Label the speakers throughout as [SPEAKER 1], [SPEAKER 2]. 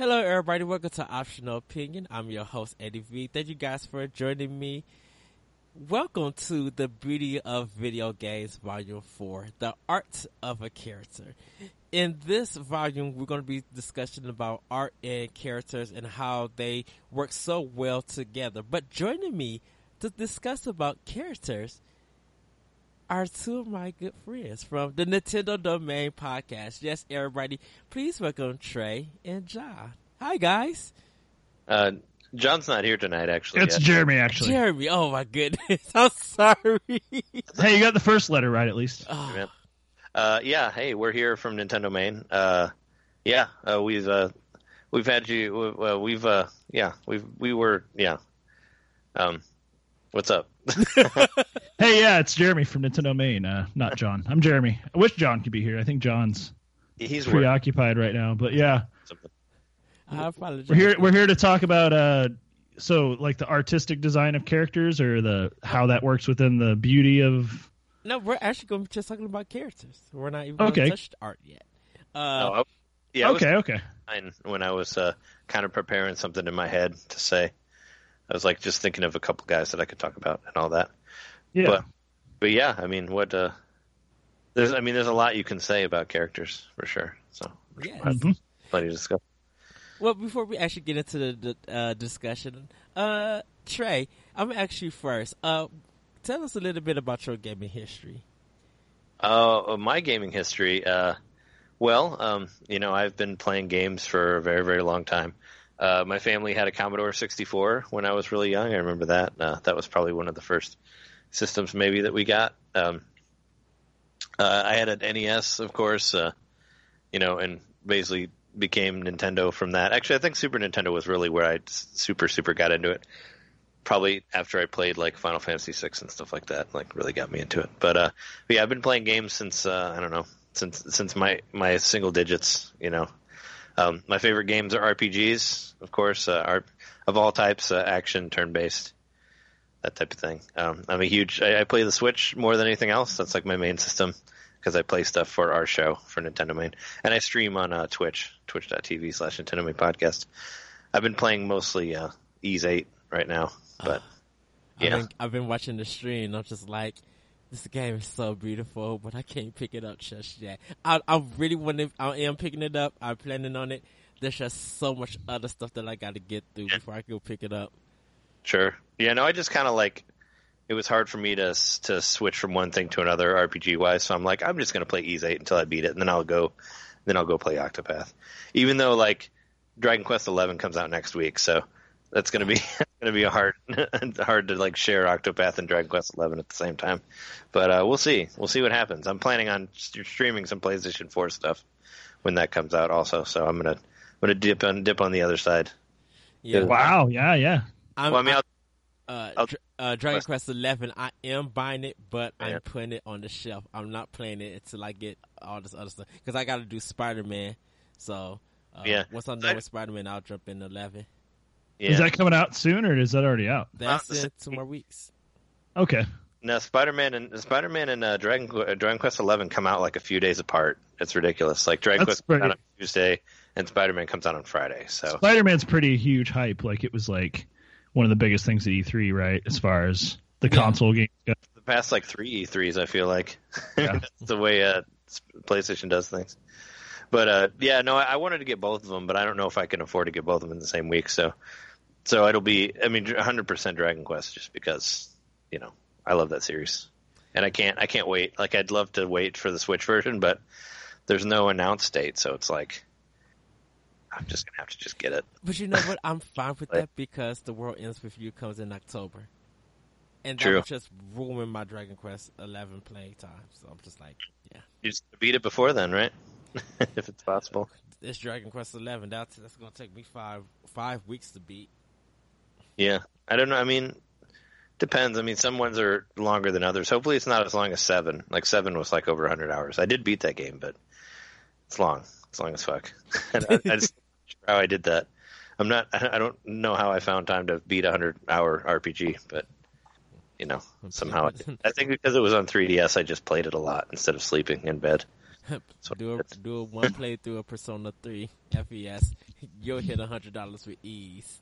[SPEAKER 1] Hello, everybody. Welcome to Optional Opinion. I'm your host, Eddie V. Thank you guys for joining me. Welcome to the Beauty of Video Games Volume 4, The Art of a Character. In this volume, we're going to be discussing about art and characters and how they work so well together. But joining me to discuss about characters are two of my good friends from the Nintendo Domain podcast. Yes, everybody, please welcome Trey and John. Hi, guys.
[SPEAKER 2] Uh, John's not here tonight, actually.
[SPEAKER 3] It's
[SPEAKER 2] yet.
[SPEAKER 3] Jeremy, actually.
[SPEAKER 1] Jeremy, oh my goodness, I'm sorry.
[SPEAKER 3] Hey, you got the first letter right, at least.
[SPEAKER 1] Oh.
[SPEAKER 2] Uh, yeah, hey, we're here from Nintendo Main. Uh, yeah, uh, we've uh, we've had you. Uh, we've uh, yeah, we've we were yeah. Um, what's up?
[SPEAKER 3] Hey, yeah, it's Jeremy from Nintendo Main, uh, not John. I'm Jeremy. I wish John could be here. I think John's
[SPEAKER 2] He's working
[SPEAKER 3] preoccupied right now, but yeah.
[SPEAKER 1] I apologize.
[SPEAKER 3] we're here. We're here to talk about uh, so like the artistic design of characters or the how that works within the beauty of.
[SPEAKER 1] No, we're actually going to be just talking about characters. We're not even going
[SPEAKER 3] Okay.
[SPEAKER 1] to touch the art yet. Uh,
[SPEAKER 2] No, I, yeah, I was
[SPEAKER 3] okay, okay.
[SPEAKER 2] fine when I was uh, kind of preparing something in my head to say. I was like just thinking of a couple guys that I could talk about and all that.
[SPEAKER 3] Yeah,
[SPEAKER 2] But but yeah, I mean, what? Uh, there's, I mean, there's a lot you can say about characters for sure. So
[SPEAKER 1] yes.
[SPEAKER 3] Mhm.
[SPEAKER 2] plenty to discuss.
[SPEAKER 1] Well, before we actually get into the, the uh, discussion, uh, Trey, I'm going to ask you first. Uh, tell us a little bit about your gaming history.
[SPEAKER 2] Uh, my gaming history. Uh, well, um, you know, I've been playing games for a very, very long time. Uh, my family had a Commodore 64 when I was really young. I remember that. Uh, that was probably one of the first systems maybe that we got. Um, uh, I had an NES, of course, uh, you know, and basically became Nintendo from that. Actually, I think Super Nintendo was really where I super, super got into it. Probably after I played like Final Fantasy VI and stuff like that, like really got me into it. But, uh, but yeah, I've been playing games since uh, I don't know, since since my my single digits. You know, um, my favorite games are RPGs, of course, uh, art of all types, uh, action, turn based, that type of thing. Um, I'm a huge. I, I play the Switch more than anything else. That's like my main system because I play stuff for our show for Nintendo Main, and I stream on uh, Twitch, twitch.tv slash Nintendo Main Podcast. I've been playing mostly uh, Ys Eight right now, but
[SPEAKER 1] I've,
[SPEAKER 2] Yeah.
[SPEAKER 1] been, I've been watching the stream. I'm just like, this game is so beautiful, but I can't pick it up just yet. I, I really want to. I am picking it up. I'm planning on it. There's just so much other stuff that I got to get through before I can go pick it up.
[SPEAKER 2] Sure. Yeah. No, I just kind of like. It was hard for me to to switch from one thing to another RPG wise, so I'm like, I'm just gonna play Ys Eight until I beat it, and then I'll go, then I'll go play Octopath. Even though like Dragon Quest Eleven comes out next week, so that's gonna be gonna be a hard hard to like share Octopath and Dragon Quest Eleven at the same time. But uh, we'll see. We'll see what happens. I'm planning on streaming some PlayStation Four stuff when that comes out, also. So I'm gonna I'm gonna dip on dip on the other side.
[SPEAKER 1] Yeah.
[SPEAKER 3] Wow, yeah, yeah.
[SPEAKER 1] I'm,
[SPEAKER 2] Well, I mean, I'll,
[SPEAKER 1] uh,
[SPEAKER 2] I'll-
[SPEAKER 1] uh, Dragon Quest Eleven. I am buying it, but
[SPEAKER 2] Yeah.
[SPEAKER 1] I'm putting it on the shelf. I'm not playing it until I get all this other stuff because I got to do Spider Man. So uh,
[SPEAKER 2] Yeah.
[SPEAKER 1] once I'm done with Spider Man, I'll jump in Eleven.
[SPEAKER 2] Yeah.
[SPEAKER 3] Is that coming out soon or is that already out?
[SPEAKER 1] That's
[SPEAKER 2] the
[SPEAKER 1] in two more weeks.
[SPEAKER 3] Okay.
[SPEAKER 2] No, Spider Man and Spider Man and uh, Dragon uh, Dragon Quest Eleven come out like a few days apart. It's ridiculous. Like Dragon
[SPEAKER 3] That's
[SPEAKER 2] Quest comes out on Tuesday and Spider Man comes out on Friday. So
[SPEAKER 3] Spider Man's pretty huge hype. Like it was like one of the biggest things at E3, right? As far as the
[SPEAKER 1] Yeah.
[SPEAKER 3] console game. goes.
[SPEAKER 2] the past like three E3s, I feel like
[SPEAKER 3] Yeah.
[SPEAKER 2] that's the way uh, PlayStation does things. But uh, yeah, no, I, I wanted to get both of them, but I don't know if I can afford to get both of them in the same week. So, so it'll be, I mean, 100% Dragon Quest, just because you know I love that series, and I can't, I can't wait. Like I'd love to wait for the Switch version, but there's no announced date, so it's like I'm just gonna have to just get it.
[SPEAKER 1] But you know what? I'm fine with that because the world ends with you comes in October, and that
[SPEAKER 2] True.
[SPEAKER 1] just ruin my Dragon Quest Eleven playing time. So I'm just like, yeah,
[SPEAKER 2] You just beat it before then, right? if it's possible.
[SPEAKER 1] it's Dragon Quest Eleven. That's that's gonna take me five five weeks to beat.
[SPEAKER 2] Yeah, I don't know. I mean, depends. I mean, some ones are longer than others. Hopefully, it's not as long as seven. Like seven was like over 100 hours. I did beat that game, but it's long. It's long as fuck. and I, I just not sure how I did that. I'm not. I don't know how I found time to beat a 100 hour RPG, but you know, somehow I did. I think because it was on 3DS, I just played it a lot instead of sleeping in bed. what
[SPEAKER 1] do a do a one playthrough of Persona Three FES. You'll hit a hundred dollars with ease.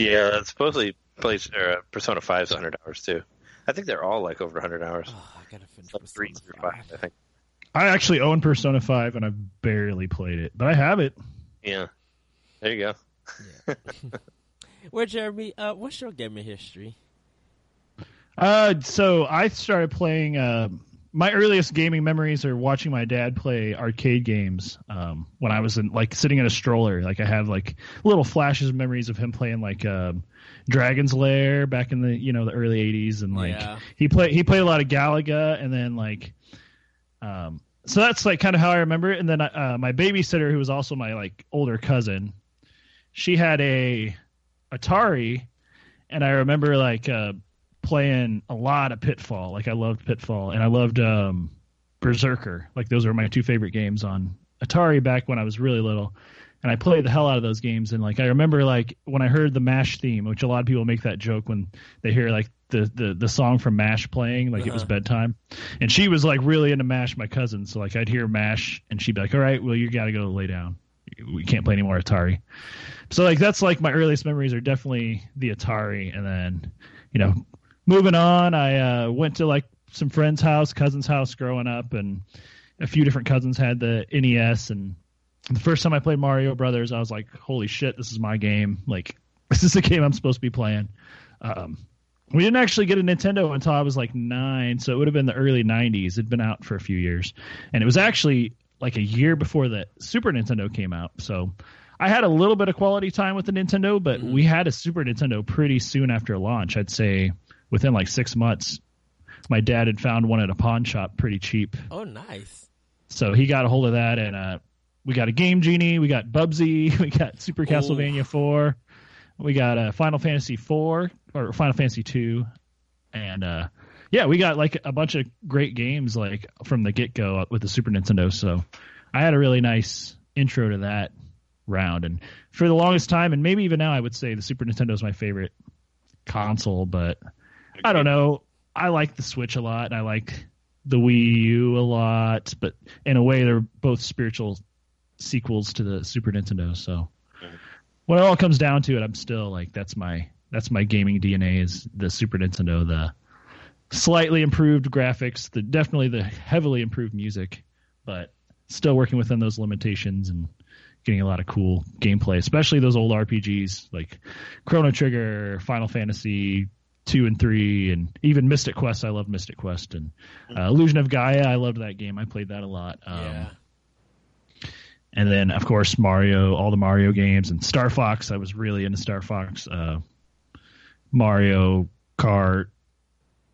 [SPEAKER 2] Yeah, supposedly plays or, uh, Persona 5's 100 hours too. I think they're all like over 100 hours.
[SPEAKER 1] Oh, I gotta finish
[SPEAKER 2] Like three
[SPEAKER 1] Persona
[SPEAKER 2] through five, I think.
[SPEAKER 3] I actually own Persona 5 and I've barely played it, but I have it.
[SPEAKER 2] Yeah. There you go.
[SPEAKER 1] Yeah. well, Jeremy, uh, what's your gaming history?
[SPEAKER 3] Uh, so I started playing. Uh, my earliest gaming memories are watching my dad play arcade games. Um, when I was in like sitting in a stroller, like I have like little flashes of memories of him playing like um, Dragon's Lair back in the you know the early '80s, and like
[SPEAKER 1] Yeah.
[SPEAKER 3] he played he played a lot of Galaga, and then like, um, so that's like kind of how I remember it. And then uh, my babysitter, who was also my like older cousin, she had a Atari, and I remember like uh, playing a lot of Pitfall. Like I loved Pitfall, and I loved um, Berserker. Like those were my two favorite games on Atari back when I was really little. And I played the hell out of those games. And like I remember like when I heard the Mash theme, which a lot of people make that joke when they hear like the the, the song from Mash playing, like it was
[SPEAKER 1] Uh-huh.
[SPEAKER 3] bedtime. And she was like really into Mash, my cousin. So like I'd hear Mash, and she'd be like, "All right, well you got to go lay down. We can't play any more Atari." So like that's like my earliest memories are definitely the Atari, and then you know moving on, I uh, went to like some friend's house, cousin's house growing up, and a few different cousins had the NES. And the first time I played Mario Brothers, I was like, "Holy shit, this is my game! Like, this is the game I'm supposed to be playing." Um, we didn't actually get a Nintendo until I was like nine, so it would have been the early '90s. It'd been out for a few years, and it was actually like a year before the Super Nintendo came out. So I had a little bit of quality time with the Nintendo, but
[SPEAKER 1] Mhm.
[SPEAKER 3] we had a Super Nintendo pretty soon after launch. I'd say within like six months, my dad had found one at a pawn shop pretty cheap.
[SPEAKER 1] Oh, nice.
[SPEAKER 3] So he got a hold of that, and uh, we got a Game Genie, we got Bubsy, we got Super Castlevania Four, we got uh, Final Fantasy Four or Final Fantasy Two, and uh, yeah, we got like a bunch of great games like from the get go with the Super Nintendo. So I had a really nice intro to that round, and for the longest time, and maybe even now, I would say the Super Nintendo is my favorite console, but I don't know. I like the Switch a lot. and I like the Wii U a lot, but in a way, they're both spiritual sequels to the Super Nintendo. So
[SPEAKER 2] Mhm.
[SPEAKER 3] when it all comes down to it, I'm still like that's my that's my gaming DNA is the Super Nintendo. The slightly improved graphics, the definitely the heavily improved music, but still working within those limitations and getting a lot of cool gameplay, especially those old RPGs like Chrono Trigger, Final Fantasy two and three, and even Mystic Quest. I love Mystic Quest and uh, Illusion of Gaia. I loved that game. I played that a lot. Um,
[SPEAKER 1] yeah.
[SPEAKER 3] and then of course Mario, all the Mario games, and Star Fox. I was really into Star Fox, uh, Mario Kart.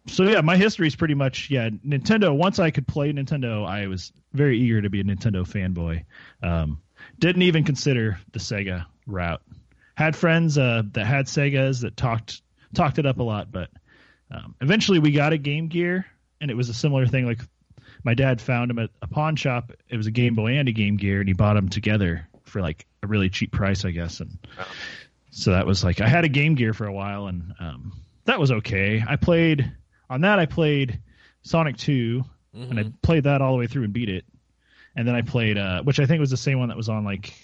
[SPEAKER 3] So yeah, my history is pretty much yeah Nintendo. Once I could play Nintendo, I was very eager to be a Nintendo fanboy. Um, didn't even consider the Sega route. Had friends uh, that had Segas that talked talked it up a lot, but um, eventually we got a Game Gear, and it was a similar thing. Like my dad found him at a pawn shop. It was a Game Boy and a Game Gear, and he bought them together for like a really cheap price, I guess. And
[SPEAKER 2] Wow.
[SPEAKER 3] so that was like I had a Game Gear for a while, and um, that was okay. I played on that. I played Sonic Two, and I
[SPEAKER 1] Mhm.
[SPEAKER 3] played that all the way through and beat it. And then I played, uh, which I think was the same one that was on like,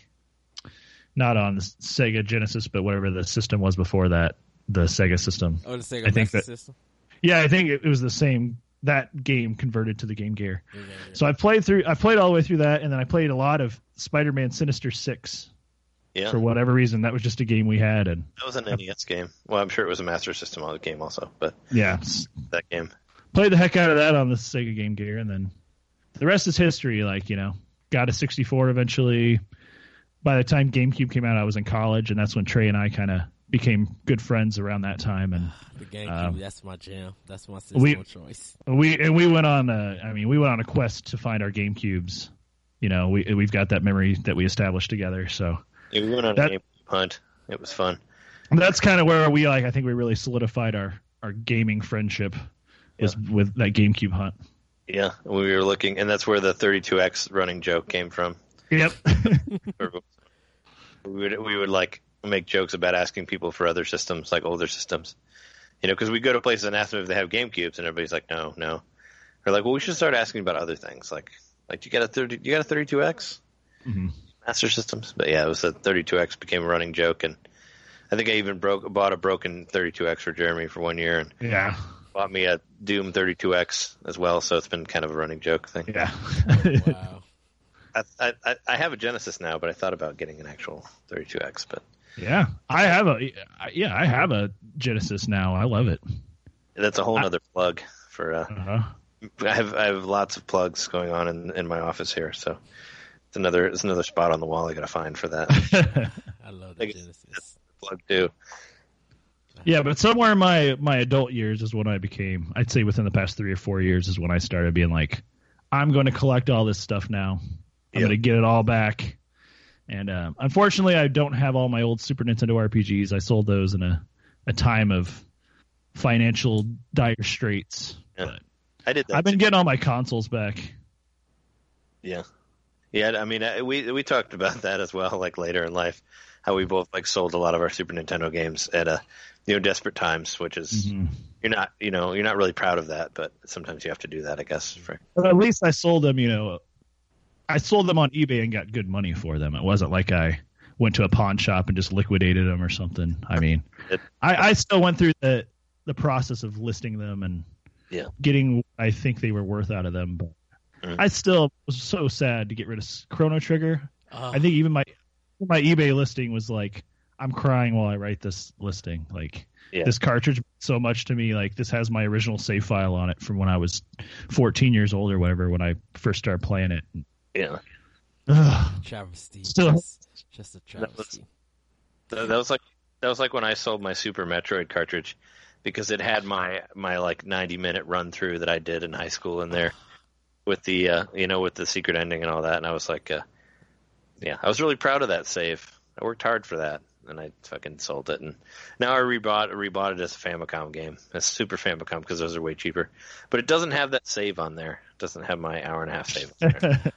[SPEAKER 3] not on the Sega Genesis, but whatever the system was before that, the Sega system.
[SPEAKER 1] Oh, the Sega
[SPEAKER 3] I think
[SPEAKER 1] Master
[SPEAKER 3] that-
[SPEAKER 1] System.
[SPEAKER 3] Yeah, I think it, it was the same. That game converted to the Game Gear.
[SPEAKER 1] Yeah, yeah, yeah.
[SPEAKER 3] So I played through. I played all the way through that, and then I played a lot of Spider-Man Sinister Six
[SPEAKER 2] Yeah,
[SPEAKER 3] for whatever reason. That was just a game we had, and
[SPEAKER 2] that was an NES game. Well, I'm sure it was a Master System game also, but
[SPEAKER 3] yeah,
[SPEAKER 2] that game.
[SPEAKER 3] played the heck out of that on the Sega Game Gear, and then the rest is history. Like you know, got a 64 eventually. By the time GameCube came out, I was in college, and that's when Trey and I kind of became good friends around that time. And
[SPEAKER 1] the GameCube.
[SPEAKER 3] um,
[SPEAKER 1] that's my jam. That's my system
[SPEAKER 3] we-
[SPEAKER 1] choice.
[SPEAKER 3] we and we went on. A, I mean, we went on a quest to find our GameCubes. You know, we we've got that memory that we established together. So
[SPEAKER 2] Yeah, we went on
[SPEAKER 3] That-
[SPEAKER 2] a game hunt. It was fun.
[SPEAKER 3] that's kind of where we like. I think we really solidified our our gaming friendship was with that GameCube hunt.
[SPEAKER 2] Yeah, we were looking, and that's where the 32x running joke came from.
[SPEAKER 3] Yep.
[SPEAKER 2] we would we would like make jokes about asking people for other systems, like older systems. You know, because we go to places and ask them if they have Game Cubes, and everybody's like, no, no. They're like, well, we should start asking about other things, like Like you got a thirty, you got a thirty two X
[SPEAKER 3] hmm
[SPEAKER 2] Master Systems, but yeah, it was a thirty two X became a running joke, and I think I even broke bought a broken thirty two X for Jeremy for one year, and
[SPEAKER 3] Yeah,
[SPEAKER 2] bought me a Doom thirty two X as well. So it's been kind of a running joke thing.
[SPEAKER 3] yeah.
[SPEAKER 1] Wow.
[SPEAKER 2] I, I I- I have a Genesis now, but I thought about getting an actual thirty two X, but
[SPEAKER 3] yeah, I have a yeah, I have a Genesis now. I love it.
[SPEAKER 2] that's a whole other plug for. Uh,
[SPEAKER 3] Uh-huh.
[SPEAKER 2] I have I have lots of plugs going on in, in my office here, so it's another it's another spot on the wall I got to find for that
[SPEAKER 1] I love the
[SPEAKER 2] Think-
[SPEAKER 1] Genesis.
[SPEAKER 2] plug too.
[SPEAKER 3] yeah, but somewhere in my my adult years is when I became. I'd say within the past three or four years is when I started being like, I'm going to collect all this stuff now. I'm
[SPEAKER 2] Yeah.
[SPEAKER 3] going to get it all back. And um, unfortunately, I don't have all my old Super Nintendo RPGs. I sold those in a, a time of financial dire straits.
[SPEAKER 2] Yeah.
[SPEAKER 3] But
[SPEAKER 2] I did.
[SPEAKER 3] I've been
[SPEAKER 2] too.
[SPEAKER 3] getting all my consoles back.
[SPEAKER 2] Yeah, yeah. I mean, we we talked about that as well, like later in life, how we both like sold a lot of our Super Nintendo games at a you know desperate times, which is
[SPEAKER 3] Mhm.
[SPEAKER 2] you're not you know you're not really proud of that, but sometimes you have to do that, I guess. For
[SPEAKER 3] But at least I sold them, you know, I sold them on eBay and got good money for them. It wasn't like I went to a pawn shop and just liquidated them or something. I mean, I, I still went through the the process of listing them and
[SPEAKER 2] Yeah.
[SPEAKER 3] getting what I think they were worth out of them. But
[SPEAKER 2] Mhm.
[SPEAKER 3] I still was so sad to get rid of Chrono Trigger.
[SPEAKER 1] Oh,
[SPEAKER 3] I think even my my eBay listing was like, I'm crying while I write this listing. Like
[SPEAKER 2] Yeah.
[SPEAKER 3] this cartridge meant so much to me. Like this has my original save file on it from when I was 14 years old or whatever when I first started playing it.
[SPEAKER 2] Yeah,
[SPEAKER 3] Ugh.
[SPEAKER 1] travesty.
[SPEAKER 3] Still-
[SPEAKER 1] Just, just a
[SPEAKER 2] That was- that, that was like that was like when I sold my Super Metroid cartridge because it had my my like 90 minute run through that I did in high school in there with the uh, you know with the secret ending and all that, and I was like, uh, yeah, I was really proud of that save. I worked hard for that, and I fucking sold it, and now I rebought rebought it as a Famicom game, a Super Famicom because those are way cheaper, but it doesn't have that save on there. It doesn't have my hour and a half save.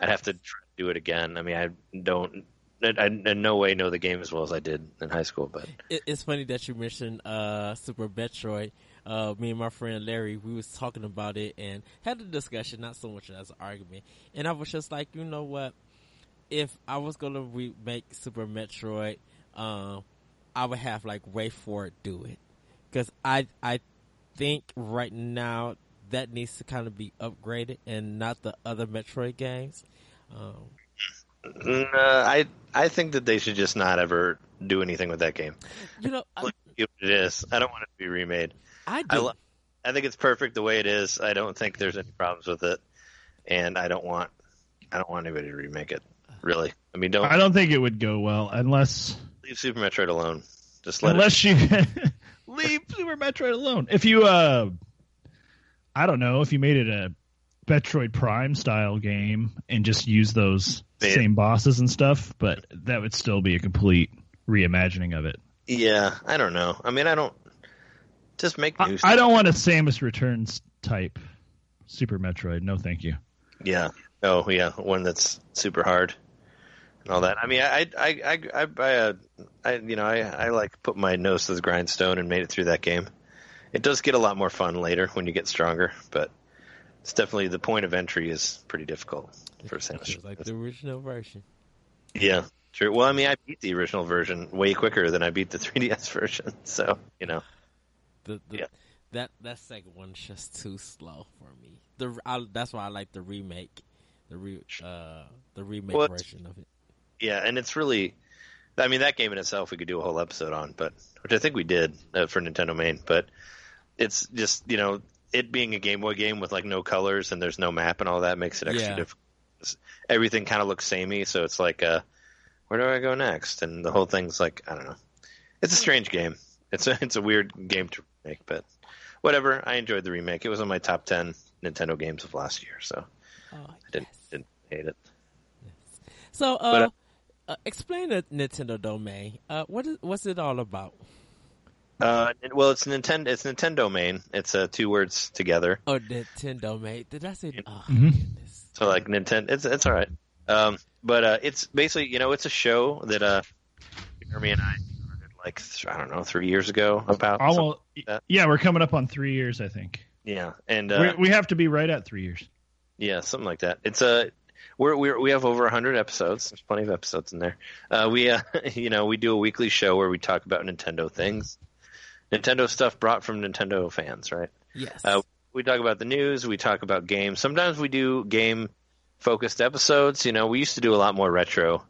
[SPEAKER 2] I'd have to try to do it again. I mean, I don't. I, in no way know the game as well as I did in high school, but
[SPEAKER 1] It, it's funny that you mentioned uh, Super Metroid. Uh, me and my friend Larry, we was talking about it and had a discussion, not so much as an argument. And I was just like, you know what? If I was gonna remake Super Metroid, um, I would have like WayForward do it because I I think right now that needs to kind of be upgraded and not the other Metroid games. Um,
[SPEAKER 2] uh, I I think that they should just not ever do anything with that game.
[SPEAKER 1] you know, I,
[SPEAKER 2] it is. I don't want it to be remade.
[SPEAKER 1] I
[SPEAKER 2] I
[SPEAKER 1] do.
[SPEAKER 2] lo- I think it's perfect the way it is. I don't think there's any problems with it, and I don't want I don't want anybody to remake it. Really, I mean, don't
[SPEAKER 3] I don't think it would go well unless
[SPEAKER 2] leave Super Metroid alone. Just let it.
[SPEAKER 3] unless you leave Super Metroid alone. If you uh I don't know, if you made it a Metroid Prime style game and just use those
[SPEAKER 2] Yeah.
[SPEAKER 3] same bosses and stuff, but that would still be a complete reimagining of it.
[SPEAKER 2] Yeah, I don't know. I mean, I don't. Just make.
[SPEAKER 3] I, I don't want a Samus Returns type Super Metroid. No, thank you.
[SPEAKER 2] Yeah. Oh, yeah. One that's super hard and all that. I mean, I, I, I, I, I, uh, I you know, I, I like put my nose to the grindstone and made it through that game. It does get a lot more fun later when you get stronger, but it's definitely the point of entry is pretty difficult for Samus.
[SPEAKER 1] like the original version.
[SPEAKER 2] Yeah, true. Well, I mean, I beat the original version way quicker than I beat the 3DS version, so you know.
[SPEAKER 1] The, the
[SPEAKER 2] Yeah.
[SPEAKER 1] that that second one's just too slow for me. The I, that's why I like the remake, the re uh the remake
[SPEAKER 2] Well,
[SPEAKER 1] version of it.
[SPEAKER 2] Yeah, and it's really, I mean, that game in itself we could do a whole episode on, but which I think we did uh, for Nintendo Main. But it's just you know it being a Game Boy game with like no colors and there's no map and all that makes it extra
[SPEAKER 1] Yeah.
[SPEAKER 2] difficult. Everything kind of looks samey, so it's like, uh, where do I go next? And the whole thing's like, I don't know. It's a strange game. It's a it's a weird game to make, but whatever. I enjoyed the remake. It was on my top ten Nintendo games of last year, so
[SPEAKER 1] Oh,
[SPEAKER 2] I didn't didn't hate it.
[SPEAKER 1] So, uh,
[SPEAKER 2] But,
[SPEAKER 1] uh, explain the Nintendo domain. Uh, what is what's it all about?
[SPEAKER 2] Uh, well, it's Nintendo. It's Nintendo main. It's uh, two words together.
[SPEAKER 1] Oh, Nintendo, mate. Did I say? Oh,
[SPEAKER 3] Mhm.
[SPEAKER 2] So like Nintendo, it's it's all right. Um, but uh, it's basically you know it's a show that uh, Jeremy and I started like I don't know three years ago about. something
[SPEAKER 3] Almost,
[SPEAKER 2] that.
[SPEAKER 3] yeah, we're coming up on three years, I think.
[SPEAKER 2] Yeah, and uh,
[SPEAKER 3] we, we have to be right at three years.
[SPEAKER 2] Yeah, something like that. It's a we're, we're we have over hundred episodes. There's plenty of episodes in there. Uh, we uh, you know we do a weekly show where we talk about Nintendo things, Nintendo stuff brought from Nintendo fans, right?
[SPEAKER 1] Yes.
[SPEAKER 2] Uh, we talk about the news. We talk about games. Sometimes we do game focused episodes. You know, we used to do a lot more retro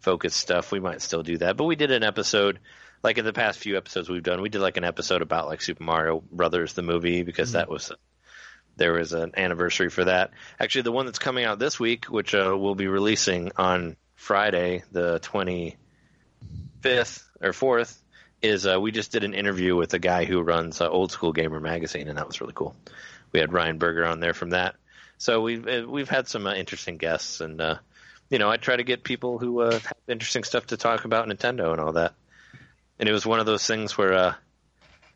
[SPEAKER 2] focused stuff. We might still do that, but we did an episode like in the past few episodes we've done. We did like an episode about like Super Mario Brothers the movie because that was there was an anniversary for that. Actually, the one that's coming out this week, which uh, we'll be releasing on Friday, the twenty fifth or fourth, is uh, we just did an interview with a guy who runs uh, Old School Gamer magazine, and that was really cool. We had Ryan Burger on there from that. So we've uh, we've had some uh, interesting guests, and uh, you know I try to get people who uh, have interesting stuff to talk about Nintendo and all that. And it was one of those things where uh,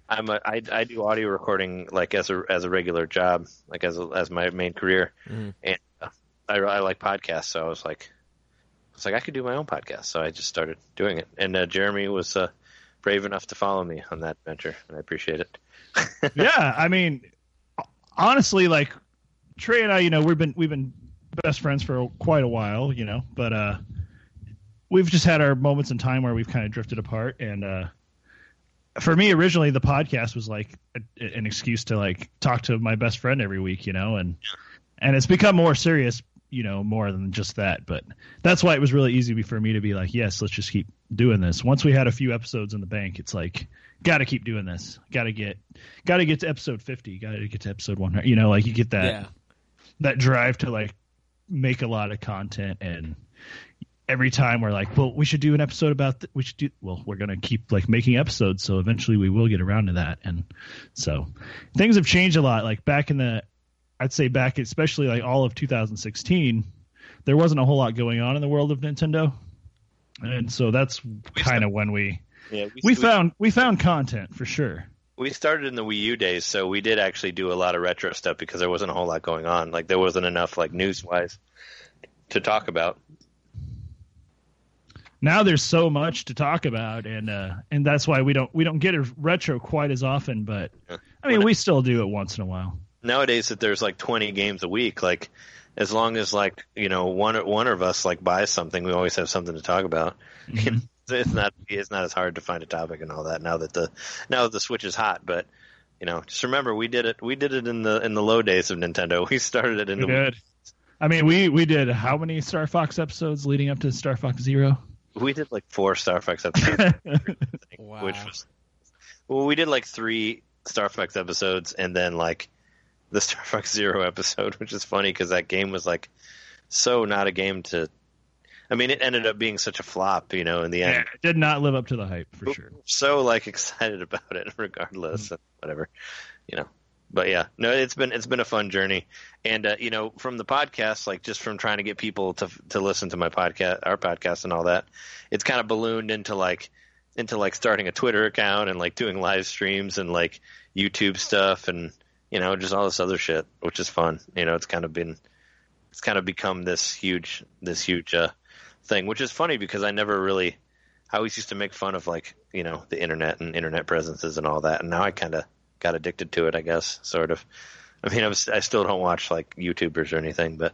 [SPEAKER 2] I'm a, I, I do audio recording like as a as a regular job, like as a, as my main career,
[SPEAKER 1] Mhm.
[SPEAKER 2] and uh, I, I like podcasts. So I was like, I was like I could do my own podcast. So I just started doing it, and uh, Jeremy was uh, brave enough to follow me on that venture, and I appreciate it.
[SPEAKER 3] yeah, I mean, honestly, like Trey and I, you know, we've been we've been best friends for quite a while, you know, but uh, we've just had our moments in time where we've kind of drifted apart. And uh, for me, originally, the podcast was like a, an excuse to like talk to my best friend every week, you know, and and it's become more serious, you know, more than just that. But that's why it was really easy for me to be like, yes, let's just keep doing this. Once we had a few episodes in the bank, it's like, got to keep doing this. Got to get, got to get to episode fifty. Got to get to episode one hundred. You know, like you get that
[SPEAKER 1] yeah.
[SPEAKER 3] that drive to like make a lot of content and every time we're like well we should do an episode about th- we should do well we're going to keep like making episodes so eventually we will get around to that and so things have changed a lot like back in the i'd say back especially like all of 2016 there wasn't a whole lot going on in the world of nintendo and so that's kind of when we
[SPEAKER 2] Yeah,
[SPEAKER 3] we found we found content for sure
[SPEAKER 2] we started in the Wii U days, so we did actually do a lot of retro stuff because there wasn't a whole lot going on. Like there wasn't enough like news wise to talk about.
[SPEAKER 3] now there's so much to talk about and uh and that's why we don't we don't get a retro quite as often but i mean we still do it once in a while
[SPEAKER 2] Nowadays, that there's like 20 games a week, like as long as like you know one one of us like buys something, we always have something to talk about. You know, mm-hmm. it's not it's not as hard to find a topic and all that now that the now that the Switch is hot, but. You know, just remember we did it. We did it in the in the low days of Nintendo. We started it in
[SPEAKER 3] we
[SPEAKER 2] the
[SPEAKER 3] did i mean we we did how many star fox episodes leading up to star fox zero
[SPEAKER 2] we did like four Star Fox episodes.
[SPEAKER 1] Wow.
[SPEAKER 2] which was well, we did like three Star Fox episodes, and then like the Star Fox Zero episode, which is funny because that game was like so not a game to. I mean, it ended up being such a flop, you know. In the
[SPEAKER 3] yeah,
[SPEAKER 2] end,
[SPEAKER 3] it did not live up to the hype for sure
[SPEAKER 2] so like excited about it, regardless, and whatever, you know. But yeah, no, it's been it's been a fun journey, and uh, you know, from the podcast, like just from trying to get people to to listen to my podcast, our podcast, and all that, it's kind of ballooned into like into like starting a Twitter account and like doing live streams and like YouTube stuff and you know just all this other shit, which is fun. You know, it's kind of been it's kind of become this huge this huge uh, thing, which is funny because I never really I always used to make fun of like you know the internet and internet presences and all that, and now I kind of got addicted to it. I guess sort of. I mean, I, was, I still don't watch like YouTubers or anything, but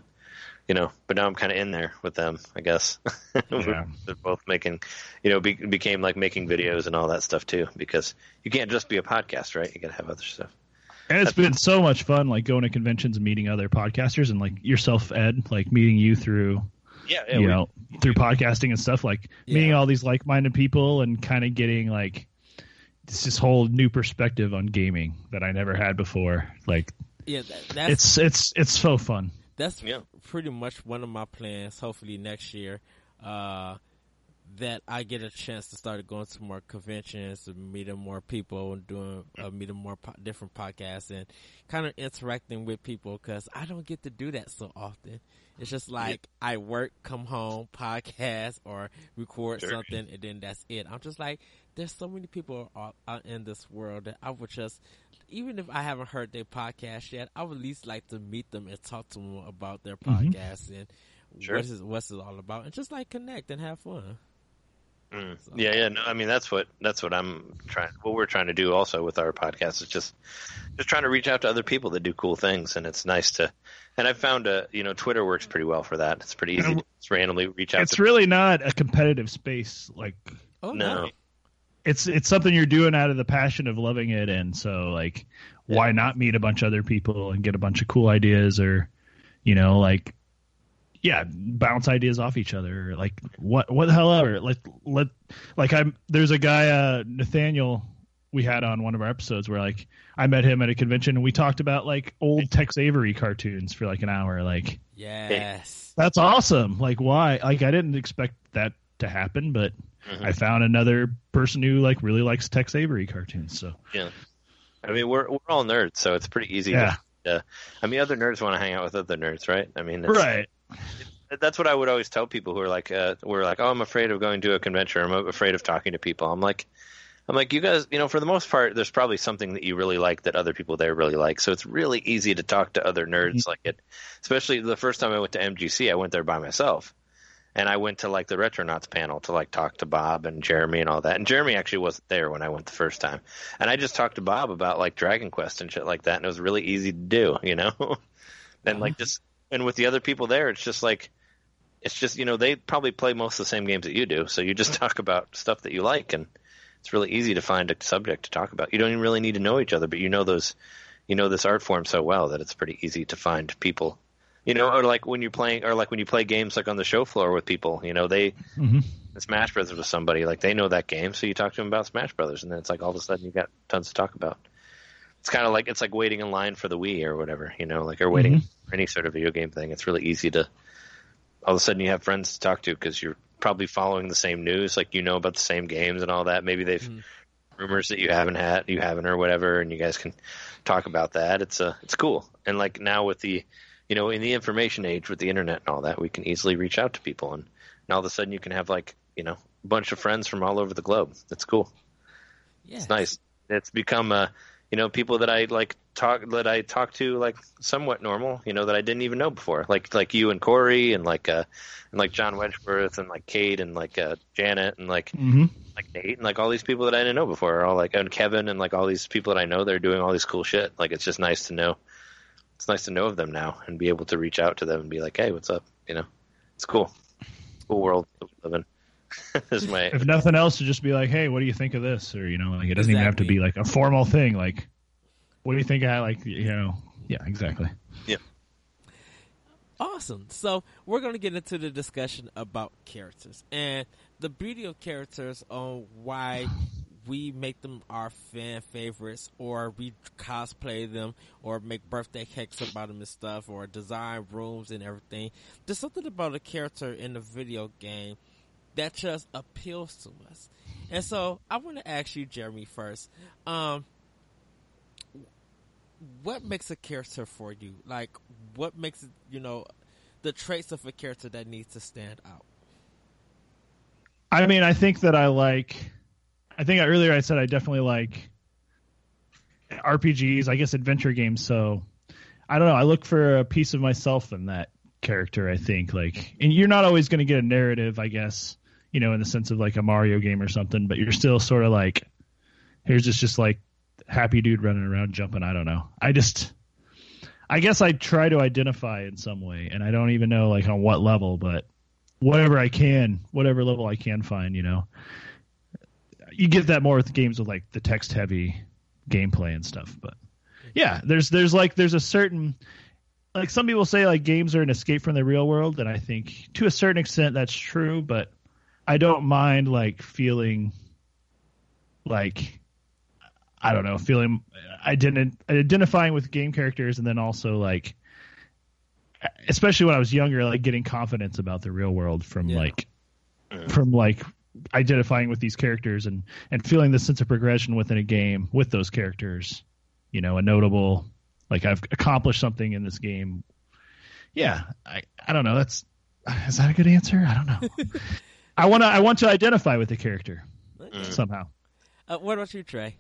[SPEAKER 2] you know, but now I'm kind of in there with them. I guess
[SPEAKER 3] Yeah.
[SPEAKER 2] they're both making, you know, be, became like making videos and all that stuff too, because you can't just be a podcast, right? You got to have other stuff.
[SPEAKER 3] And it's been so much fun like going to conventions and meeting other podcasters and like yourself ed like meeting you through
[SPEAKER 2] Yeah,
[SPEAKER 3] you know through podcasting and stuff like meeting all these like-minded people and kind of getting like this this whole new perspective on gaming that I never had before like
[SPEAKER 1] Yeah, that, that's
[SPEAKER 3] it's it's it's so fun
[SPEAKER 1] that's
[SPEAKER 2] Yeah.
[SPEAKER 1] pretty much one of my plans. Hopefully next year, uh, that I get a chance to start going to more conventions and meeting more people and doing uh, meeting more po- different podcasts and kind of interacting with people because I don't get to do that so often. It's just like I work, come home, podcast or record
[SPEAKER 2] Sure.
[SPEAKER 1] something, and then that's it. I'm just like, there's so many people out, out in this world that I would just even if I haven't heard their podcast yet, I would at least like to meet them and talk to them about their podcast and
[SPEAKER 2] Sure.
[SPEAKER 1] what is what's it all about, and just like connect and have fun.
[SPEAKER 2] Mm. Yeah, yeah. No, I mean, that's what that's what I'm trying. What we're trying to do also with our podcast is just just trying to reach out to other people that do cool things, and it's nice to. And I've found a you know Twitter works pretty well for that. It's pretty easy to just randomly reach out.
[SPEAKER 3] It's
[SPEAKER 2] to
[SPEAKER 3] really not a competitive space. Like
[SPEAKER 1] Oh
[SPEAKER 2] No.
[SPEAKER 3] it's it's something you're doing out of the passion of loving it, and so like, why not meet a bunch of other people and get a bunch of cool ideas, or you know, like, yeah, bounce ideas off each other. Like, what what the hell ever? Like, let like I'm there's a guy uh, Nathaniel we had on one of our episodes where like I met him at a convention and we talked about like old Tex Avery cartoons for like an hour. Like,
[SPEAKER 1] Yes.
[SPEAKER 3] that's awesome. Like, why? Like, I didn't expect that to happen, but
[SPEAKER 2] Mhm.
[SPEAKER 3] I found another person who like really likes Tex Avery cartoons. So
[SPEAKER 2] Yeah. I mean, we're we're all nerds, so it's pretty easy.
[SPEAKER 3] Yeah.
[SPEAKER 2] To, uh, I mean, other nerds want to hang out with other nerds, right? I mean, it's,
[SPEAKER 3] right,
[SPEAKER 2] That's what I would always tell people who are like, uh, were like, oh, I'm afraid of going to a convention. I'm afraid of talking to people. I'm like, I'm like, you guys, you know, for the most part, there's probably something that you really like that other people there really like. So it's really easy to talk to other nerds like it. Especially the first time I went to MGC, I went there by myself. And I went to like the Retronauts panel to like talk to Bob and Jeremy and all that. And Jeremy actually wasn't there when I went the first time. And I just talked to Bob about like Dragon Quest and shit like that. And it was really easy to do, you know? and like just, and with the other people there, it's just like, it's just, you know, they probably play most of the same games that you do. So you just talk about stuff that you like. And it's really easy to find a subject to talk about. You don't even really need to know each other, but you know those, you know this art form so well that it's pretty easy to find people. You know, or like when you're playing, or like when you play games like on the show floor with people. You know, they
[SPEAKER 3] Mhm.
[SPEAKER 2] Smash Brothers with somebody like they know that game, so you talk to them about Smash Brothers, and then it's like all of a sudden you got tons to talk about. It's kind of like it's like waiting in line for the Wii or whatever, you know, like or waiting for any sort of video game thing. It's really easy to all of a sudden you have friends to talk to because you're probably following the same news, like you know about the same games and all that. Maybe they've
[SPEAKER 1] Mhm.
[SPEAKER 2] rumors that you haven't had, you haven't or whatever, and you guys can talk about that. It's uh, it's cool. And like now with the, you know, in the information age with the internet and all that, we can easily reach out to people, and, and all of a sudden you can have like you know a bunch of friends from all over the globe. That's cool.
[SPEAKER 1] Yes.
[SPEAKER 2] It's nice. It's become uh, you know, people that I like talk that I talk to like somewhat normal, you know, that I didn't even know before, like like you and Corey and like uh and like John Wedgeworth and like Kate and like uh Janet and like
[SPEAKER 3] mm-hmm.
[SPEAKER 2] like Nate and like all these people that I didn't know before, are all like and Kevin and like all these people that I know they're doing all these cool shit. Like it's just nice to know. It's nice to know of them now and be able to reach out to them and be like, hey, what's up? You know, it's cool. Cool world that we live in. This is my
[SPEAKER 3] If nothing else, to just be like, "Hey, what do you think of this?" Or you know, like it doesn't even have to be like a formal thing. Like, what do you think? I like, you know, yeah, exactly. Yeah.
[SPEAKER 1] Awesome. So we're going to get into the discussion about characters and the beauty of characters on why we make them our fan favorites or we cosplay them or make birthday cakes about them and stuff or design rooms and everything. There's something about a character in a video game that just appeals to us. And so I want to ask you, Jeremy, first. Um, what makes a character for you? Like, what makes it, you know, the traits of a character that needs to stand out?
[SPEAKER 3] I mean, I think that I like. I think earlier I said I definitely like RPGs. I guess adventure games. So I don't know. I look for a piece of myself in that character. I think like, and you're not always going to get a narrative. I guess you know, in the sense of like a Mario game or something, but you're still sort of like, here's just just like happy dude running around jumping. I don't know. I just. I guess I try to identify in some way, and I don't even know like on what level, but whatever I can, whatever level I can find, you know. You get that more with games with like the text heavy gameplay and stuff, but yeah, there's there's like there's a certain like some people say like games are an escape from the real world, and I think to a certain extent that's true, but I don't mind like feeling like I don't know, feeling ident- identifying with game characters and then also like especially when I was younger, like getting confidence about the real world from
[SPEAKER 1] Yeah.
[SPEAKER 3] like from like identifying with these characters and and feeling the sense of progression within a game with those characters. You know, a notable like I've accomplished something in this game. Yeah, I I don't know. That's is that a good answer? I don't know. I want to I want to identify with the character
[SPEAKER 2] Mm.
[SPEAKER 3] somehow.
[SPEAKER 1] Uh, what about you, Trey?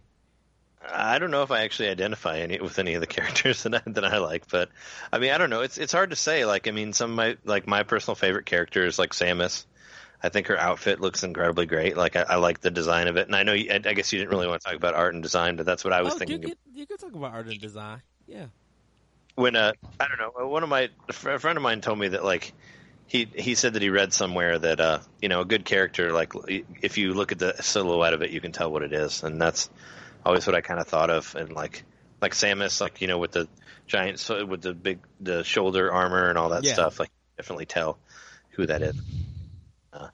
[SPEAKER 2] I don't know if I actually identify any with any of the characters that I, that I like, but I mean, I don't know. It's it's hard to say. Like, I mean, some of my like my personal favorite character is like Samus. I think her outfit looks incredibly great. Like I, I like the design of it, and I know you, I, I guess you didn't really want to talk about art and design, but that's what I was
[SPEAKER 1] oh,
[SPEAKER 2] thinking.
[SPEAKER 1] You, you can talk about art and design. Yeah.
[SPEAKER 2] When uh, I don't know, one of my a friend of mine told me that like he he said that he read somewhere that uh you know a good character like if you look at the silhouette of it you can tell what it is and that's always what I kind of thought of and like like Samus like you know with the giant with the big the shoulder armor and all that
[SPEAKER 1] Yeah.
[SPEAKER 2] stuff like definitely tell who that is. Uh,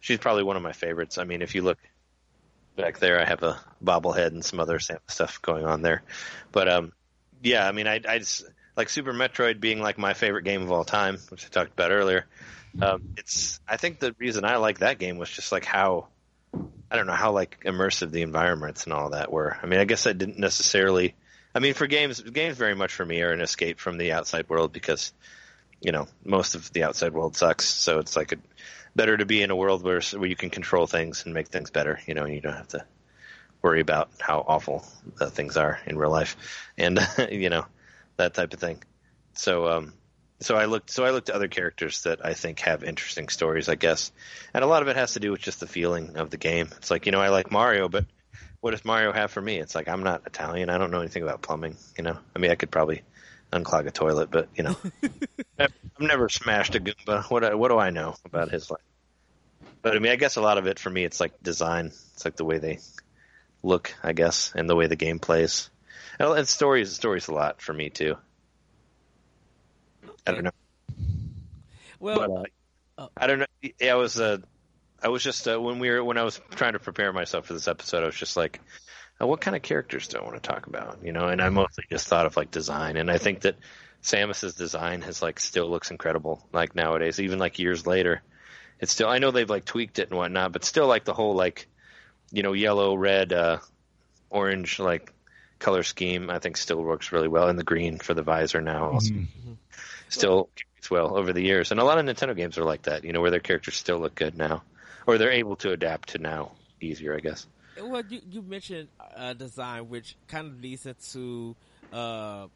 [SPEAKER 2] she's probably one of my favorites. I mean if you look back there I have a bobblehead and some other Samus stuff going on there, but um yeah I mean I I just like Super Metroid being like my favorite game of all time, which I talked about earlier. Um, it's I think the reason I like that game was just like how I don't know how like immersive the environments and all that were. I mean, I guess I didn't necessarily. I mean, for games, games very much for me are an escape from the outside world because you know most of the outside world sucks. So it's like a, better to be in a world where where you can control things and make things better. You know, and you don't have to worry about how awful uh, things are in real life, and you know that type of thing. So, um, so I looked, so I looked at other characters that I think have interesting stories, I guess, and a lot of it has to do with just the feeling of the game. It's like you know I like Mario, but what does Mario have for me? It's like I'm not Italian, I don't know anything about plumbing. You know, I mean I could probably unclog a toilet, but you know, I've never smashed a Goomba. What what do I know about his life? But I mean, I guess a lot of it for me, it's like design. It's like the way they look, I guess, and the way the game plays. And and stories, stories a lot for me too. I don't know,
[SPEAKER 1] Well,
[SPEAKER 2] but uh,
[SPEAKER 1] uh,
[SPEAKER 2] I don't know. Yeah, I was. Uh, I was just uh, when we were when I was trying to prepare myself for this episode, I was just like, uh, what kind of characters do I want to talk about? You know, and I mostly just thought of like design, and I think that Samus's design has like still looks incredible. Like nowadays, even like years later, it's still. I know they've like tweaked it and whatnot, but still like the whole like, you know, yellow, red, uh, orange like color scheme. I think still works really well, and the green for the visor now also
[SPEAKER 3] Mhm.
[SPEAKER 2] still carries well over the years. And a lot of Nintendo games are like that, you know, where their characters still look good now, or they're able to adapt to now easier, I guess.
[SPEAKER 1] Well, you you mentioned uh, design, which kind of leads into uh,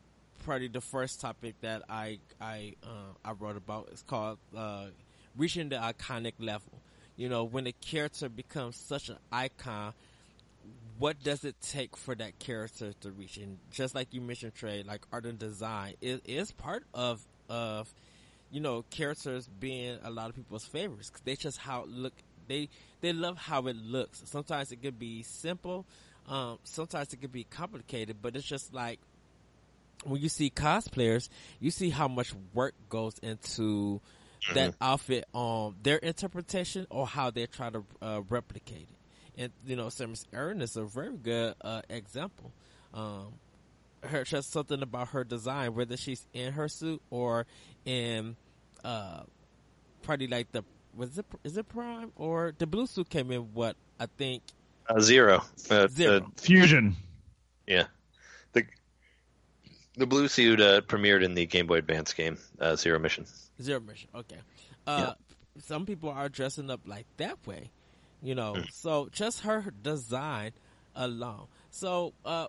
[SPEAKER 1] probably the first topic that I I uh, I wrote about. It's called uh, reaching the iconic level. You know, when a character becomes such an icon, what does it take for that character to reach? And just like you mentioned, Trey, like art and design it is part of of you know characters being a lot of people's favorites. they just how look they they love how it looks. Sometimes it could be simple, um, sometimes it could be complicated, but it's just like when you see cosplayers, you see how much work goes into that outfit, um, their interpretation or how they try to uh, replicate it. And you know, Samus Aran is a very good uh, example. Um, her just something about her design, whether she's in her suit or in uh, probably like the was it is it Prime or the blue suit came in what I think
[SPEAKER 2] Uh, zero. Uh,
[SPEAKER 1] Zero.
[SPEAKER 2] uh,
[SPEAKER 3] Fusion.
[SPEAKER 2] yeah. The the blue suit uh, premiered in the Game Boy Advance game, uh, Zero Mission.
[SPEAKER 1] Zero mission. Okay. Uh, Some people are dressing up like that way, you know. So just her design alone. So, uh,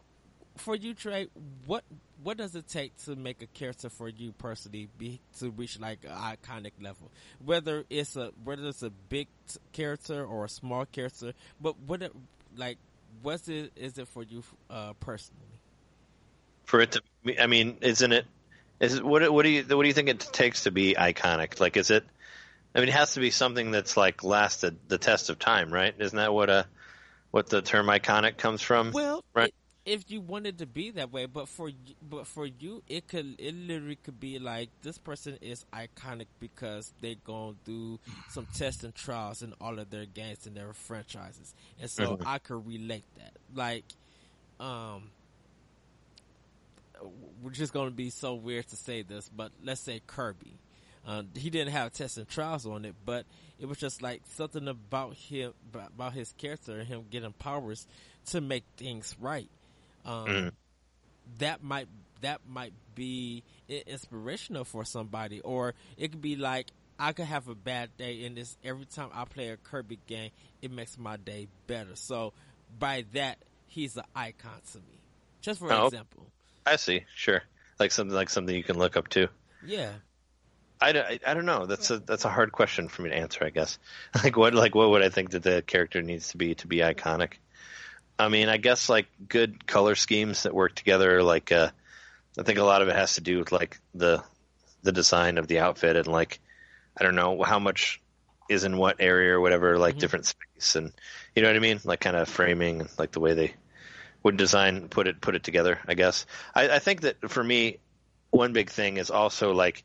[SPEAKER 1] for you, Trey, what what does it take to make a character for you personally be to reach like an iconic level? Whether it's a whether it's a big t- character or a small character, but what it, like what's it is it for you uh, personally?
[SPEAKER 2] For it to, I mean, isn't it? Is it, what? What do you what do you think it takes to be iconic? Like, is it? I mean, it has to be something that's like lasted the test of time, right? Isn't that what a what the term iconic comes from?
[SPEAKER 1] Well,
[SPEAKER 2] right.
[SPEAKER 1] it, if you wanted to be that way, but for but for you, it could it literally could be like this person is iconic because they gone through some tests and trials in all of their games and their franchises, and so
[SPEAKER 2] Mhm.
[SPEAKER 1] I could relate that. Like, um, we're just going to be so weird to say this, but let's say Kirby. Uh, he didn't have tests and trials on it, but it was just like something about him, about his character, and him getting powers to make things right. Um,
[SPEAKER 2] Mhm.
[SPEAKER 1] That might that might be inspirational for somebody, or it could be like I could have a bad day, and this every time I play a Kirby game, it makes my day better. So by that, he's an icon to me. Just for
[SPEAKER 2] Oh.
[SPEAKER 1] example,
[SPEAKER 2] I see. Sure, like something like something you can look up to.
[SPEAKER 1] yeah.
[SPEAKER 2] I, I, I don't know. That's a that's a hard question for me to answer. I guess. Like what like what would I think that the character needs to be to be iconic? I mean, I guess like good color schemes that work together. Like, uh, I think a lot of it has to do with like the the design of the outfit and like I don't know how much is in what area or whatever, like
[SPEAKER 1] Mhm.
[SPEAKER 2] different space and you know what I mean, like kind of framing, like the way they would design put it put it together. I guess I, I think that for me, one big thing is also like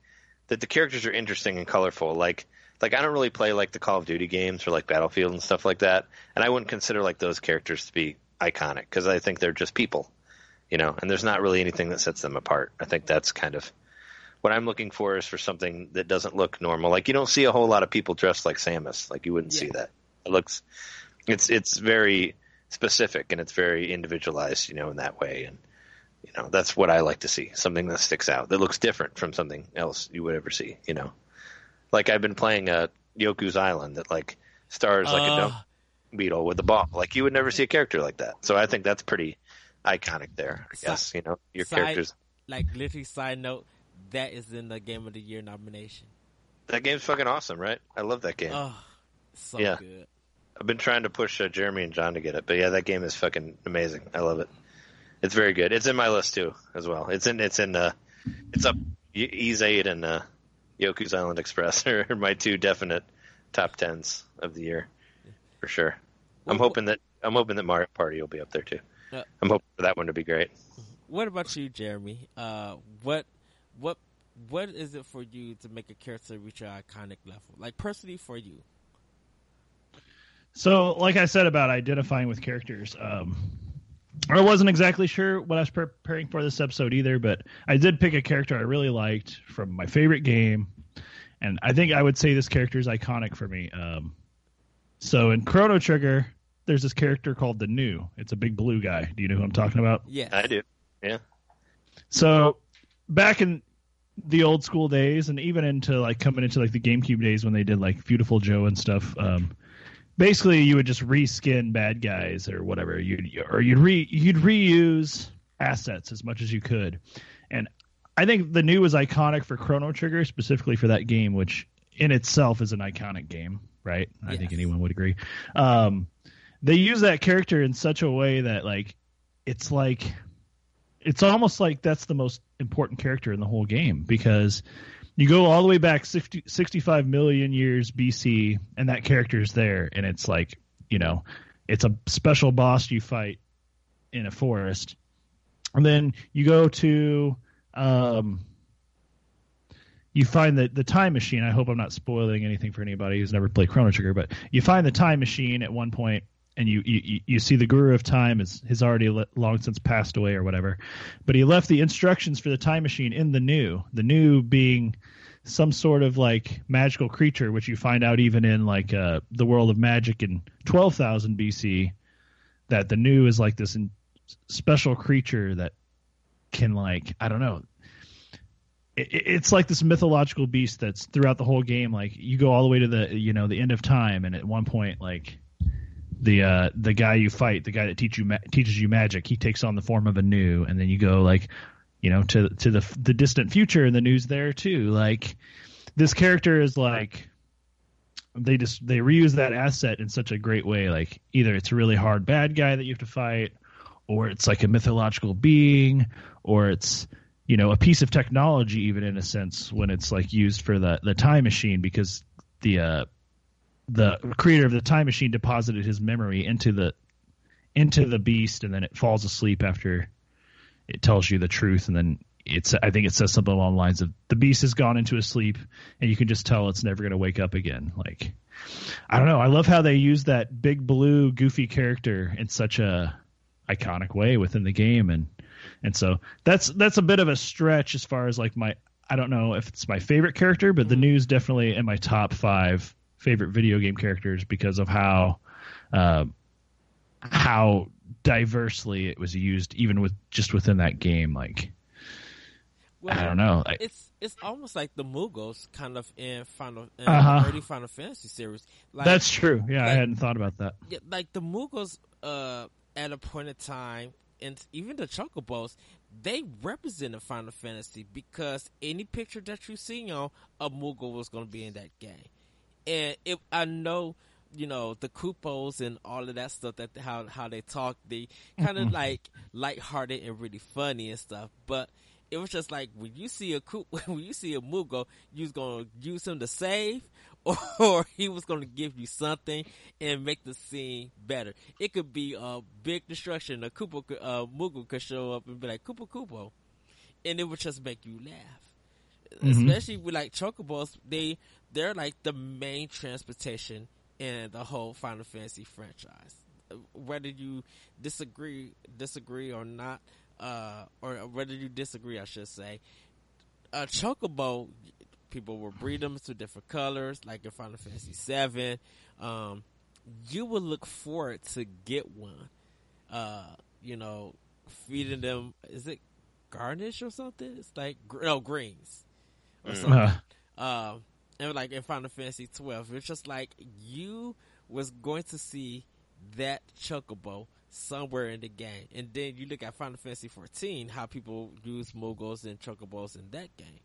[SPEAKER 2] that the characters are interesting and colorful. Like like I don't really play like the Call of Duty games or like Battlefield and stuff like that, and I wouldn't consider like those characters to be iconic because I think they're just people, you know, and there's not really anything that sets them apart. I think that's kind of what I'm looking for is for something that doesn't look normal. Like you don't see a whole lot of people dressed like Samus. Like you wouldn't see that. It looks it's it's very specific and it's very individualized, you know, in that way. And you know, that's what I like to see. Something that sticks out, that looks different from something else you would ever see, you know. Like I've been playing uh Yoku's Island that like stars like a
[SPEAKER 1] Uh,
[SPEAKER 2] dump beetle with a ball. Like you would never see a character like that. So I think that's pretty iconic there. I guess, you know, your
[SPEAKER 1] side-
[SPEAKER 2] characters
[SPEAKER 1] like literally side note, that is in the game of the year nomination.
[SPEAKER 2] that game's fucking awesome, right? I love that game.
[SPEAKER 1] Oh, so
[SPEAKER 2] Yeah.
[SPEAKER 1] good.
[SPEAKER 2] I've been trying to push uh, Jeremy and John to get it, but yeah, that game is fucking amazing. I love it. It's very good. It's in my list too, as well. It's in it's in uh, it's up. Y- Ys Eight and uh, Yoku's Island Express are my two definite top tens of the year, for sure. I'm
[SPEAKER 1] What-
[SPEAKER 2] hoping that I'm hoping that Mario Party will be up there too.
[SPEAKER 1] Yeah.
[SPEAKER 2] I'm hoping for that one to be great.
[SPEAKER 1] What about you, Jeremy? Uh, what, what, what is it for you to make a character reach an iconic level? Like personally, for you.
[SPEAKER 3] So, like I said about identifying with characters, um, I wasn't exactly sure what I was preparing for this episode either, but I did pick a character I really liked from my favorite game, and I think I would say this character is iconic for me. Um, so, in Chrono Trigger, there's this character called the Nu. It's a big blue guy. Do you know who I'm talking about?
[SPEAKER 1] Yeah,
[SPEAKER 2] I do. Yeah.
[SPEAKER 3] So back in the old school days, and even into like coming into like the GameCube days when they did like Viewtiful Joe and stuff. Um, basically, you would just reskin bad guys or whatever. You'd or you'd re you'd reuse assets as much as you could, and I think the Nu was iconic for Chrono Trigger specifically for that game, which in itself is an iconic game, right? I think anyone would agree. Um, they use that character in such a way that like it's like it's almost like that's the most important character in the whole game because you go all the way back 60, 65 million years BC and that character is there and it's like you know it's a special boss you fight in a forest. And then you go to um you find the the time machine. I hope i'm not spoiling anything for anybody who's never played chrono trigger but you find the time machine at one point and you you, you see the guru of time is has already le- long since passed away or whatever. But he left the instructions for the time machine in the Nu the Nu being some sort of like magical creature which you find out even in like uh, the world of magic in 12000 bc that the Nu is like this in- special creature that can like i don't know. It, it- it's like this mythological beast that's throughout the whole game like you go all the way to the you know the end of time and at one point like the uh the guy you fight the guy that teach you ma- teaches you magic he takes on the form of a Nu and then you go like you know to to the the distant future and the Nu's there too. Like this character is like they just they reuse that asset in such a great way. Like either it's a really hard bad guy that you have to fight or it's like a mythological being or it's you know a piece of technology even in a sense when it's like used for the the time machine because the uh the creator of the time machine deposited his memory into the into the beast and then it falls asleep after it tells you the truth and then it's I think it says something along the lines of the beast has gone into a sleep and you can just tell it's never going to wake up again. Like I don't know. I love how they use that big blue goofy character in such a iconic way within the game and and so that's that's a bit of a stretch as far as like my I don't know if it's my favorite character but the
[SPEAKER 1] Mhm.
[SPEAKER 3] Nu's definitely in my top 5 favorite video game characters because of how uh, how diversely it was used even with just within that game like
[SPEAKER 1] Well,
[SPEAKER 3] I don't know I,
[SPEAKER 1] It's it's almost like the Moogles kind of in Final in
[SPEAKER 3] Uh-huh.
[SPEAKER 1] early Final Fantasy series. Like,
[SPEAKER 3] that's true yeah I hadn't thought about that
[SPEAKER 1] yeah, like the Moogles uh, at a point in time, and even the Chocobos, they represented Final Fantasy because any picture that you see on a Moogle was going to be in that game. And it, I know, you know, the Kupos and all of that stuff that how how they talk, they kind of
[SPEAKER 3] Mm-hmm.
[SPEAKER 1] like lighthearted and really funny and stuff. But it was just like when you see a Koop, when you see a Moogle, you was gonna use him to save, or he was gonna give you something and make the scene better. It could be a big destruction. A Koopa, uh, Moogle could show up and be like Kupo Kupo, and it would just make you laugh.
[SPEAKER 3] Mhm.
[SPEAKER 1] Especially with like chocobos, they they're like the main transportation in the whole Final Fantasy franchise. Uh, Whether you disagree disagree or not, uh, or whether you disagree, I should say, a chocobo people will breed them to different colors, like in Final Fantasy Seven. Um, you would look forward to get one. Uh, you know, feeding them is it garnish or something? It's like no greens or
[SPEAKER 2] Mm.
[SPEAKER 1] something.
[SPEAKER 3] Uh,
[SPEAKER 1] Um, and like in Final Fantasy twelve, it's just like you was going to see that chocobo somewhere in the game, and then you look at Final Fantasy fourteen, how people use Moogles and chocobos in that game.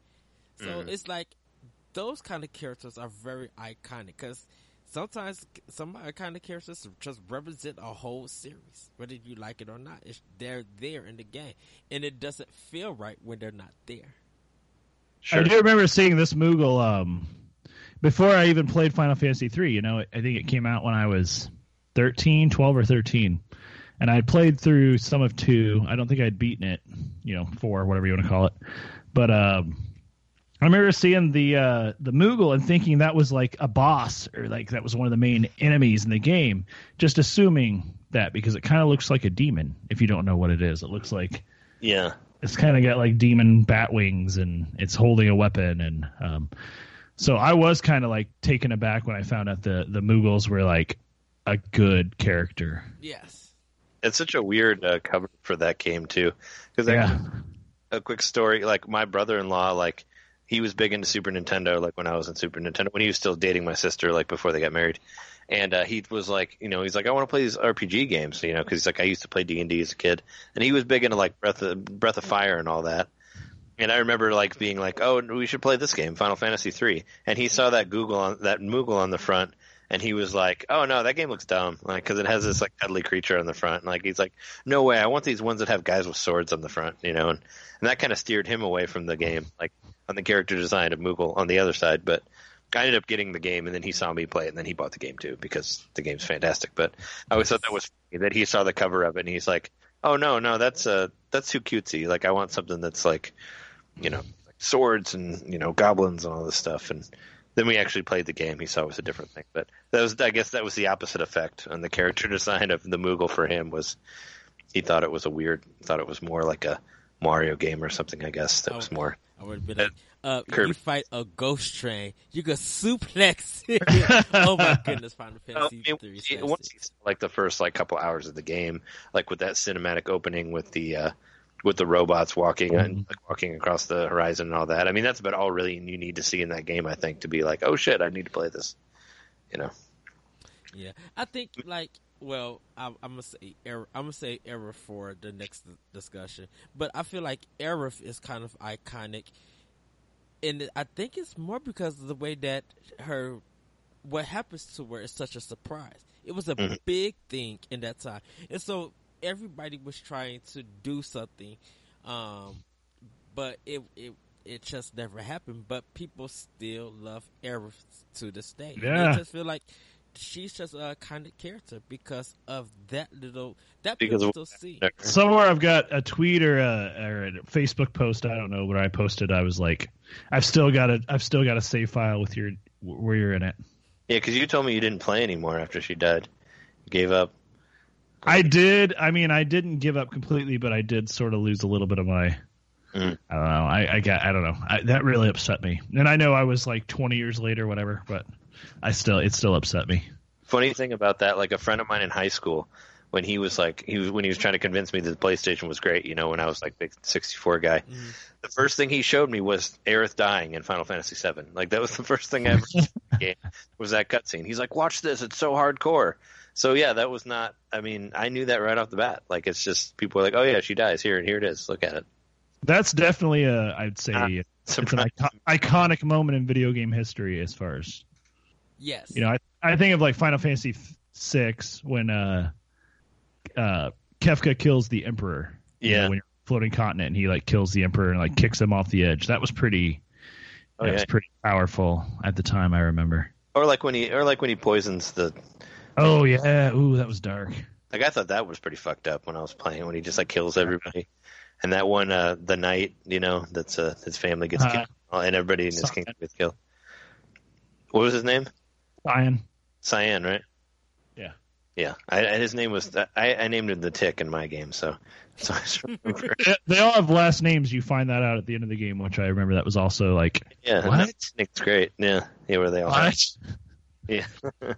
[SPEAKER 1] So
[SPEAKER 2] Mhm.
[SPEAKER 1] it's like those kind of characters are very iconic because sometimes some kind of characters just represent a whole series, whether you like it or not. It's, they're there in the game, and it doesn't feel right when they're not there.
[SPEAKER 3] I do remember seeing this Moogle um, before I even played Final Fantasy three. You know, I think it came out when I was 13, 12 or thirteen, and I played through some of two. I don't think I'd beaten it, you know, four, whatever you want to call it. But um, I remember seeing the uh, the Moogle and thinking that was like a boss or like that was one of the main enemies in the game. Just assuming that because it kind of looks like a demon. If you don't know what it is, it looks like
[SPEAKER 2] Yeah.
[SPEAKER 3] It's kind of got like demon bat wings and it's holding a weapon and um so i was kind of like taken aback when i found out the the moogles were like a good character
[SPEAKER 1] Yes.
[SPEAKER 2] It's such a weird uh, cover for that game too, because
[SPEAKER 3] yeah
[SPEAKER 2] a quick story. Like my brother-in-law, like he was big into Super Nintendo. Like when I was in Super Nintendo, when he was still dating my sister, like before they got married, and uh, he was like, you know, he's like, I want to play these RPG games, you know, because he's like, I used to play D and D as a kid, and he was big into like Breath of Breath of Fire and all that. And I remember like being like, oh, we should play this game, Final Fantasy three, and he saw that Google on that Moogle on the front. And he was like, "Oh no, that game looks dumb, like because it has this like cuddly creature on the front." And, like he's like, "No way, I want these ones that have guys with swords on the front," you know. And and that kind of steered him away from the game, like on the character design of Moogle on the other side. But I ended up getting the game, and then he saw me play it, and then he bought the game too because the game's fantastic. But I always thought that was funny that he saw the cover of it, and he's like, "Oh no, no, that's uh that's too cutesy. Like I want something that's like, you know, like swords and you know goblins and all this stuff." And then we actually played the game. He saw it was a different thing, but that was I guess that was the opposite effect on the character design of the Moogle for him was he thought it was a weird, thought it was more like a Mario game or something. I guess that was more.
[SPEAKER 1] I would be like, uh, you fight a ghost train, you could suplex it. oh my goodness, Final
[SPEAKER 2] Well,
[SPEAKER 1] Fantasy
[SPEAKER 2] it-
[SPEAKER 1] three.
[SPEAKER 2] it- once you like the first like couple hours of the game, like with that cinematic opening with the uh, with the robots walking and like, walking across the horizon and all that. I mean, that's about all really you need to see in that game. I think to be like, oh shit, I need to play this. You know,
[SPEAKER 1] Yeah, I think like well, I'm, I'm gonna say error. I'm gonna say error for the next discussion, but I feel like Aerith is kind of iconic, and I think it's more because of the way that her what happens to her is such a surprise. It was a
[SPEAKER 2] Mhm.
[SPEAKER 1] big thing in that time, and so everybody was trying to do something, um, but it it it just never happened. But people still love Aerith to this day.
[SPEAKER 3] Yeah.
[SPEAKER 1] I just feel like she's just a kind of character because of that little that
[SPEAKER 2] Because of-
[SPEAKER 1] pivotal scene.
[SPEAKER 3] somewhere i've got a tweet or a, or a facebook post i don't know where i posted i was like i've still got a i've still got a save file with your where you're in it
[SPEAKER 2] yeah, because you told me you didn't play anymore after she died. You gave up.
[SPEAKER 3] I did. I mean, I didn't give up completely, but I did sort of lose a little bit of my.
[SPEAKER 2] Mm.
[SPEAKER 3] I don't know. I, I got. I don't know. I, that really upset me. And I know I was like 20 years later, whatever. But I still, it still upset me.
[SPEAKER 2] Funny thing about that, like a friend of mine in high school, when he was like he was when he was trying to convince me that the PlayStation was great, you know, when I was like big 64 guy,
[SPEAKER 1] Mhm.
[SPEAKER 2] the first thing he showed me was Aerith dying in Final Fantasy 7. Like that was the first thing I ever saw game was that cutscene. He's like, "Watch this, it's so hardcore." So yeah, that was not. I mean, I knew that right off the bat. Like it's just people were like, "Oh yeah, she dies here, and here it is. Look at it."
[SPEAKER 3] That's definitely a, I'd say,
[SPEAKER 2] Ah,
[SPEAKER 3] it's an icon- iconic moment in video game history as far as
[SPEAKER 1] Yes.
[SPEAKER 3] you know. I, I think of like Final Fantasy VI when uh, uh, Kefka kills the Emperor. you
[SPEAKER 2] Yeah.
[SPEAKER 3] know, when you're floating continent, and he like kills the Emperor and like kicks him off the edge. That was pretty.
[SPEAKER 2] Oh,
[SPEAKER 3] that was pretty powerful at the time. I remember.
[SPEAKER 2] Or like when he, or like when he poisons the.
[SPEAKER 3] Oh yeah, ooh, that was dark.
[SPEAKER 2] Like I thought that was pretty fucked up when I was playing when he just like kills everybody, and that one, uh, the knight, you know, that's uh, his family gets
[SPEAKER 3] Uh,
[SPEAKER 2] killed, and everybody in his kingdom gets killed. What was his name?
[SPEAKER 3] Cyan.
[SPEAKER 2] Cyan, right?
[SPEAKER 3] Yeah.
[SPEAKER 2] Yeah, I, I- his name was I, I named him the Tick in my game, so so I just remember.
[SPEAKER 3] Yeah, They all have last names. You find that out at the end of the game, which I remember. That was also like
[SPEAKER 2] yeah,
[SPEAKER 3] What?
[SPEAKER 2] It's great. Yeah, yeah, where they all have,
[SPEAKER 3] what?
[SPEAKER 2] yeah,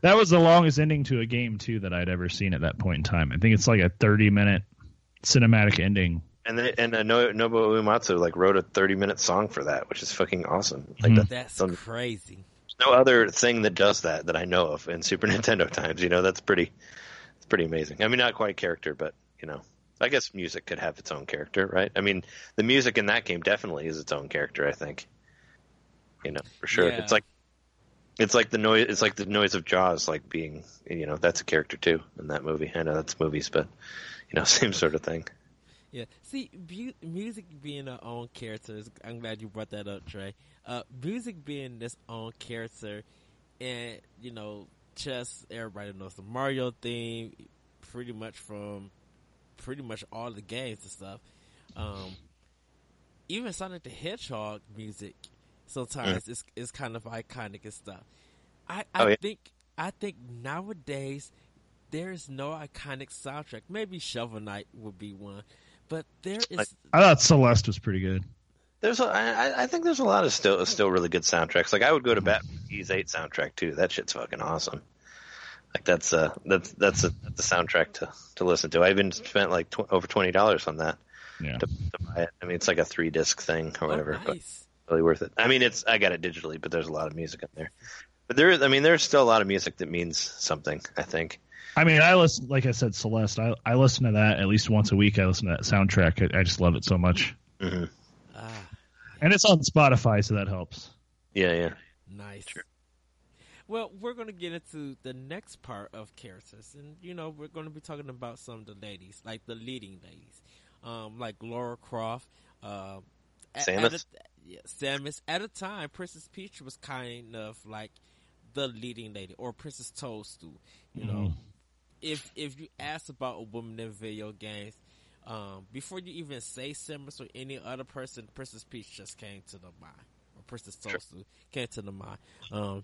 [SPEAKER 3] That was the longest ending to a game too that I'd ever seen at that point in time. I think it's like a thirty-minute cinematic ending.
[SPEAKER 2] and they, and uh, no, Nobuo Uematsu like wrote a thirty minute song for that, which is fucking awesome. Like
[SPEAKER 3] Mhm.
[SPEAKER 2] that,
[SPEAKER 1] That's
[SPEAKER 2] some-
[SPEAKER 1] crazy.
[SPEAKER 2] no other thing that does that that I know of in Super Nintendo times. You know, that's pretty, it's pretty amazing. I mean, not quite character, but you know, I guess music could have its own character, right? I mean, the music in that game definitely is its own character. I think, you know, for sure.
[SPEAKER 1] Yeah.
[SPEAKER 2] It's like, it's like the noise. It's like the noise of Jaws, like being, you know, that's a character too in that movie. I know that's movies, but you know, same sort of thing.
[SPEAKER 1] Yeah. See, bu- music being our own characters. I'm glad you brought that up, Trey. Uh, music being this own character, and you know, just everybody knows the Mario theme, pretty much from pretty much all the games and stuff. Um, even Sonic the Hedgehog music sometimes is is kind of iconic and stuff. I I
[SPEAKER 2] Oh, yeah.
[SPEAKER 1] think I think nowadays there is no iconic soundtrack. Maybe Shovel Knight would be one, but there is
[SPEAKER 2] Like-
[SPEAKER 3] I thought Celeste was pretty good.
[SPEAKER 2] There's, a, I, I think there's a lot of still, still really good soundtracks. Like I would go to Batman Keys Eight soundtrack too. That shit's fucking awesome. Like that's uh that's that's a that's a soundtrack to to listen to. I even spent like tw- over twenty dollars on that
[SPEAKER 3] Yeah.
[SPEAKER 2] to, to buy it. I mean, it's like a three disc thing or whatever,
[SPEAKER 1] oh,
[SPEAKER 2] but
[SPEAKER 1] nice.
[SPEAKER 2] really worth it. I mean, it's I got it digitally, but there's a lot of music in there. But there is, I mean, there's still a lot of music that means something. I think.
[SPEAKER 3] I mean, I listen, like I said, Celeste. I I listen to that at least once a week. I listen to that soundtrack. I, I just love it so much,
[SPEAKER 2] hmm
[SPEAKER 1] Ah,
[SPEAKER 3] and it's on Spotify, so that helps.
[SPEAKER 2] Yeah, yeah.
[SPEAKER 1] nice. Well, we're going to get into the next part of characters, and you know, we're going to be talking about some of the ladies, like the leading ladies, um, like Lara Croft, uh,
[SPEAKER 2] Samus?
[SPEAKER 1] At a, yeah, Samus. At a time, Princess Peach was kind of like the leading lady, or Princess Toadstool. You know,
[SPEAKER 3] Mhm.
[SPEAKER 1] If if you ask about a woman in video games, um, before you even say Samus or any other person, Princess Peach just came to the mind, or Princess
[SPEAKER 2] Sure.
[SPEAKER 1] Toadstool came to the mind. Um,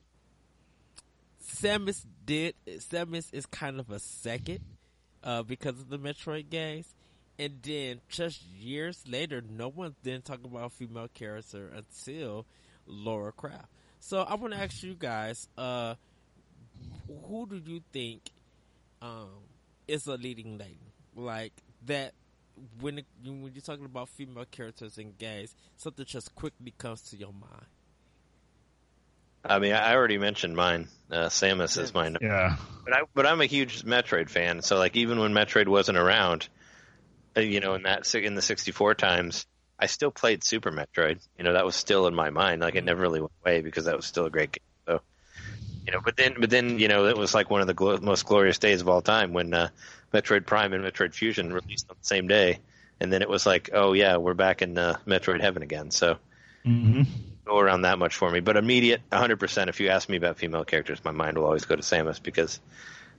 [SPEAKER 1] Samus did. Samus is kind of a second uh, because of the Metroid games, and then just years later, no one then talk about female character until Lara Croft. So I want to ask you guys, uh, who do you think um, is a leading lady like that? When it, when you're talking about female characters and games, something just quickly comes to your mind.
[SPEAKER 2] I mean, I already mentioned mine. Uh, Samus is mine.
[SPEAKER 3] Yeah,
[SPEAKER 2] But I, but I'm a huge Metroid fan. So like even when Metroid wasn't around, uh, you know, in that in the 64 times, I still played Super Metroid. You know, that was still in my mind. Like it never really went away because that was still a great game. So, you know, but then but then you know it was like one of the glo- most glorious days of all time when uh, Metroid Prime and Metroid Fusion released on the same day, and then it was like, oh yeah, we're back in uh, Metroid heaven again. So
[SPEAKER 3] hmm
[SPEAKER 2] go around that much for me. But immediate, 100%. If you ask me about female characters, my mind will always go to Samus because,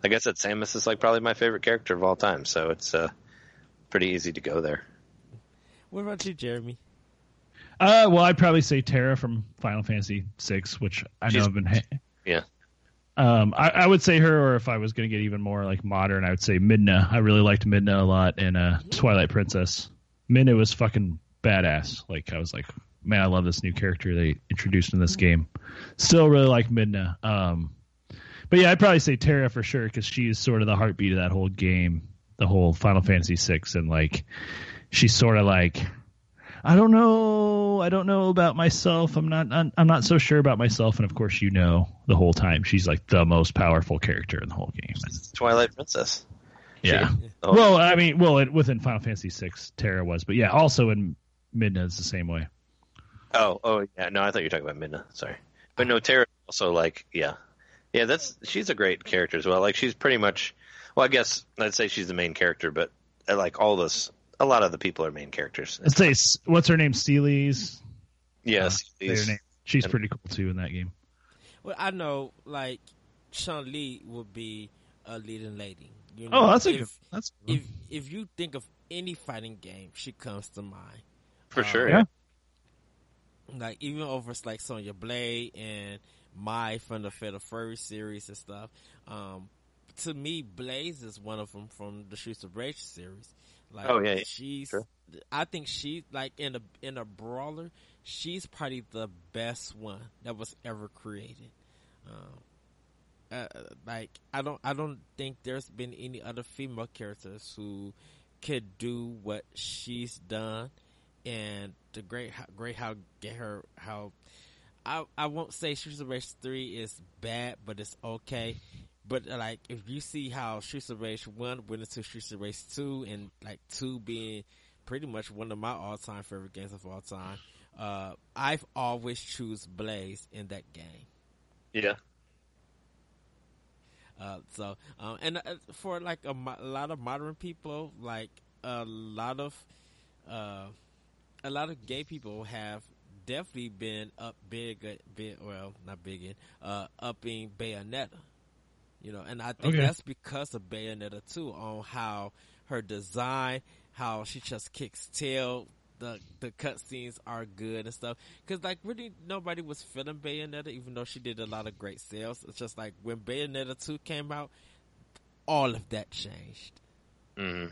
[SPEAKER 2] like I said, Samus is like probably my favorite character of all time. So it's uh, pretty easy to go there.
[SPEAKER 1] What about you, Jeremy?
[SPEAKER 3] Uh, well, I'd probably say Terra from Final Fantasy VI, which I know
[SPEAKER 2] She's-
[SPEAKER 3] I've been. Ha-
[SPEAKER 2] Yeah.
[SPEAKER 3] Um, I, I would say her, or if I was going to get even more like modern, I would say Midna. I really liked Midna a lot in uh, Twilight Princess. Midna was fucking badass. Like I was like, man, I love this new character they introduced in this game. Still really like Midna. Um, but yeah, I'd probably say Terra for sure because she's sort of the heartbeat of that whole game, the whole Final Fantasy VI, and like she's sort of like I don't know. I don't know about myself. I'm not. I'm, I'm not so sure about myself. And of course, you know, the whole time she's like the most powerful character in the whole game.
[SPEAKER 2] Twilight Princess.
[SPEAKER 3] Yeah.
[SPEAKER 2] Oh,
[SPEAKER 3] Well, I mean, well, it, within Final Fantasy VI, Terra was, but yeah, also in Midna is the same way.
[SPEAKER 2] Oh, oh yeah. No, I thought you were talking about Midna. Sorry, but no, Terra also like yeah, yeah. That's she's a great character as well. Like she's pretty much. Well, I guess I'd say she's the main character, but uh, like all this, a lot of the people are main characters.
[SPEAKER 3] Let's say what's her name? Celes.
[SPEAKER 2] Yes,
[SPEAKER 3] Uh, say name. She's pretty cool too in that game.
[SPEAKER 1] Well, I know like Chun Li would be a leading lady. You know,
[SPEAKER 3] Oh, that's a
[SPEAKER 1] if,
[SPEAKER 3] good. That's
[SPEAKER 1] if if you think of any fighting game, she comes to mind.
[SPEAKER 2] for
[SPEAKER 1] uh,
[SPEAKER 2] sure.
[SPEAKER 3] yeah.
[SPEAKER 1] Like even over like Sonya Blade and Mai from the Fatal Fury series and stuff. Um, to me, Blaze is one of them from the Streets of Rage series. Like,
[SPEAKER 2] Oh, yeah, yeah,
[SPEAKER 1] she's.
[SPEAKER 2] sure.
[SPEAKER 1] I think she like in a in a brawler, she's probably the best one that was ever created. Um, uh, like I don't I don't think there's been any other female characters who could do what she's done, and the great how, great how get her how I I won't say Streets of Rage three is bad, but it's okay. But uh, like if you see how Streets of Rage one went into Streets of Rage two, and like two being pretty much one of my all time favorite games of all time, uh, I've always choose Blaze in that game.
[SPEAKER 2] Yeah.
[SPEAKER 1] Uh, so, um, and uh, for like a, mo- a lot of modern people, like a lot of, uh, a lot of gay people have definitely been up big, uh, big well, not big in, uh, upping Bayonetta. You know, and I think
[SPEAKER 3] Okay.
[SPEAKER 1] that's because of Bayonetta too, on how her design, how she just kicks tail, the the cutscenes are good and stuff. Because like really nobody was feeling Bayonetta, even though she did a lot of great sales. It's just like when Bayonetta two came out, all of that changed.
[SPEAKER 2] hmm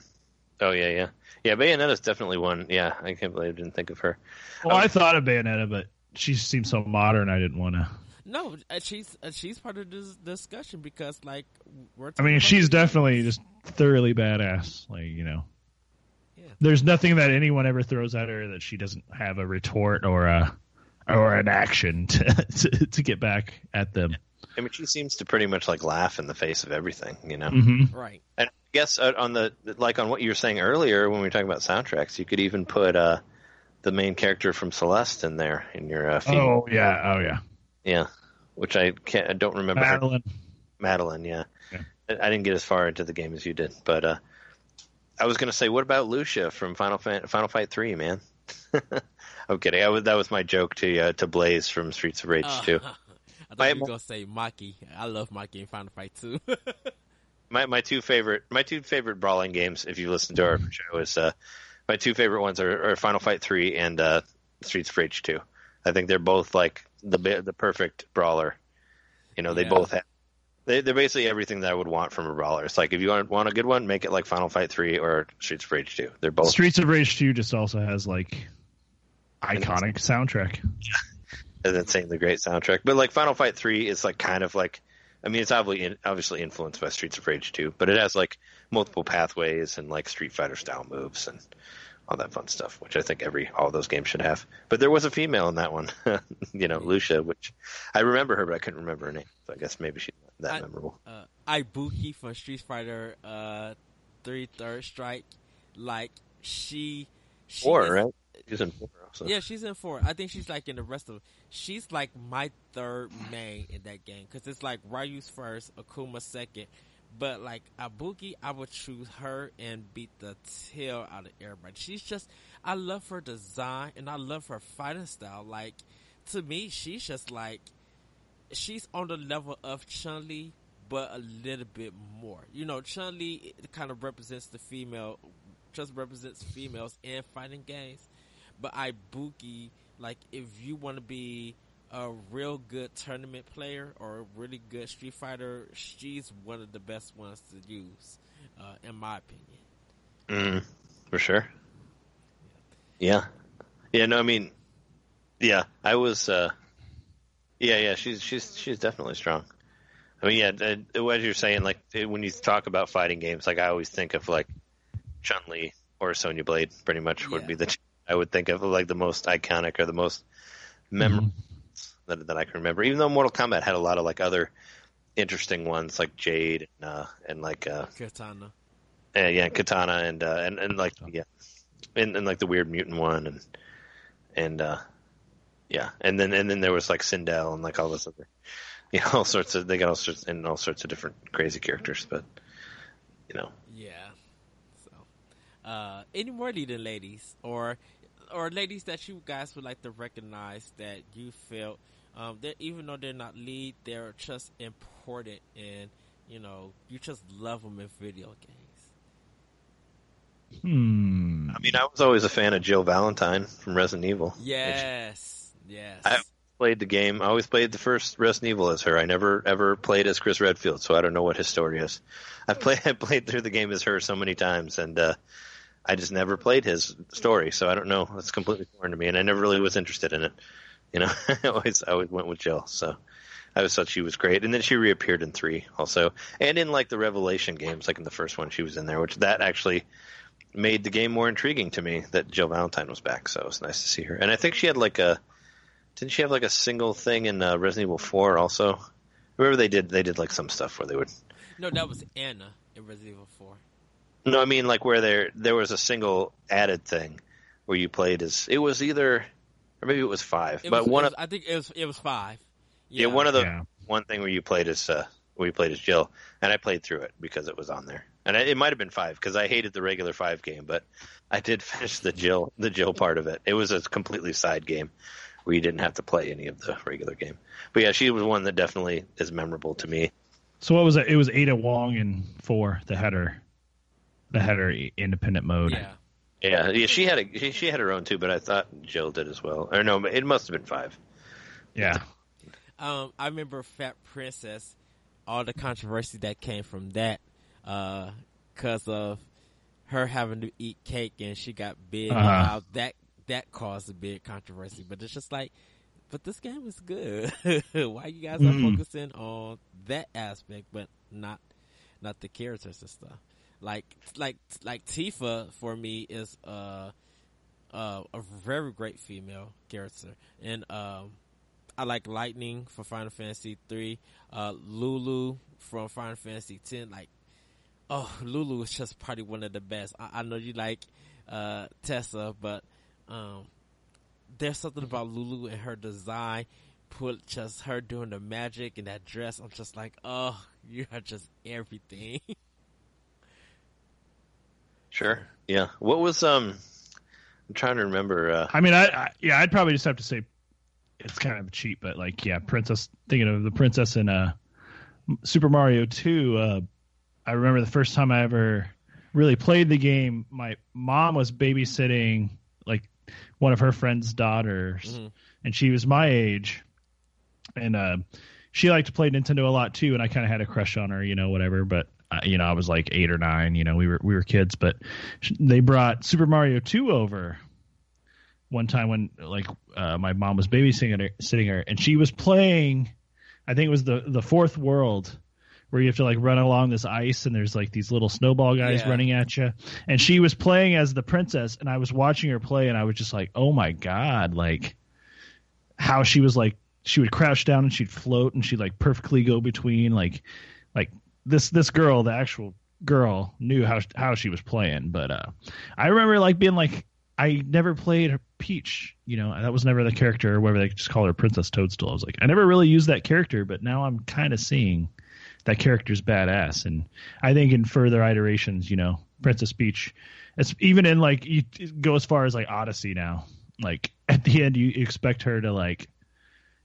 [SPEAKER 2] Oh yeah, yeah, yeah. Bayonetta's definitely one. Yeah, I can't believe I didn't think of her.
[SPEAKER 3] Well, I thought of Bayonetta, but she seems so modern. I didn't want to.
[SPEAKER 1] No, uh, she's uh, she's part of this discussion because like we're.
[SPEAKER 3] I
[SPEAKER 1] talking
[SPEAKER 3] mean,
[SPEAKER 1] about-
[SPEAKER 3] she's definitely just thoroughly badass. Like you know,
[SPEAKER 1] Yeah.
[SPEAKER 3] there's nothing that anyone ever throws at her that she doesn't have a retort or a or an action to to, to get back at them.
[SPEAKER 2] I mean, she seems to pretty much like laugh in the face of everything, you know.
[SPEAKER 3] hmm
[SPEAKER 1] right.
[SPEAKER 2] And I guess uh, on the like on what you were saying earlier when we were talking about soundtracks, you could even put uh, the main character from Celeste in there in your uh,
[SPEAKER 3] Oh yeah, oh yeah,
[SPEAKER 2] yeah, which I can't, I don't remember. her-
[SPEAKER 3] Madeline.
[SPEAKER 2] Madeline, yeah.
[SPEAKER 3] Yeah.
[SPEAKER 2] I, I didn't get as far into the game as you did, but uh, I was going to say, what about Lucia from Final Fan- Final Fight Three, man? I'm kidding. I was, that was my joke to uh, to Blaze from Streets of Rage
[SPEAKER 1] Uh,
[SPEAKER 2] too.
[SPEAKER 1] I thought
[SPEAKER 2] My-
[SPEAKER 1] you were gonna say Maki. I love Maki in Final Fight too.
[SPEAKER 2] my my two favorite my two favorite brawling games, if you listen to our show, is uh, my two favorite ones are, are Final Fight Three and uh, Streets of Rage Two. I think they're both like the the perfect brawler. You know, they
[SPEAKER 1] Yeah.
[SPEAKER 2] both have. They, they're basically everything that I would want from a brawler. It's like if you want, want a good one, make it like Final Fight Three or Streets of Rage Two. They're both
[SPEAKER 3] Streets of Rage 2 just also has like iconic soundtrack.
[SPEAKER 2] and then an insanely great soundtrack. But like Final Fight Three is like kind of like, I mean, it's obviously obviously influenced by Streets of Rage Two, but it has like multiple pathways and like Street Fighter style moves and all that fun stuff, which I think every all those games should have. But there was a female in that one, you know, Lucia, which I remember her, but I couldn't remember her name. So I guess maybe she's not that
[SPEAKER 1] I-
[SPEAKER 2] memorable.
[SPEAKER 1] uh, Ibuki from Street Fighter uh, Three Third Strike, like she, she
[SPEAKER 2] Four,
[SPEAKER 1] is-
[SPEAKER 2] right? She's in four. Also.
[SPEAKER 1] Yeah, she's in four. I think she's like in the rest of. She's like my third main in that game because it's like Ryu's first, Akuma second, but like Ibuki, I would choose her and beat the tail out of everybody. She's just, I love her design and I love her fighting style. Like to me, she's just like, she's on the level of Chun Li, but a little bit more. You know, Chun Li kind of represents the female, just represents females in fighting games. But Ibuki, like, if you want to be a real good tournament player or a really good Street Fighter, she's one of the best ones to use, uh, in my opinion.
[SPEAKER 2] Mm, for sure. Yeah. Yeah, no, I mean, yeah, I was, uh, yeah, yeah, she's, she's, she's definitely strong. I mean, yeah, uh, what you're saying, like, when you talk about fighting games, like, I always think of, like, Chun-Li or Sonya Blade, pretty much would
[SPEAKER 1] Yeah.
[SPEAKER 2] be the, I would think of, like, the most iconic or the most memorable that, that I can remember. Even though Mortal Kombat had a lot of, like, other interesting ones, like Jade, and, uh, and like, uh,
[SPEAKER 1] Katana.
[SPEAKER 2] uh, yeah, Katana and uh, and and like yeah, and, and like the weird mutant one, and and uh, yeah, and then and then there was like Sindel and like all this other, you know, all sorts of they got all sorts and all sorts of different crazy characters, but you know,
[SPEAKER 1] Yeah. So, uh, any more leading ladies or or ladies that you guys would like to recognize that you felt um, that even though they're not lead, they're just important and you know you just love them in video games.
[SPEAKER 3] Hmm.
[SPEAKER 2] I mean, I was always a fan of Jill Valentine from Resident Evil.
[SPEAKER 1] Yes. Yes.
[SPEAKER 2] I- Played the game. I always played the first Resident Evil as her. I never ever played as Chris Redfield, so I don't know what his story is. I played I played through the game as her so many times, and uh, I just never played his story, so I don't know. It's completely foreign to me, and I never really was interested in it. You know, I always I always went with Jill, so I always thought she was great. And then she reappeared in three also, and in like the Revelation games, like in the first one, she was in there, which that actually made the game more intriguing to me that Jill Valentine was back. So it was nice to see her, and I think she had like a didn't she have like a single thing in uh, Resident Evil Four also? Remember they did they did like some stuff where they would
[SPEAKER 1] no, that was Anna in Resident Evil Four.
[SPEAKER 2] no I mean like where there there was a single added thing where you played as it was either or maybe it was five
[SPEAKER 1] It
[SPEAKER 2] but
[SPEAKER 1] was,
[SPEAKER 2] one
[SPEAKER 1] it
[SPEAKER 2] of
[SPEAKER 1] was- I think it was it was five.
[SPEAKER 2] yeah. one of the
[SPEAKER 3] Yeah.
[SPEAKER 2] one thing where you played as uh, where you played as Jill and I played through it because it was on there and I, it might have been five because I hated the regular five game but I did finish the Jill the Jill part of it it was a completely side game where you didn't have to play any of the regular game but yeah she was one that definitely is memorable to me
[SPEAKER 3] So what was it? It was Ada Wong and four the header, the header independent mode.
[SPEAKER 1] Yeah.
[SPEAKER 2] Yeah, yeah, she had a she, she had her own too, but I thought Jill did as well. Or no, it must have been five.
[SPEAKER 3] Yeah.
[SPEAKER 1] Um, I remember Fat Princess, all the controversy that came from that, because of her having to eat cake and she got big. and
[SPEAKER 3] Uh-huh.
[SPEAKER 1] how that that caused a big controversy. But it's just like, but this game is good. Why you guys are
[SPEAKER 3] Mhm.
[SPEAKER 1] focusing on that aspect, but not not the characters and stuff? Like like like Tifa for me is uh uh, a very great female character, and um, I like Lightning from Final Fantasy three, uh, Lulu from Final Fantasy ten. Like, oh, Lulu is just probably one of the best. I, I know you like uh, Tessa, but um, there's something about Lulu and her design. Put just her doing the magic and that dress. I'm just like, oh, you are just everything.
[SPEAKER 2] Sure. Yeah. What was um? I'm trying to remember. Uh,
[SPEAKER 3] I mean, I, I yeah, I'd probably just have to say it's kind of cheap, but like, yeah, princess. Thinking of the princess in uh, Super Mario Two. Uh, I remember the first time I ever really played the game. My mom was babysitting like one of her friend's daughters,
[SPEAKER 1] Mhm.
[SPEAKER 3] and she was my age, and uh, she liked to play Nintendo a lot too. And I kind of had a crush on her, you know, whatever. But you know, I was like eight or nine. You know, we were we were kids, but they brought Super Mario Two over one time when like uh, my mom was babysitting her, sitting her, and she was playing. I think it was the the fourth world where you have to like run along this ice and there's like these little snowball guys
[SPEAKER 1] Yeah.
[SPEAKER 3] running at you. And she was playing as the princess, and I was watching her play, and I was just like, oh my god, like how she was like she would crouch down and she'd float and she'd like perfectly go between like like this this girl the actual girl knew how how she was playing but uh i remember like being like i never played peach you know that was never the character or whatever they just call her princess toadstool. I was like i never really used that character but now i'm kind of seeing that character's badass. And i think in further iterations you know princess peach it's even in like you go as far as like odyssey now like at the end you expect her to like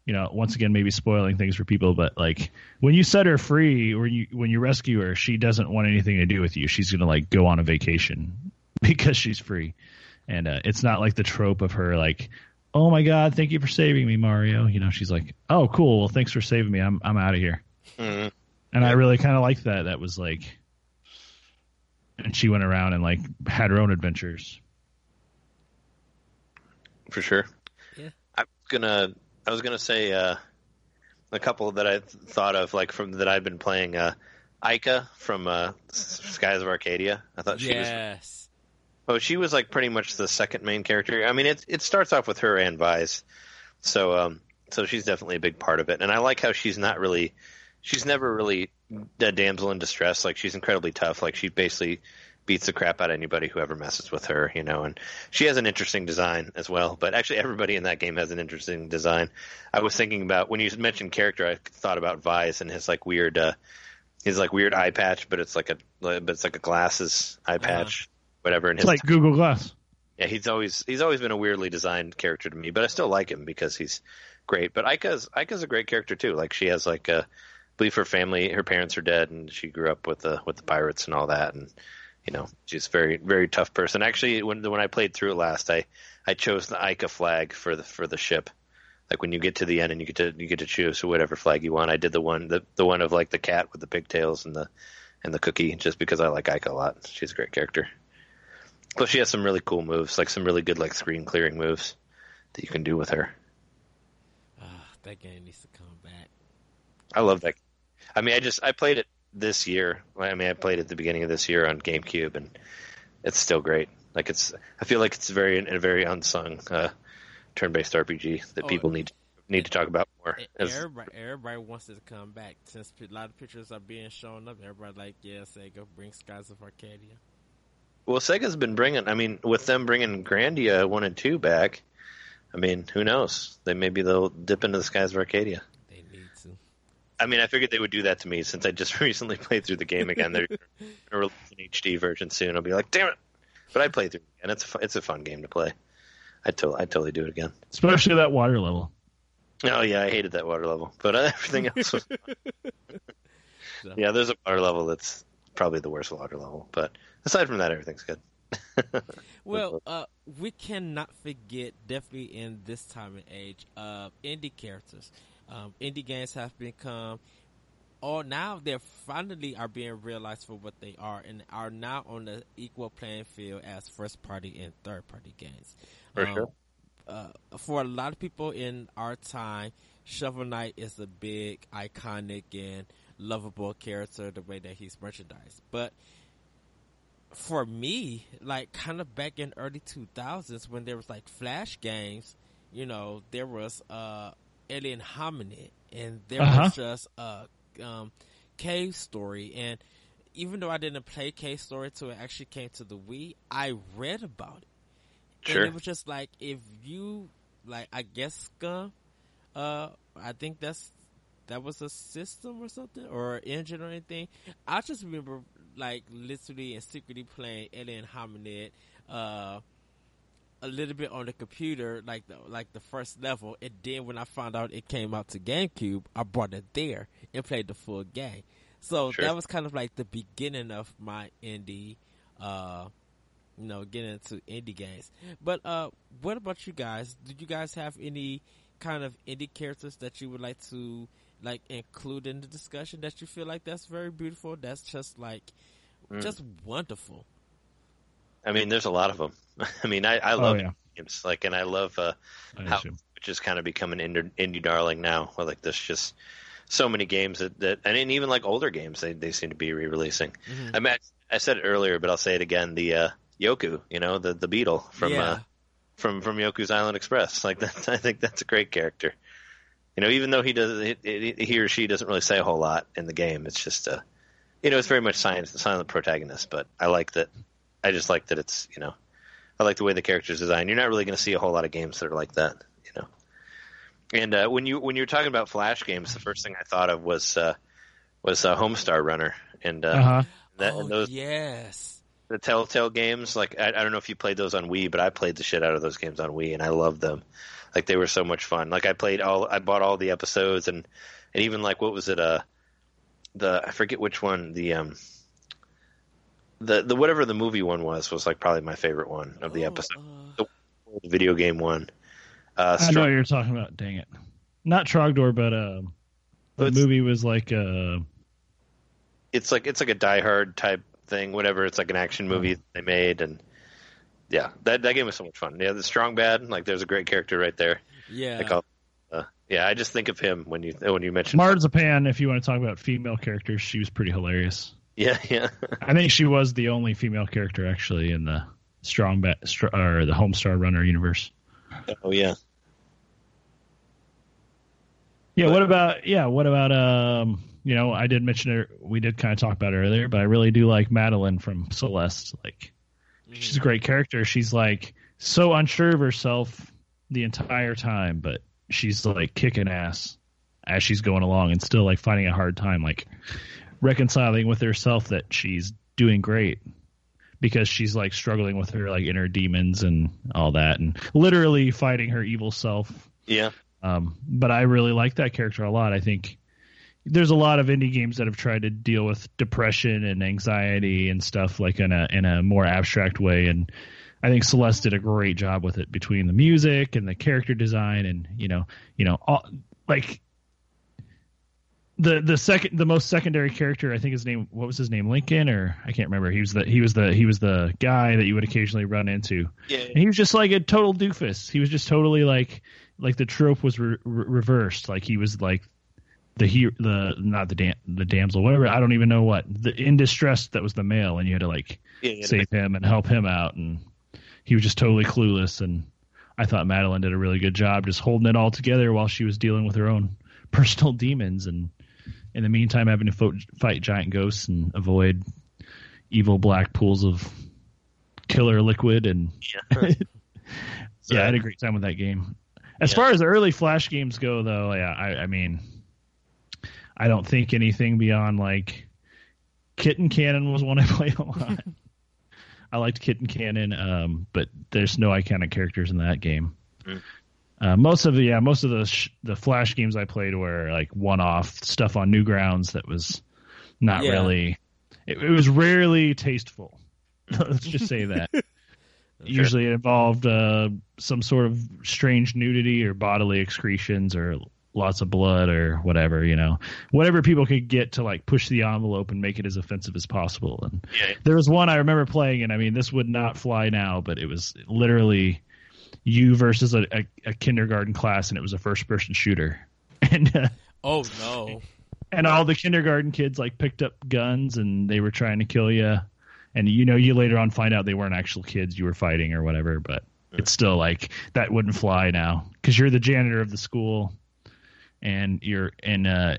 [SPEAKER 3] you know once again maybe spoiling things for people but like when you set her free or you when you rescue her she doesn't want anything to do with you. She's gonna like go on a vacation because she's free. And uh, it's not like the trope of her like oh my god thank you for saving me mario. You know she's like oh cool. Well thanks for saving me. I'm i'm out of here.
[SPEAKER 2] Mhm.
[SPEAKER 3] and i really kind of liked that. That was like and she went around and like had her own adventures.
[SPEAKER 2] For sure.
[SPEAKER 1] Yeah.
[SPEAKER 2] I'm gonna I was gonna say uh, a couple that I thought of like from that I've been playing. Uh, Aika from uh, Skies of Arcadia. I thought she was. Oh, she was like pretty much the second main character. I mean, it it starts off with her and Vyse, so um, so she's definitely a big part of it. And I like how she's not really, she's never really a damsel in distress. Like she's incredibly tough. Like she basically beats the crap out of anybody who ever messes with her, you know. And she has an interesting design as well. But actually, everybody in that game has an interesting design. I was thinking about when you mentioned character, I thought about Vyse and his like weird, uh, his like weird eye patch, but it's like a, but it's like a glasses eye patch, uh-huh. whatever. And
[SPEAKER 3] it's like Google Glass.
[SPEAKER 2] Yeah, he's always he's always been a weirdly designed character to me, but I still like him because he's great. But Aika's Aika's a great character too. Like she has like a, I believe her family, her parents are dead, and she grew up with the with the pirates and all that, and you know, she's a very very tough person. Actually, when when I played through it last, I I chose the Aika flag for the for the ship. Like when you get to the end and you get to you get to choose whatever flag you want. I did the one the the one of like the cat with the pigtails and the and the cookie just because I like Aika a lot. She's a great character. Plus, she has some really cool moves, like some really good like screen clearing moves that you can do with her.
[SPEAKER 1] Uh, that game needs to come back.
[SPEAKER 2] I love that. I mean, I just I played it this year. I mean, I played at the beginning of this year on GameCube, and it's still great. Like it's, I feel like it's very a very unsung uh, turn-based RPG that oh, people need need to talk about more.
[SPEAKER 1] Everybody, everybody wants it to come back since a lot of pictures are being shown up. Everybody like, yeah, Sega bring Skies of Arcadia.
[SPEAKER 2] Well, Sega's been bringing. I mean, with them bringing Grandia one and two back, I mean, who knows? They maybe they'll dip into the Skies of Arcadia. I mean, I figured they would do that to me since I just recently played through the game again. They're going to release an HD version soon. I'll be like, damn it! But I played through it, and it's a, it's a fun game to play. I totally I totally do it again.
[SPEAKER 3] Especially that water level.
[SPEAKER 2] Oh yeah, I hated that water level, but everything else was. yeah, there's a water level that's probably the worst water level, but aside from that, everything's good.
[SPEAKER 1] well, uh, we cannot forget, definitely in this time and age, uh, indie characters. Um, indie games have become, all now they're finally are being realized for what they are and are now on the equal playing field as first party and third party games.
[SPEAKER 2] For um, sure.
[SPEAKER 1] Uh, for a lot of people in our time, Shovel Knight is a big, iconic, and lovable character the way that he's merchandised. But for me, like kind of back in early 2000s when there was like flash games, you know, there was uh alien hominid, and there uh-huh. was just a um, cave story. And even though I didn't play cave story till it actually came to the Wii, I read about it.
[SPEAKER 2] Sure.
[SPEAKER 1] And it was just like if you like, I guess Scum. Uh, I think that's that was a system or something or engine or anything. I just remember like literally and secretly playing Alien Hominid. Uh, a little bit on the computer, like the like the first level, and then when I found out it came out to GameCube, I brought it there and played the full game. So sure. that was kind of like the beginning of my indie, uh, you know, getting into indie games. But uh, what about you guys? Did you guys have any kind of indie characters that you would like to like include in the discussion that you feel like that's very beautiful? That's just like mm. just wonderful.
[SPEAKER 2] I mean, there's a lot of them. I mean, I, I oh, love oh, yeah. games like, and I love uh, I how which is kind of become an indie, indie darling now. Like there's just so many games that, that and even like older games they, they seem to be re-releasing. Mm-hmm. I mean, I, I said it earlier, but I'll say it again. The uh, Yoku, you know, the the beetle from yeah. uh, from from Yoku's Island Express. Like that, I think that's a great character. You know, even though he does he, he or she doesn't really say a whole lot in the game, it's just a, uh, you know, it's very much science, silent protagonist. But I like that I just like that it's you know, I like the way the characters designed. You're not really going to see a whole lot of games that are like that, you know. And uh, when you when you were talking about flash games, the first thing I thought of was uh, was uh, Homestar Runner, and uh,
[SPEAKER 3] uh-huh.
[SPEAKER 1] that, oh, and those yes,
[SPEAKER 2] the Telltale games. Like I, I don't know if you played those on Wii, but I played the shit out of those games on Wii, and I loved them. Like they were so much fun. Like I played all, I bought all the episodes, and and even like what was it? Uh, the I forget which one. The um, the the whatever the movie one was was like probably my favorite one of the oh, episode. Uh... The, video game one.
[SPEAKER 3] Uh, I know what you're talking about. Dang it, not Trogdor, but uh, the movie was like uh,
[SPEAKER 2] it's like it's like a Die Hard type thing. Whatever, it's like an action movie they made, and yeah, that that game was so much fun. Yeah, the Strong Bad, like there's a great character right there.
[SPEAKER 1] Yeah.
[SPEAKER 2] Like, uh, yeah, I just think of him when you when you mentioned
[SPEAKER 3] Marzipan. If you want to talk about female characters, she was pretty hilarious.
[SPEAKER 2] Yeah, yeah.
[SPEAKER 3] I think she was the only female character actually in the Strong Bad or the Homestar Runner universe.
[SPEAKER 2] Oh yeah.
[SPEAKER 3] Yeah. But, what about yeah? What about um you know, I did mention her. We did kind of talk about it earlier, but I really do like Madeline from Celeste. Like, mm-hmm. she's a great character. She's like so unsure of herself the entire time, but she's like kicking ass as she's going along and still like finding a hard time, like reconciling with herself that she's doing great because she's like struggling with her like inner demons and all that and literally fighting her evil self.
[SPEAKER 2] Yeah.
[SPEAKER 3] Um, but I really like that character a lot. I think there's a lot of indie games that have tried to deal with depression and anxiety and stuff like in a in a more abstract way and I think Celeste did a great job with it between the music and the character design and you know you know all, like the the second the most secondary character I think his name what was his name Lincoln or I can't remember. He was the he was the he was the guy that you would occasionally run into.
[SPEAKER 2] Yeah,
[SPEAKER 3] and he was just like a total doofus. He was just totally like like the trope was re- re- reversed. Like he was like the he the not the dam, the damsel whatever. I don't even know what. The in distress that was the male and you had to like yeah, save him and help him out and he was just totally clueless and I thought Madeline did a really good job just holding it all together while she was dealing with her own personal demons and in the meantime having to fo- fight giant ghosts and avoid evil black pools of killer liquid and
[SPEAKER 2] yeah,
[SPEAKER 3] so, yeah I had a great time with that game. As yeah. far as early flash games go, though, yeah, I, I mean, I don't think anything beyond like Kitten Cannon was one I played a lot. I liked Kitten Cannon, um, but there's no iconic characters in that game. Mm. Uh, most of the yeah, most of the sh- the flash games I played were like one off stuff on Newgrounds that was not yeah. really. It, it, was rarely tasteful. Let's just say that. Usually, it involved uh, some sort of strange nudity or bodily excretions or lots of blood or whatever. You know, whatever people could get to like push the envelope and make it as offensive as possible. And
[SPEAKER 2] yeah.
[SPEAKER 3] there was one I remember playing, and I mean, this would not fly now, but it was literally you versus a, a, a kindergarten class, and it was a first person shooter. And uh,
[SPEAKER 1] oh no!
[SPEAKER 3] And all the kindergarten kids like picked up guns and they were trying to kill you. And you know, you later on find out they weren't actual kids you were fighting or whatever. But it's still like that wouldn't fly now because you're the janitor of the school, and you're and uh,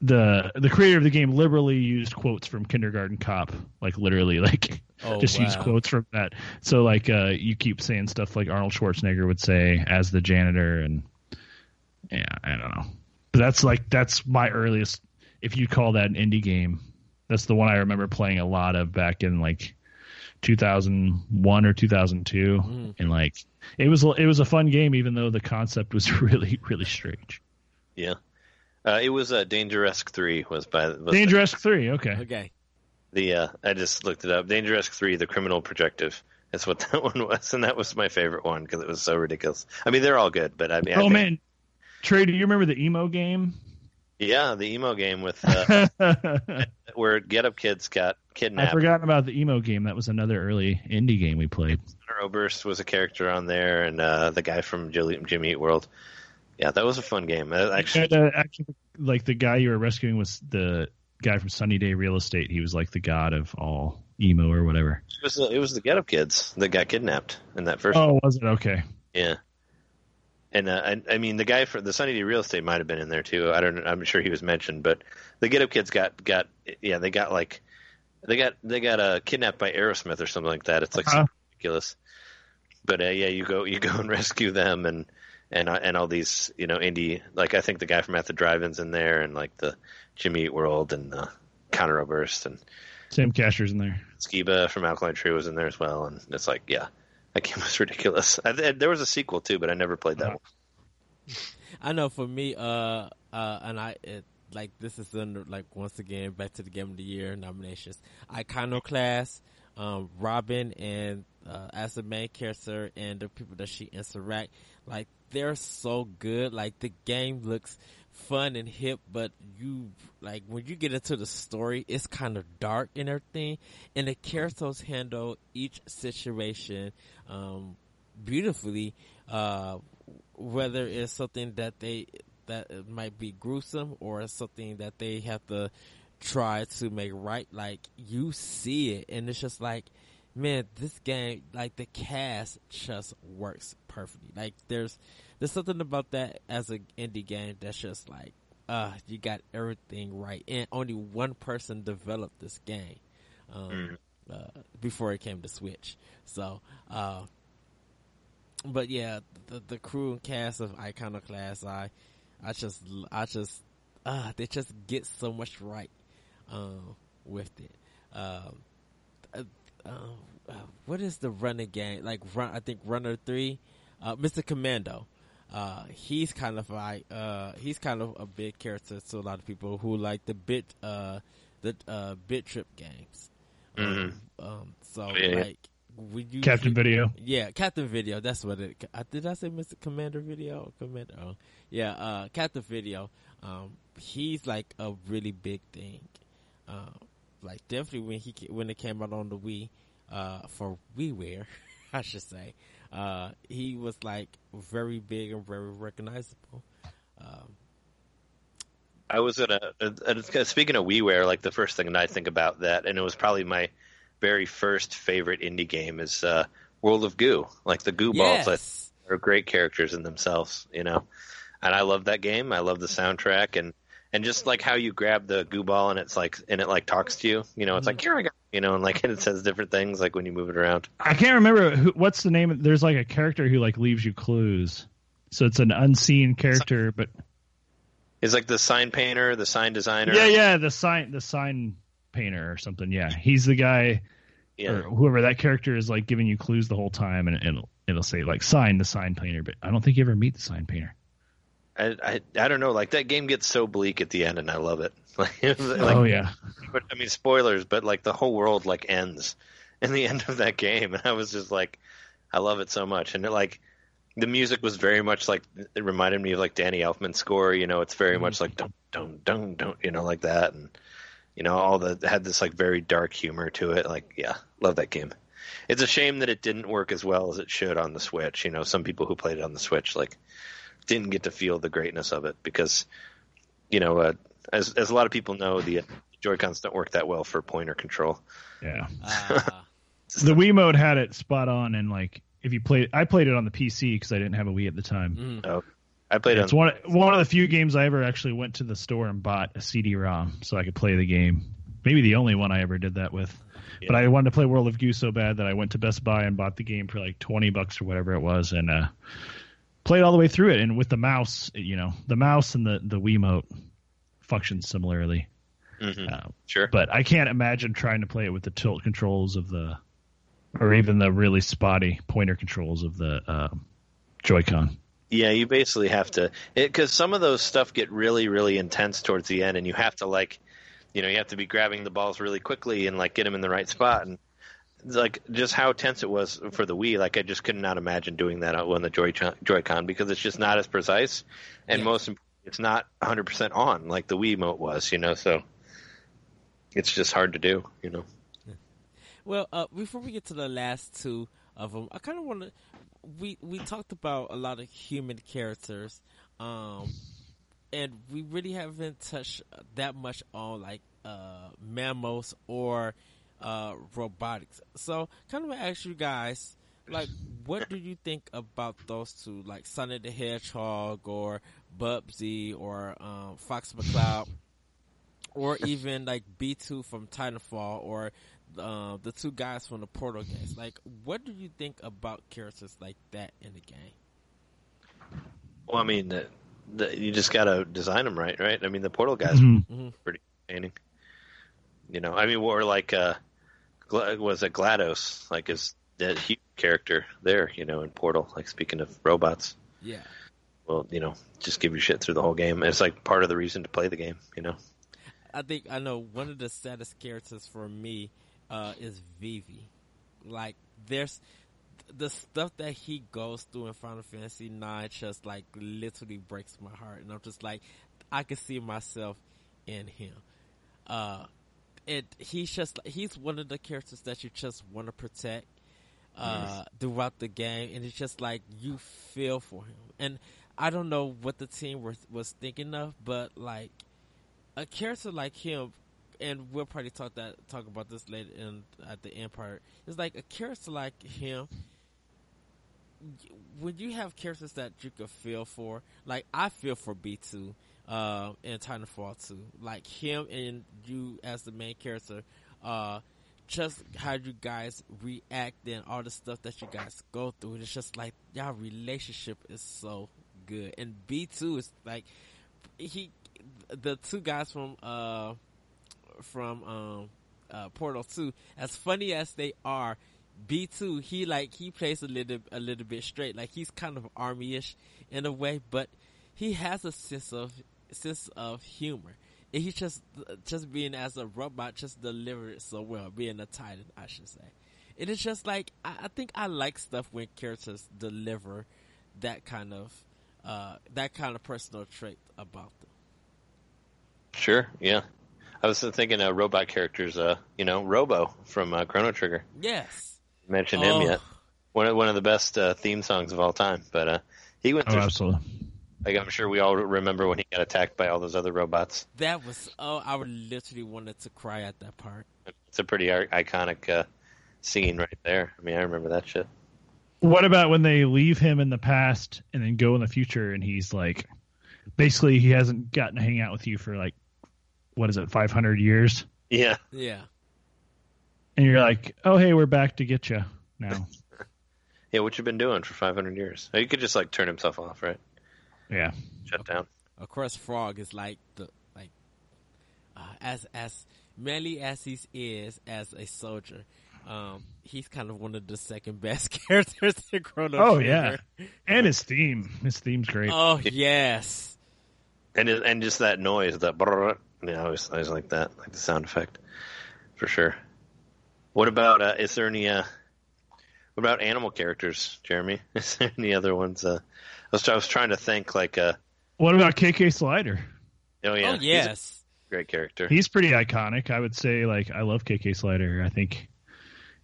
[SPEAKER 3] the the creator of the game liberally used quotes from Kindergarten Cop, like literally, like oh, just wow. use quotes from that. So like uh, you keep saying stuff like Arnold Schwarzenegger would say as the janitor, and yeah, I don't know. But that's like that's my earliest. If you call that an indie game, that's the one I remember playing a lot of back in like 2001 or 2002, mm. and like it was it was a fun game, even though the concept was really really strange.
[SPEAKER 2] Yeah. Uh, it was uh, Dangeresque Three was by was
[SPEAKER 3] Dangeresque Three. Okay.
[SPEAKER 1] Okay.
[SPEAKER 2] The uh, I just looked it up. Dangeresque Three: The Criminal Projective. That's what that one was, and that was my favorite one because it was so ridiculous. I mean, they're all good, but I mean,
[SPEAKER 3] oh
[SPEAKER 2] I think,
[SPEAKER 3] man, Trey, do you remember the emo game?
[SPEAKER 2] Yeah, the emo game with uh, where Get Up Kids got kidnapped.
[SPEAKER 3] I forgot about the emo game. That was another early indie game we played.
[SPEAKER 2] Oberst was a character on there, and uh, the guy from Jimmy Eat World. Yeah, that was a fun game. Actually,
[SPEAKER 3] uh, actually, like the guy you were rescuing was the guy from Sunny Day Real Estate. He was like the god of all emo or whatever.
[SPEAKER 2] It was the, it was the Get Up Kids that got kidnapped in that first.
[SPEAKER 3] Oh, was it okay?
[SPEAKER 2] Yeah. And uh, I, I mean, the guy for the Sunny Day Real Estate might have been in there too. I don't. I'm sure he was mentioned, but the Get Up Kids got got yeah they got like they got they got uh, kidnapped by Aerosmith or something like that. It's like uh-huh. ridiculous. But uh, yeah, you go you go and rescue them and and uh, and all these you know indie like I think the guy from At the Drive-In's in there and like the Jimmy Eat World and the Conor Oberst and
[SPEAKER 3] Sam Casher's in there.
[SPEAKER 2] Skiba from Alkaline Trio was in there as well, and it's like yeah, that game was ridiculous. I, there was a sequel too, but I never played that uh-huh. one.
[SPEAKER 1] I know for me, uh, uh, and I it, like this is under like once again back to the game of the year nominations. Iconoclast, um, Robin, and uh, as the main character and the people that she interact, like they're so good. Like the game looks fun and hip, but you like when you get into the story, it's kind of dark and everything. And the characters handle each situation um, beautifully. Uh, whether it's something that they that might be gruesome or something that they have to try to make right, like you see it, and it's just like man, this game, like the cast just works perfectly. Like there's, there's something about that as an indie game that's just like uh, you got everything right, and only one person developed this game um, mm. uh, before it came to Switch. So, uh, but yeah, the, the crew and cast of Iconoclast, I, I just, I just, uh, they just get so much right, um, with it. Um, uh, uh, what is the running game? Like run, I think Runner Three, uh, Mr. Commando. Uh, he's kind of like uh, he's kind of a big character to a lot of people who like the bit uh, the uh, bit trip games.
[SPEAKER 2] Mm-hmm.
[SPEAKER 1] Um, um, so yeah. like would you
[SPEAKER 3] Captain Video?
[SPEAKER 1] Yeah, Captain Video. That's what it. Did I say Mr. Commander Video? Commander. Oh, yeah, uh, Captain Video. Um, he's like a really big thing. Uh, like definitely when he when it came out on the Wii, uh, for WiiWare, I should say uh, he was like very big and very recognizable. Um,
[SPEAKER 2] I was at a, a, a, speaking of WiiWare, like the first thing that I think about that, and it was probably my very first favorite indie game is uh, World of Goo. Like the Goo
[SPEAKER 1] yes.
[SPEAKER 2] balls are great characters in themselves, you know. And I love that game. I love the soundtrack and and just like how you grab the goo ball and it's like and it like talks to you you know it's like mm-hmm. here i go you know and like and it says different things like when you move it around.
[SPEAKER 3] I can't remember who, what's the name there's like a character who like leaves you clues. So it's an unseen character but
[SPEAKER 2] it's like the sign painter the sign designer.
[SPEAKER 3] Yeah yeah the sign the sign painter or something yeah. He's the guy yeah. or whoever that character is like giving you clues the whole time and it'll it'll say like sign the sign painter but i don't think you ever meet the sign painter
[SPEAKER 2] I, I, I don't know. Like that game gets so bleak at the end, and I love it. like,
[SPEAKER 3] oh yeah.
[SPEAKER 2] But I mean, spoilers. But like the whole world like ends in the end of that game, and I was just like, I love it so much. And it, like the music was very much like it reminded me of like Danny Elfman's score. You know, it's very mm-hmm. much like don't don't don't don't you know like that, and you know all the had this like very dark humor to it. Like yeah, love that game. It's a shame that it didn't work as well as it should on the Switch. You know, some people who played it on the Switch like didn't get to feel the greatness of it because, you know, uh, as as a lot of people know, the, uh, Joy Cons don't work that well for pointer control.
[SPEAKER 3] Yeah, uh. the Wii mode had it spot on, and like if you played, I played it on the PC because I didn't have a Wii at the time.
[SPEAKER 2] Mm. Oh, I played. It.
[SPEAKER 3] It's one one of the few games I ever actually went to the store and bought a CD-ROM so I could play the game. Maybe the only one I ever did that with. Yeah. But I wanted to play World of Goo so bad that I went to Best Buy and bought the game for like twenty bucks or whatever it was, and uh, played all the way through it, and with the mouse, you know, the mouse and the the Wiimote function similarly.
[SPEAKER 2] Mm-hmm. Uh, sure,
[SPEAKER 3] but I can't imagine trying to play it with the tilt controls of the, or even the really spotty pointer controls of the uh, Joy-Con.
[SPEAKER 2] Yeah, you basically have to because some of those stuff get really, really intense towards the end, and you have to like, you know, you have to be grabbing the balls really quickly and like get them in the right spot. And like just how tense it was for the Wii. Like I just could not imagine doing that on the Joy Joy-Con because it's just not as precise, and yeah. most it's not 100 percent on like the Wii Mote was. You know, so it's just hard to do. You know.
[SPEAKER 1] Well, uh, before we get to the last two of them, I kind of want to. We we talked about a lot of human characters, um, and we really haven't touched that much on like uh, mammals or uh, robotics. So, kind of ask you guys, like, what do you think about those two, like Sonic the Hedgehog or Bubsy or um, Fox McCloud, or even like BT from Titanfall or uh, the two guys from the Portal games? Like, what do you think about characters like that in the game?
[SPEAKER 2] Well, I mean, the, the, you just gotta design them right, right? I mean, the Portal guys mm-hmm. pretty entertaining. You know, I mean, or like uh, was it GLaDOS, like his that huge character there, you know, in Portal. Like speaking of robots.
[SPEAKER 1] Yeah.
[SPEAKER 2] Well, you know, just give you shit through the whole game. It's like part of the reason to play the game, you know.
[SPEAKER 1] I think I know one of the saddest characters for me uh, is Vivi. Like there's the stuff that he goes through in Final Fantasy IX just like literally breaks my heart, and I'm just like, I can see myself in him. Uh, it he's just he's one of the characters that you just want to protect uh, yes. throughout the game, and it's just like you feel for him. And I don't know what the team was was thinking of, but like a character like him, and we'll probably talk that talk about this later in at the end part. It's like a character like him. When you have characters that you can feel for, like I feel for BT, uh, in Titanfall 2. Like him and you as the main character, uh, just how you guys react and all the stuff that you guys go through. It's just like y'all relationship is so good. And BT is like he the two guys from uh from um uh Portal 2 as funny as they are BT he like he plays a little a little bit straight like he's kind of army-ish in a way but he has a sense of sense of humor and he's just just being as a robot just delivered it so well being a titan I should say it is just like I, I think I like stuff when characters deliver that kind of uh that kind of personal trait about them
[SPEAKER 2] Sure, yeah. I was thinking uh, robot characters, uh, you know, Robo from uh, Chrono Trigger.
[SPEAKER 1] yes
[SPEAKER 2] Mentioned
[SPEAKER 1] Oh.
[SPEAKER 2] him yet? One of one of the best uh, theme songs of all time. But uh, he went
[SPEAKER 3] Oh,
[SPEAKER 2] through.
[SPEAKER 3] absolutely.
[SPEAKER 2] Like I'm sure we all remember when he got attacked by all those other robots.
[SPEAKER 1] That was oh, I would literally wanted to cry at that part.
[SPEAKER 2] It's a pretty iconic uh, scene right there. I mean, I remember that shit.
[SPEAKER 3] What about when they leave him in the past and then go in the future and he's like, basically he hasn't gotten to hang out with you for like, what is it, 500 years?
[SPEAKER 2] Yeah,
[SPEAKER 1] Yeah,
[SPEAKER 3] And you're like, oh, hey, we're back to get you now.
[SPEAKER 2] yeah. What you been doing for 500 years? You could just like turn himself off, right?
[SPEAKER 3] Yeah.
[SPEAKER 2] Shut down.
[SPEAKER 1] of course, Frog is like the like uh, as as manly as he is as a soldier. Um, he's kind of one of the second best characters in Chrono
[SPEAKER 3] Oh,
[SPEAKER 1] Trigger.
[SPEAKER 3] yeah. And his theme. His theme's great.
[SPEAKER 1] Oh yes.
[SPEAKER 2] And it, and just that noise, that brrr, yeah, I always I always like that, like the sound effect, for sure. What about uh, is there any uh, what about animal characters, Jeremy? Is there any other ones? Uh, I was I was trying to think like uh,
[SPEAKER 3] What about KK Slider?
[SPEAKER 2] oh yeah,
[SPEAKER 1] oh
[SPEAKER 2] he's a
[SPEAKER 1] yes.
[SPEAKER 2] great character.
[SPEAKER 3] He's pretty iconic. I would say, like, I love KK Slider. I think,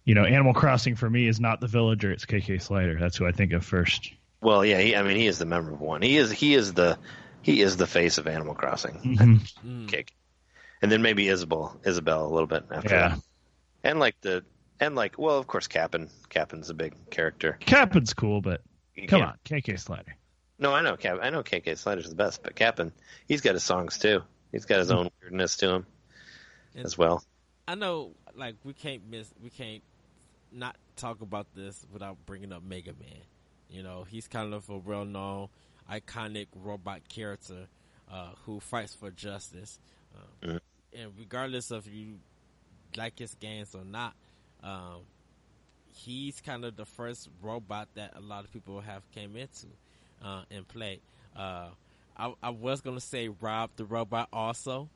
[SPEAKER 3] you know, Animal Crossing for me is not the villager; it's KK Slider. That's who I think of first.
[SPEAKER 2] Well, yeah, he, I mean he is the memorable one. He is he is the he is the face of Animal Crossing.
[SPEAKER 3] Mhm.
[SPEAKER 1] Mm.
[SPEAKER 2] Kick, and then maybe Isabel, Isabel a little bit after
[SPEAKER 3] Yeah,
[SPEAKER 2] that, and like the and like well, of course, Cap'n. Cap'n's a big character.
[SPEAKER 3] Captain's cool, but
[SPEAKER 2] You
[SPEAKER 3] come
[SPEAKER 2] can't-
[SPEAKER 3] on, KK Slider.
[SPEAKER 2] No, I know Cap. I know KK Slider's the best, but Cap'n, he's got his songs too. He's got his own weirdness to him
[SPEAKER 1] And-
[SPEAKER 2] as well.
[SPEAKER 1] I know, like we can't miss, we can't not talk about this without bringing up Mega Man. You know, he's kind of a well-known, iconic robot character uh, who fights for justice. Um,
[SPEAKER 2] Mhm.
[SPEAKER 1] And regardless of you like his games or not, um, he's kind of the first robot that a lot of people have came into uh, and played. Uh, I, I was gonna say Rob the robot also.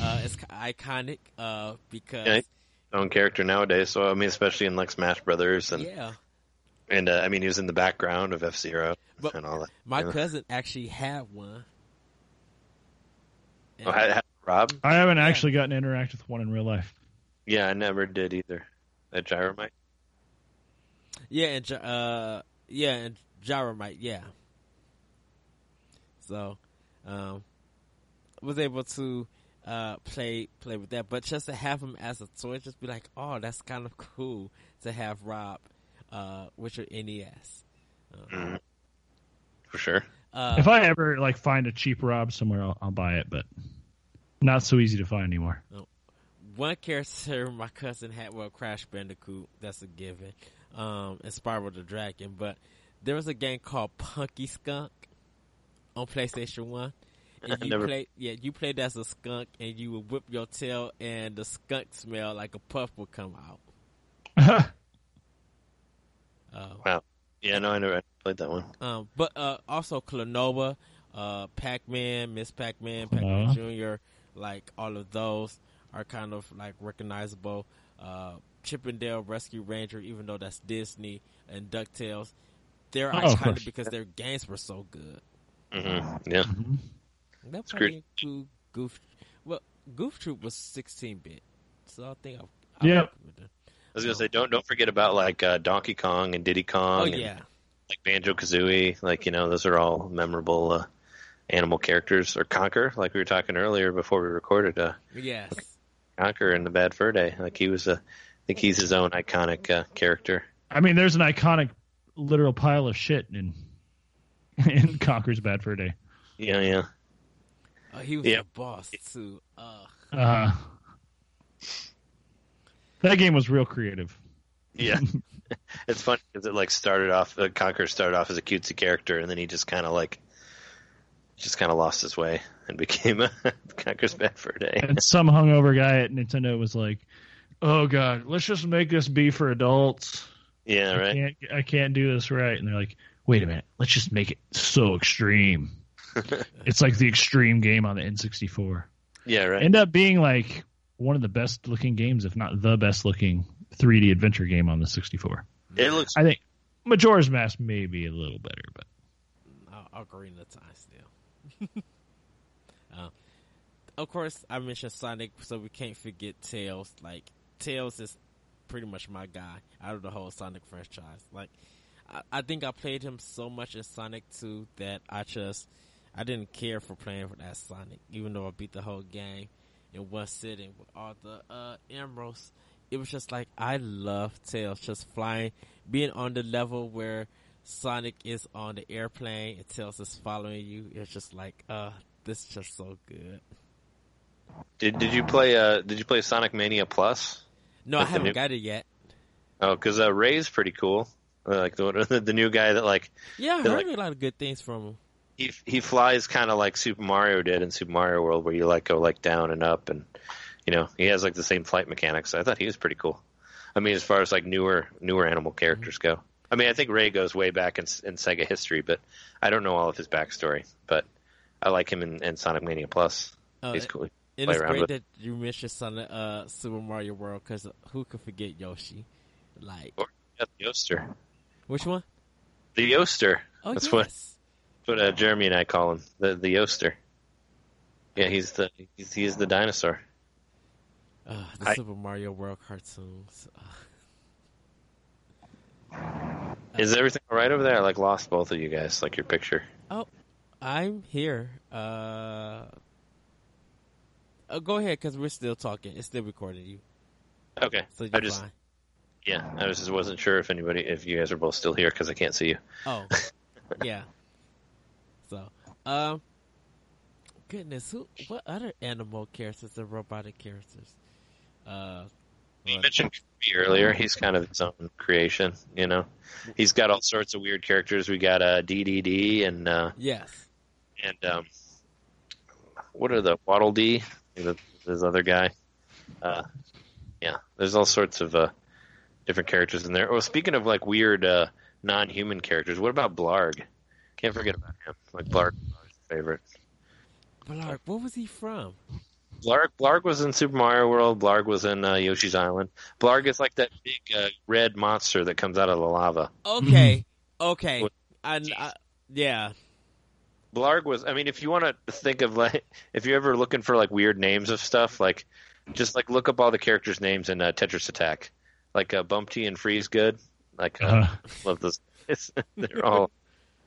[SPEAKER 1] Uh, it's iconic uh, because
[SPEAKER 2] Yeah, Own character nowadays. So I mean, especially in like Smash Brothers, and
[SPEAKER 1] yeah,
[SPEAKER 2] and uh, I mean, he was in the background of F Zero and all that.
[SPEAKER 1] my
[SPEAKER 2] Yeah.
[SPEAKER 1] cousin actually had one.
[SPEAKER 2] Oh, had, had Rob?
[SPEAKER 3] I haven't actually gotten to interact with one in real life.
[SPEAKER 2] Yeah, I never did either. A Gyromite.
[SPEAKER 1] Yeah, and Gy- uh, yeah, and Gyromite, yeah. So, um, was able to uh play play with that, but just to have him as a toy, just be like, oh, that's kind of cool to have Rob uh with your NES. Uh,
[SPEAKER 2] Mhm. For sure.
[SPEAKER 1] uh,
[SPEAKER 3] if I ever like find a cheap Rob somewhere, I'll, I'll buy it, but not so easy to find anymore.
[SPEAKER 1] one character my cousin had well Crash Bandicoot, that's a given. Um and Spyro the Dragon, but there was a game called Punky Skunk on PlayStation One. And you
[SPEAKER 2] never-
[SPEAKER 1] played yeah, you played as a skunk and you would whip your tail and the skunk smell like a puff would come out. Uh,
[SPEAKER 2] Yeah, no, I never played that one.
[SPEAKER 1] um, but uh, also Klonoa, uh, Pac Man, Miss Pac Man, Pac Man Jr., like all of those are kind of like recognizable. Uh, Chip 'n Dale Rescue Ranger, even though that's Disney, and DuckTales, they're
[SPEAKER 3] Oh, of
[SPEAKER 1] iconic
[SPEAKER 3] course.
[SPEAKER 1] because their games were so good.
[SPEAKER 2] hmm Yeah.
[SPEAKER 3] Mhm.
[SPEAKER 1] That
[SPEAKER 2] great.
[SPEAKER 1] probably include Goof. Well, Goof Troop was 16 bit, so I think I. I
[SPEAKER 3] Yep.
[SPEAKER 1] recommend it.
[SPEAKER 2] I was gonna say, don't don't forget about like uh, Donkey Kong and Diddy Kong.
[SPEAKER 1] Oh
[SPEAKER 2] and,
[SPEAKER 1] yeah,
[SPEAKER 2] like Banjo Kazooie. Like you know, those are all memorable uh, animal characters. Or Conker, like we were talking earlier before we recorded. Uh,
[SPEAKER 1] yes.
[SPEAKER 2] Conker in the Bad Fur Day. Like he was a, I think he's his own iconic uh, character.
[SPEAKER 3] I mean, there's an iconic literal pile of shit in in Conker's Bad Fur Day.
[SPEAKER 2] Yeah, yeah.
[SPEAKER 1] Oh, he was
[SPEAKER 2] Yeah.
[SPEAKER 1] the boss too. Uh,
[SPEAKER 3] Uh, that game was real creative.
[SPEAKER 2] Yeah, it's funny because it like started off. Uh, Conker started off as a cutesy character, and then he just kind of like, just kind of lost his way and became a Conker's Bad Fur Day.
[SPEAKER 3] And some hungover guy at Nintendo was like, "Oh God, let's just make this be for adults.
[SPEAKER 2] Yeah,
[SPEAKER 3] I
[SPEAKER 2] right.
[SPEAKER 3] can't, I can't do this right." And they're like, "Wait a minute, let's just make it so extreme. it's like the extreme game on the N64.
[SPEAKER 2] Yeah, right.
[SPEAKER 3] End up being like one of the best looking games, if not the best looking 3D adventure game on the 64.
[SPEAKER 2] It looks
[SPEAKER 3] I think Majora's Mask may be a little better, but
[SPEAKER 1] I'll, Ocarina of Time still. Uh, of course, I mentioned Sonic, so we can't forget Tails. Like Tails is pretty much my guy out of the whole Sonic franchise. Like I, I think I played him so much in Sonic 2 that I just I didn't care for playing with that Sonic, even though I beat the whole game in one sitting with all the uh, emeralds. It was just like I love Tails just flying, being on the level where Sonic is on the airplane and Tails is following you. It's just like, uh, this is just so good.
[SPEAKER 2] Did Did you play uh Did you play Sonic Mania Plus?
[SPEAKER 1] No, I
[SPEAKER 2] That's the
[SPEAKER 1] haven't
[SPEAKER 2] new-
[SPEAKER 1] got it yet.
[SPEAKER 2] Oh, because uh, Ray's pretty cool. Uh, like the the new guy that like
[SPEAKER 1] Yeah, I heard
[SPEAKER 2] like-
[SPEAKER 1] a lot of good things from him.
[SPEAKER 2] he he flies kind of like Super Mario did in Super Mario World, where you like go like down and up, and you know he has like the same flight mechanics. I thought he was pretty cool. I mean, as far as like newer newer animal characters go, I mean, I think Ray goes way back in, in Sega history, but I don't know all of his backstory. But I like him in, in Sonic Mania Plus.
[SPEAKER 1] Uh,
[SPEAKER 2] He's cool. play
[SPEAKER 1] it's great
[SPEAKER 2] with.
[SPEAKER 1] that you mentioned Sonic, uh, Super Mario World because who could forget Yoshi? Like,
[SPEAKER 2] Or yeah, the Yoster,
[SPEAKER 1] which one?
[SPEAKER 2] the Yoster.
[SPEAKER 1] Oh,
[SPEAKER 2] That's
[SPEAKER 1] yes.
[SPEAKER 2] what that's what uh, Jeremy and I call him, the the Yoster. Yeah, he's the he's, he's the dinosaur.
[SPEAKER 1] Uh, the
[SPEAKER 2] I-
[SPEAKER 1] Super Mario World cartoons.
[SPEAKER 2] Is everything all right over there? I like lost both of you guys, like your picture.
[SPEAKER 1] Oh, I'm here. Uh, uh, go ahead, because we're still talking. It's still recording you,
[SPEAKER 2] Okay,
[SPEAKER 1] so
[SPEAKER 2] I just
[SPEAKER 1] fine.
[SPEAKER 2] yeah, I was just wasn't sure if anybody if you guys are both still here because I can't see you.
[SPEAKER 1] Oh, yeah. So, um, goodness, who? What other animal characters and robotic characters? Uh,
[SPEAKER 2] You mentioned Kirby earlier. He's kind of his own creation. You know, he's got all sorts of weird characters. We got uh, DDD and uh,
[SPEAKER 1] yes.
[SPEAKER 2] and um, what are the Waddle Dee? The, this other guy. Uh, yeah, there's all sorts of uh, different characters in there. Oh, speaking of like weird uh, non-human characters, what about Blarg? Can't forget about him. Like Blarg, Blarg's favorite.
[SPEAKER 1] Blarg, what was he from?
[SPEAKER 2] Blarg, Blarg was in Super Mario World. Blarg was in uh, Yoshi's Island. Blarg is like that big uh, red monster that comes out of the lava.
[SPEAKER 1] Okay, okay.
[SPEAKER 2] What-
[SPEAKER 1] I, I, yeah,
[SPEAKER 2] Blarg was. I mean, if you want to think of like, if you're ever looking for like weird names of stuff, like just like look up all the characters' names in uh, Tetris Attack, like uh, Bumpty and Freeze Good. Like, uh,
[SPEAKER 3] uh,
[SPEAKER 2] love those. It's, they're all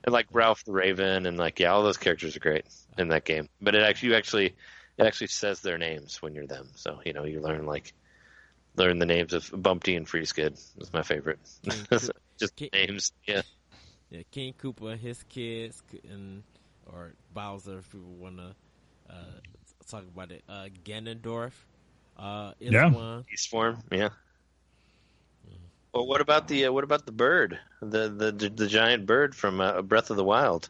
[SPEAKER 2] and like Ralph the Raven and like yeah, all those characters are great in that game. But it actually, you actually, it actually says their names when you're them. So you know, you learn like learn the names of Bumpty and Freeze Good. Is my favorite. Just
[SPEAKER 1] King-
[SPEAKER 2] names. Yeah.
[SPEAKER 1] yeah, King Koopa and his kids, and or Bowser, if people want to uh, talk about it. Uh, Ganondorf uh, is
[SPEAKER 3] Yeah.
[SPEAKER 1] one.
[SPEAKER 2] Beast form, yeah. Well, what about the uh, what about the bird, the the the giant bird from uh, Breath of the Wild?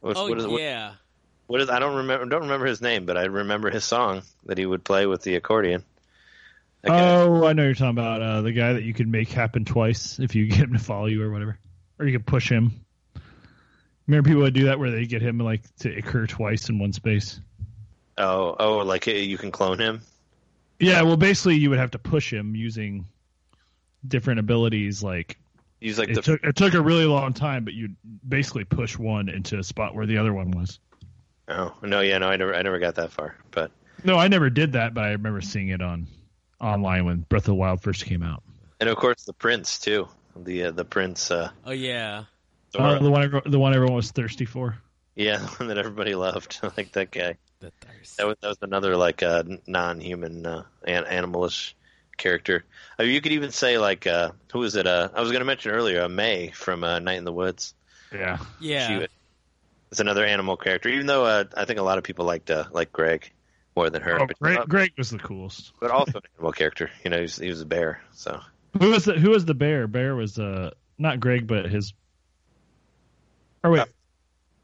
[SPEAKER 2] What's,
[SPEAKER 1] oh
[SPEAKER 2] what is, what-
[SPEAKER 1] yeah,
[SPEAKER 2] what is? I don't remember. Don't remember his name, but I remember his song that he would play with the accordion. I
[SPEAKER 3] oh, I know you're talking about uh, the guy that you could make happen twice if you get him to follow you or whatever, or you could push him. Remember people would do that where they get him like to occur twice in one space.
[SPEAKER 2] oh, oh, like uh, you can clone him.
[SPEAKER 3] Yeah, well, basically you would have to push him using different abilities. Like
[SPEAKER 2] He's like
[SPEAKER 3] it
[SPEAKER 2] the
[SPEAKER 3] took it took a really long time, but you basically push one into a spot where the other one was.
[SPEAKER 2] Oh no, yeah, no, I never I never got that far, but
[SPEAKER 3] No, I never did that, but I remember seeing it on online when Breath of the Wild first came out.
[SPEAKER 2] and of course the prince too. The uh, the prince, uh,
[SPEAKER 1] oh yeah.
[SPEAKER 3] Uh, the one the one everyone was thirsty for.
[SPEAKER 2] yeah, the one that everybody loved, like that guy.
[SPEAKER 1] The thirst.
[SPEAKER 2] That was, that was another like uh, non-human uh, an- animalish character. I mean, you could even say like uh, who was it? Uh, I was going to mention earlier, uh, Mae from uh, Night in the Woods.
[SPEAKER 3] Yeah.
[SPEAKER 1] yeah.
[SPEAKER 2] She, It's another animal character. Even though uh, I think a lot of people liked uh, like Greg more than her,
[SPEAKER 3] Oh,
[SPEAKER 2] but,
[SPEAKER 3] Greg,
[SPEAKER 2] uh,
[SPEAKER 3] Greg was the coolest.
[SPEAKER 2] but also an animal character. You know, he was, he was a bear. So
[SPEAKER 3] Who was the Who was the bear? Bear was uh not Greg, but his. Or wait,
[SPEAKER 2] Uh,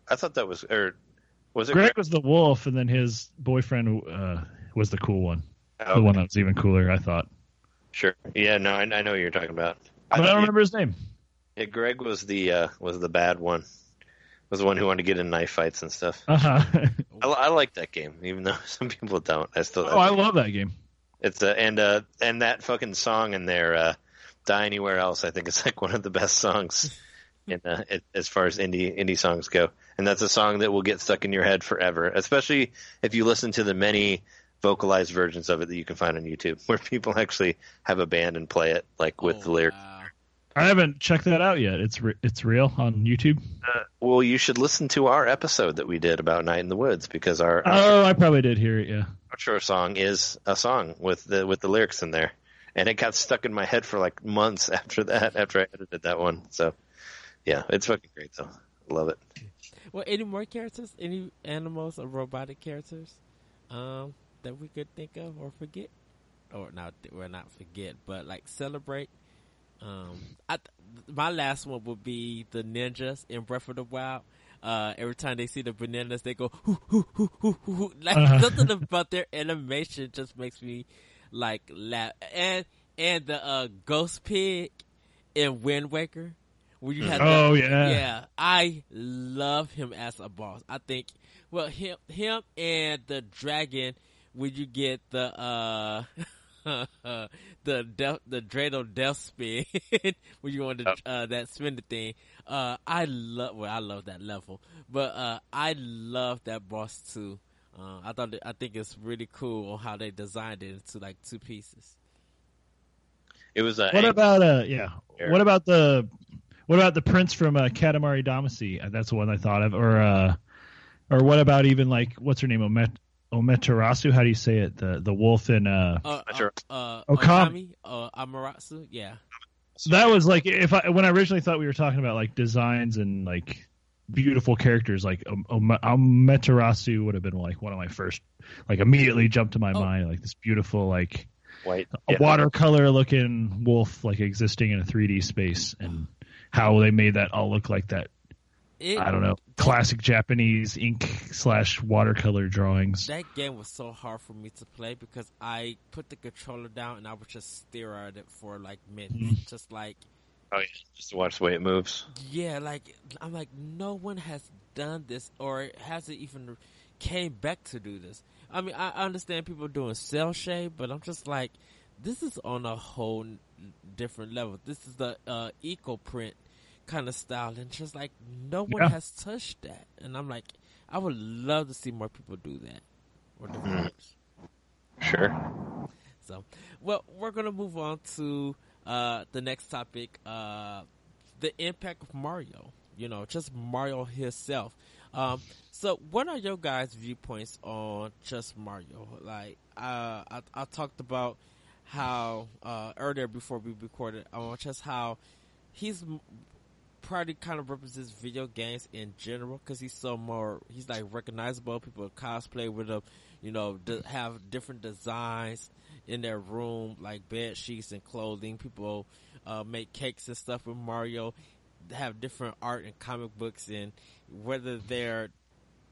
[SPEAKER 2] I thought that was or was it
[SPEAKER 3] Greg
[SPEAKER 2] Greg?
[SPEAKER 3] was the wolf, and then his boyfriend uh, was the cool one.
[SPEAKER 2] Oh,
[SPEAKER 3] The one that was even cooler, I thought.
[SPEAKER 2] Sure. Yeah. No, I, I know what you're talking about.
[SPEAKER 3] But I don't remember his name.
[SPEAKER 2] yeah, Greg was the uh, was the bad one. Was the one who wanted to get in knife fights and stuff.
[SPEAKER 3] Uh huh.
[SPEAKER 2] I, I like that game, even though some people don't. I still.
[SPEAKER 3] oh, I love that game.
[SPEAKER 2] It's a and uh and that fucking song in there, uh, "Die Anywhere Else." I think it's like one of the best songs, in uh, it, as far as indie indie songs go. And that's a song that will get stuck in your head forever, especially if you listen to the many vocalized versions of it that you can find on YouTube, where people actually have a band and play it like with
[SPEAKER 1] Oh,
[SPEAKER 2] the lyrics.
[SPEAKER 1] wow.
[SPEAKER 3] I haven't checked that out yet. It's re- it's real on YouTube.
[SPEAKER 2] Well, you should listen to our episode that we did about Night in the Woods because our
[SPEAKER 3] Oh, I probably did hear it. Yeah.
[SPEAKER 2] outro song is a song with the with the lyrics in there, and it got stuck in my head for like months after that. After I edited that one, so yeah, it's fucking great though. Love it.
[SPEAKER 1] Well, any more characters? Any animals or robotic characters um, that we could think of or forget, or not? Well, not forget, but like celebrate. Um, I th- my last one would be the ninjas in Breath of the Wild. Uh, every time they see the bananas, they go hoo hoo hoo hoo hoo. hoo. Like
[SPEAKER 3] Uh-huh.
[SPEAKER 1] something about their animation just makes me like laugh. And and the uh, ghost pig in Wind Waker, where you have the-
[SPEAKER 3] Oh yeah.
[SPEAKER 1] yeah, I love him as a boss. I think well him him and the dragon when you get the uh the death the Dreidel death spin when you want to
[SPEAKER 2] Yep.
[SPEAKER 1] uh that spin the thing. Uh I love well I love that level. But uh I love that boss too. Uh, I thought that, I think it's really cool on how they designed it into like two pieces.
[SPEAKER 2] It was a
[SPEAKER 3] What about uh yeah?
[SPEAKER 2] Sure.
[SPEAKER 3] What about the what about the prince from uh, Katamari Damacy? Uh, That's the one I thought of. Or uh or what about even like what's her name? Omet Ometerasu? How do you say it? The the wolf in uh
[SPEAKER 1] Uh,
[SPEAKER 2] Sure.
[SPEAKER 1] uh, uh,
[SPEAKER 3] Okami.
[SPEAKER 1] Okami, uh, Amaterasu, yeah.
[SPEAKER 3] So that was like if I when I originally thought we were talking about like designs and like beautiful characters like um, um, Amaterasu would have been like one of my first like immediately jumped to my
[SPEAKER 1] Oh.
[SPEAKER 3] mind like this beautiful like
[SPEAKER 2] white. yeah.
[SPEAKER 3] watercolor looking wolf like existing in a 3D space and how they made that all look like that
[SPEAKER 1] It,
[SPEAKER 3] I don't know classic Japanese ink slash watercolor drawings.
[SPEAKER 1] That game was so hard for me to play because I put the controller down and I would just stare at it for like minutes.
[SPEAKER 3] Mhm.
[SPEAKER 1] Just like,
[SPEAKER 2] Oh yeah, just to watch the way it moves.
[SPEAKER 1] yeah, like, I'm like, no one has done this or hasn't even came back to do this. I mean, I understand people doing cel shade, but I'm just like, this is on a whole different level. This is the uh, eco print kind of style, and just like no one
[SPEAKER 3] Yeah.
[SPEAKER 1] has touched that. And I'm like, I would love to see more people do that or developers.
[SPEAKER 2] Sure.
[SPEAKER 1] So, well, we're gonna move on to uh, the next topic: uh, the impact of Mario. You know, just Mario himself. Um, so, what are your guys' viewpoints on just Mario? Like, uh, I, I talked about how uh, earlier before we recorded I on just how he's m- probably kind of represents video games in general because he's so more he's like recognizable. People cosplay with him, you know, d- have different designs in their room, like bed sheets and clothing. People uh, make cakes and stuff with Mario. Have different art and comic books, and whether they're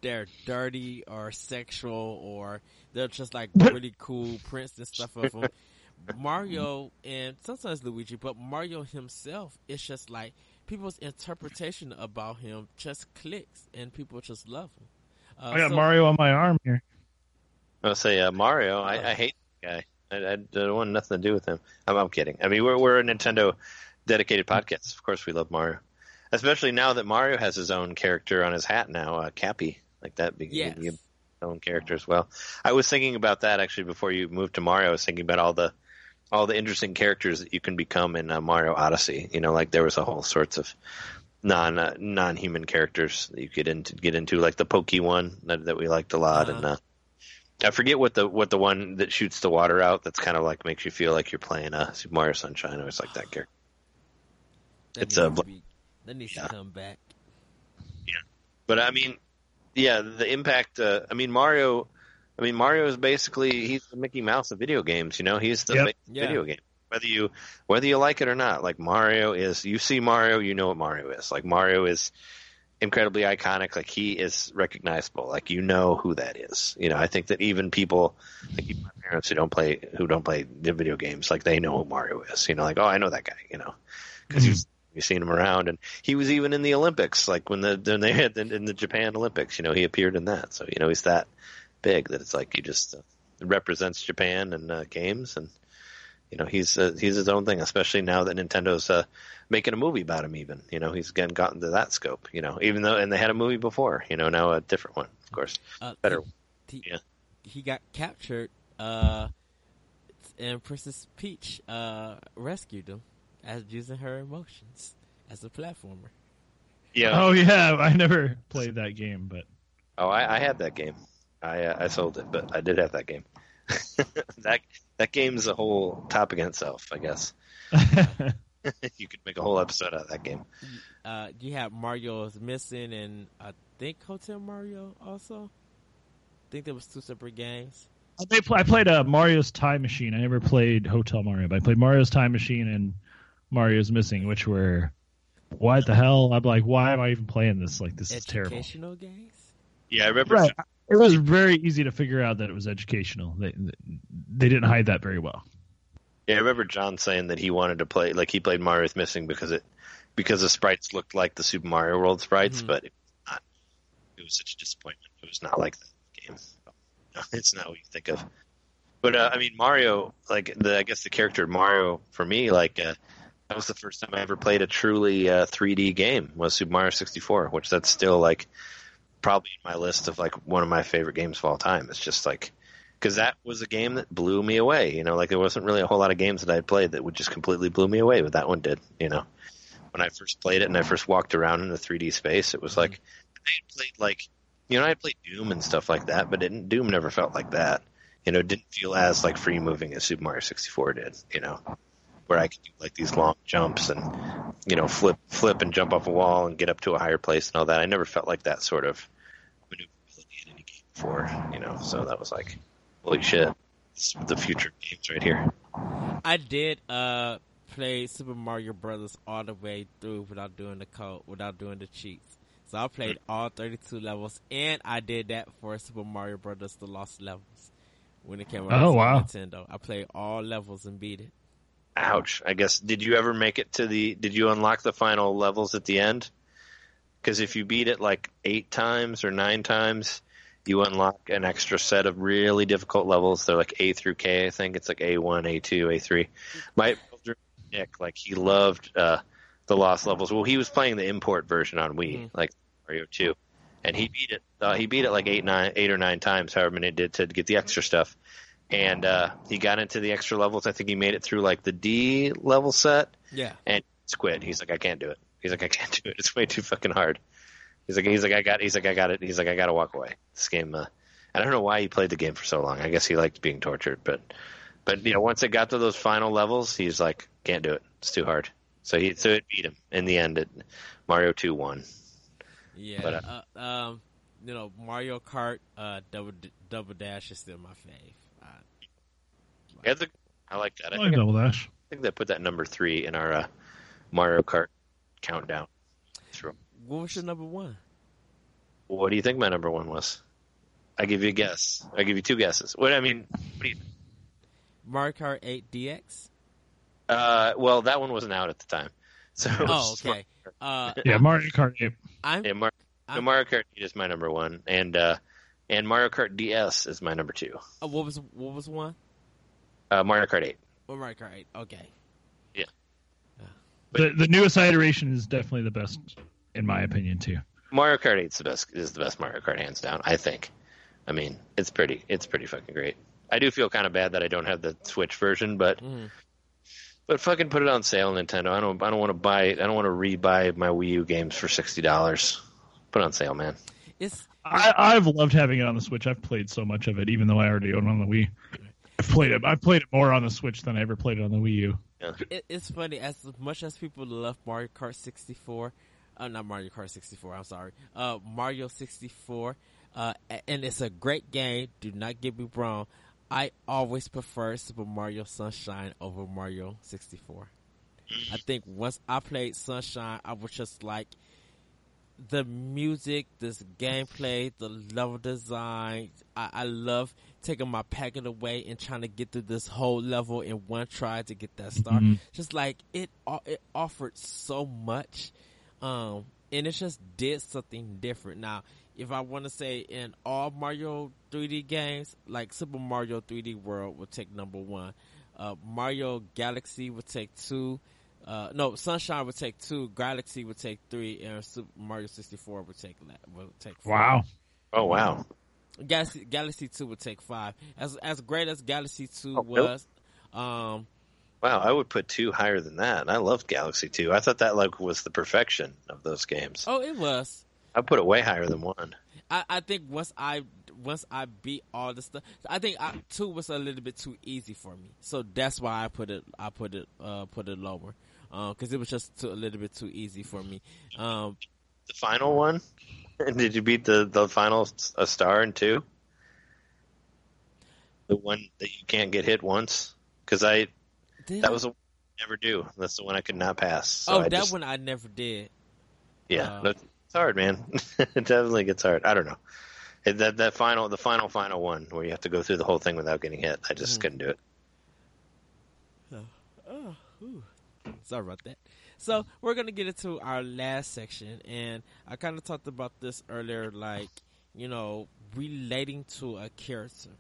[SPEAKER 1] they're dirty or sexual or they're just like really cool prints and stuff of them. Mario and sometimes Luigi, but Mario himself, it's just like people's interpretation about him just clicks and people just love him. Uh,
[SPEAKER 3] I got
[SPEAKER 1] so-
[SPEAKER 3] Mario on my arm here.
[SPEAKER 2] I'll say uh, Mario. I, I hate that guy. I, I don't want nothing to do with him. I'm, I'm kidding. I mean, we're we're a Nintendo dedicated podcast. Of course, we love Mario, especially now that Mario has his own character on his hat now, uh, Cappy, like that big
[SPEAKER 1] Yes.
[SPEAKER 2] big- own character as well. I was thinking about that actually before you moved to Mario. I was thinking about all the all the interesting characters that you can become in uh, Mario Odyssey. You know, like there was a whole sorts of non uh, non human characters that you could into get into, like the Pokey one that, that we liked a lot,
[SPEAKER 1] Uh-huh.
[SPEAKER 2] and uh, I forget what the what the one that shoots the water out. That's kind of like makes you feel like you're playing uh, Super Mario Sunshine. I always like that character.
[SPEAKER 1] that
[SPEAKER 2] it's a
[SPEAKER 1] be- that needs
[SPEAKER 2] Yeah.
[SPEAKER 1] to come back.
[SPEAKER 2] But But I mean, yeah, the impact. Uh, I mean, Mario. I mean, Mario is basically he's the Mickey Mouse of video games. You know, he's the
[SPEAKER 3] Yep.
[SPEAKER 1] Yeah.
[SPEAKER 2] video game. Whether you whether you like it or not, like Mario is. You see Mario, you know what Mario is. Like Mario is incredibly iconic. Like he is recognizable. Like you know who that is. You know, I think that even people like even my parents who don't play who don't play the video games, like they know who Mario is. You know, like oh, I know that guy. You know, because
[SPEAKER 3] Mhm.
[SPEAKER 2] you've you've seen him around, and he was even in the Olympics. Like when the when they had the, in the Japan Olympics, you know, he appeared in that. So you know, he's that big that it's like he just uh, represents Japan and uh, games and. You know he's uh, he's his own thing, especially now that Nintendo's uh, making a movie about him. Even you know he's again gotten to that scope. You know even though and they had a movie before. You know now a different one, of course.
[SPEAKER 1] Uh,
[SPEAKER 2] Better.
[SPEAKER 1] He,
[SPEAKER 2] Yeah.
[SPEAKER 1] he got captured, uh, and Princess Peach uh, rescued him as using her emotions as a platformer.
[SPEAKER 2] Yeah.
[SPEAKER 3] Oh yeah, I never played that game, but
[SPEAKER 2] Oh, I, I had that game. I uh, I sold it, but I did have that game. that that game's a whole topic in itself, I guess. you could make a whole episode out of that game.
[SPEAKER 1] Uh, you have Mario's missing, and I think Hotel Mario also. I think there was two separate games.
[SPEAKER 3] I played, I played uh, Mario's Time Machine. I never played Hotel Mario, but I played Mario's Time Machine and Mario's Missing, which were what the hell? I'm like, why am I even playing this? Like, this is terrible.
[SPEAKER 1] Educational games.
[SPEAKER 2] Yeah, I remember.
[SPEAKER 3] Right. It was very easy to figure out that it was educational. They they didn't hide that very well.
[SPEAKER 2] Yeah, I remember John saying that he wanted to play like he played Mario's Missing because it because the sprites looked like the Super Mario World sprites,
[SPEAKER 1] Mhm.
[SPEAKER 2] but it was not. It was such a disappointment. It was not like that game. It's not what you think of. But uh, I mean, Mario, like the I guess the character Mario for me, like uh, that was the first time I ever played a truly uh, 3D game was Super Mario 64, which that's still like probably in my list of like one of my favorite games of all time. It's just like because that was a game that blew me away. You know, like there wasn't really a whole lot of games that I played that would just completely blew me away, but that one did. You know, when I first played it and I first walked around in the 3D space, it was like I had played like you know I had played Doom and stuff like that, but didn't Doom never felt like that. You know, it didn't feel as like free moving as Super Mario 64 did. You know, where I could do like these long jumps and you know flip flip and jump off a wall and get up to a higher place and all that. I never felt like that sort of in any game before. You know, so that was like holy shit, it's the future games right here.
[SPEAKER 1] I did uh play Super Mario Brothers all the way through without doing the code, without doing the cheats. So I played all 32 levels, and I did that for Super Mario Brothers: The Lost Levels when it came out
[SPEAKER 3] Oh,
[SPEAKER 1] to
[SPEAKER 3] wow.
[SPEAKER 1] Nintendo. I played all levels and beat it.
[SPEAKER 2] Ouch. I guess did you ever make it to the did you unlock the final levels at the end? Cuz if you beat it like 8 times or 9 times, you unlock an extra set of really difficult levels. They're like A through K, I think it's like A1, A2, A3. My brother Nick like he loved uh the lost levels. Well, he was playing the import version on Wii,
[SPEAKER 1] Mhm.
[SPEAKER 2] like Mario 2. And he beat it uh, he beat it like eight, nine, eight or 9 times however many it did to get the extra stuff and uh, he got into the extra levels. I think he made it through like the D level set
[SPEAKER 1] Yeah.
[SPEAKER 2] and quit. He's like, I can't do it. He's like, I can't do it. It's way too fucking hard. He's like, he's like, I got, he's like, I got it. He's like, I got to walk away. This game. Uh, I don't know why he played the game for so long. I guess he liked being tortured, but, but you know, once it got to those final levels, he's like, can't do it. It's too hard. So he, so it beat him in the end. It, Mario Two won.
[SPEAKER 1] Yeah.
[SPEAKER 2] But,
[SPEAKER 1] uh, um, you know, Mario Kart uh, Double Double Dash is still my fave. Uh,
[SPEAKER 2] Yeah, the, I like that. I
[SPEAKER 3] I like Double Dash.
[SPEAKER 2] I think they put that number three in our uh, Mario Kart countdown. Through.
[SPEAKER 1] What was your number one?
[SPEAKER 2] What do you think my number one was? I give you a guess. I give you two guesses. What I mean, what do you?
[SPEAKER 1] Mario Kart 8 DX.
[SPEAKER 2] Uh, well, that one wasn't out at the time. So it
[SPEAKER 1] Oh,
[SPEAKER 2] was-
[SPEAKER 1] okay. Uh,
[SPEAKER 3] Yeah, Mario Kart 8.
[SPEAKER 1] I'm
[SPEAKER 2] Yeah, Mar- no,
[SPEAKER 1] I'm-
[SPEAKER 2] Mario Kart 8 is my number one, and uh, and Mario Kart DS is my number two.
[SPEAKER 1] uh, what was what was one?
[SPEAKER 2] Uh, Mario Kart 8.
[SPEAKER 1] Oh, Mario Kart 8. Okay. Yeah.
[SPEAKER 3] The the newest iteration is definitely the best, in my opinion, too.
[SPEAKER 2] Mario Kart 8 is the best. Is the best Mario Kart hands down. I think. I mean, it's pretty. It's pretty fucking great. I do feel kind of bad that I don't have the Switch version, but
[SPEAKER 1] Mhm.
[SPEAKER 2] but fucking put it on sale, Nintendo. I don't. I don't want to buy. I don't want to rebuy my Wii U games for sixty dollars. Put it on sale, man.
[SPEAKER 1] It's
[SPEAKER 3] I, I've loved having it on the Switch. I've played so much of it, even though I already own it on the Wii. I've played it. I played it more on the Switch than I ever played it on the Wii U.
[SPEAKER 1] it, it's funny as much as people love Mario Kart 64. Uh, not Mario Kart 64. I'm sorry, uh, Mario 64. Uh, and it's a great game. Do not get me wrong. I always prefer Super Mario Sunshine over Mario 64. I think once I played Sunshine, I was just like the music, this gameplay, the level design. I, I love taking my packet away and trying to get through this whole level in one try to get that star.
[SPEAKER 3] Mhm.
[SPEAKER 1] Just like it, it offered so much, um, and it just did something different. Now, if I want to say in all Mario 3D games, like Super Mario 3D World would take number one. Uh, Mario Galaxy would take two. Uh, no, Sunshine would take two. Galaxy would take three, and Super Mario 64 would take la- would take four.
[SPEAKER 3] Wow.
[SPEAKER 2] Oh wow.
[SPEAKER 1] Galaxy Galaxy Two would take five. As as great as Galaxy Two
[SPEAKER 2] Oh, really?
[SPEAKER 1] was, um,
[SPEAKER 2] Wow, I would put two higher than that. I loved Galaxy 2. I thought that like was the perfection of those games.
[SPEAKER 1] oh, it was.
[SPEAKER 2] I put it way higher than one.
[SPEAKER 1] I, I think once I once I beat all the stuff, I think I, two was a little bit too easy for me. So that's why I put it I put it uh put it lower because it was just too, a little bit too easy for me. Um,
[SPEAKER 2] The final one? Did you beat the the final a star in two? The one that you can't get hit once? Because I
[SPEAKER 1] did
[SPEAKER 2] that
[SPEAKER 1] I?
[SPEAKER 2] was a never do. That's the one I could not pass. So
[SPEAKER 1] oh
[SPEAKER 2] I
[SPEAKER 1] that
[SPEAKER 2] just-
[SPEAKER 1] one I never did.
[SPEAKER 2] Yeah,
[SPEAKER 1] Uh,
[SPEAKER 2] it's hard, man. it definitely gets hard. I don't know. It- That that final, the final, final one where you have to go through the whole thing without getting hit. I just
[SPEAKER 1] Mhm.
[SPEAKER 2] couldn't do it.
[SPEAKER 1] Oh, whew. sorry about that. So we're gonna get into our last section, and I kind of talked about this earlier, like you know, relating to a character,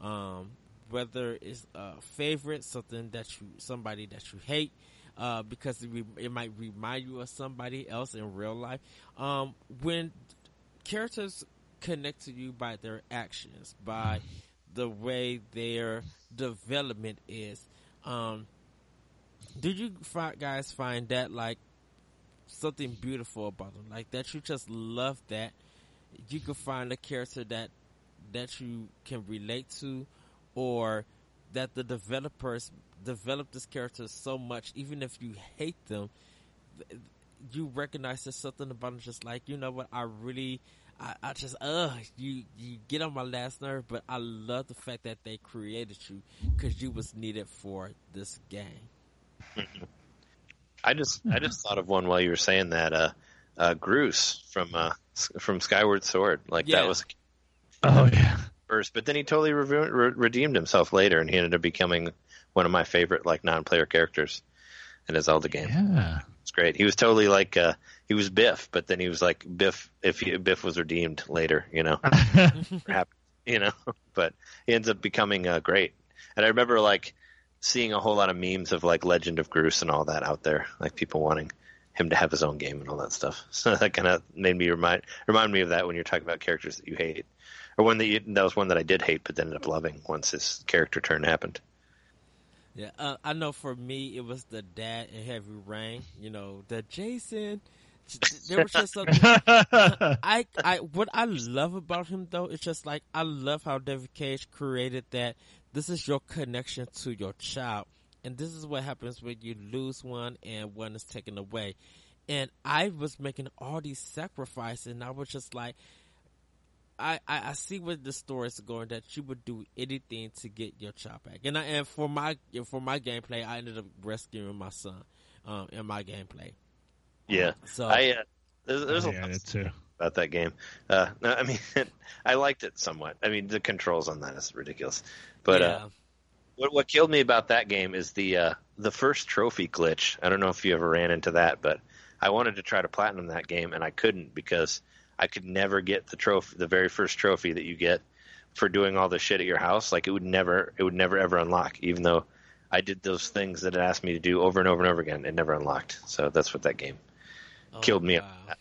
[SPEAKER 1] um, whether it's a favorite, something that you, somebody that you hate, uh, because it, re- it might remind you of somebody else in real life. Um, when characters connect to you by their actions, by the way their development is. Um, did you fi- guys find that like something beautiful about them, like that you just love that you can find a character that that you can relate to, or that the developers develop this character so much, even if you hate them, you recognize there's something about them, just like you know what I really. I, I just uh you you get on my last nerve, but I love the fact that they created you because you was needed for this game.
[SPEAKER 2] I just I just thought of one while you were saying that. Uh, uh, Groose from uh, from Skyward Sword, like
[SPEAKER 1] Yeah.
[SPEAKER 2] that was
[SPEAKER 3] Oh yeah.
[SPEAKER 2] First, but then he totally re- re- redeemed himself later, and he ended up becoming one of my favorite like non-player characters in a Zelda game.
[SPEAKER 3] Yeah.
[SPEAKER 2] It's great. He was totally like uh, he was Biff, but then he was like Biff if he, Biff was redeemed later, you know. you know. But he ends up becoming uh, great. And I remember like seeing a whole lot of memes of like Legend of Groose and all that out there, like people wanting him to have his own game and all that stuff. So that kind of made me remind remind me of that when you're talking about characters that you hate, or one that you, that was one that I did hate, but then ended up loving once his character turn happened.
[SPEAKER 1] Yeah, uh, I know for me it was the dad in Heavy Rain. You know, the Jason. There was just something. I, I, what I love about him though, it's just like I love how David Cage created that. This is your connection to your child, and this is what happens when you lose one and one is taken away. And I was making all these sacrifices, and I was just like, I, I, I see where the story is going that you would do anything to get your child back. And I, and for my for my gameplay, I ended up rescuing my son um, in my gameplay.
[SPEAKER 2] Yeah,
[SPEAKER 1] So
[SPEAKER 2] I uh, there's, there's a
[SPEAKER 3] yeah,
[SPEAKER 2] lot
[SPEAKER 3] it too.
[SPEAKER 2] about that game. Uh, no, I mean, I liked it somewhat. I mean, the controls on that is ridiculous, but uh. What what killed me about that game is the uh, the first trophy glitch. I don't know if you ever ran into that, but I wanted to try to platinum that game and I couldn't because I could never get the trophy, the very first trophy that you get for doing all the shit at your house. Like it would never, it would never ever unlock, even though I did those things that it asked me to do over and over and over again. It never unlocked. So that's what that game
[SPEAKER 1] Oh,
[SPEAKER 2] killed me.
[SPEAKER 1] wow.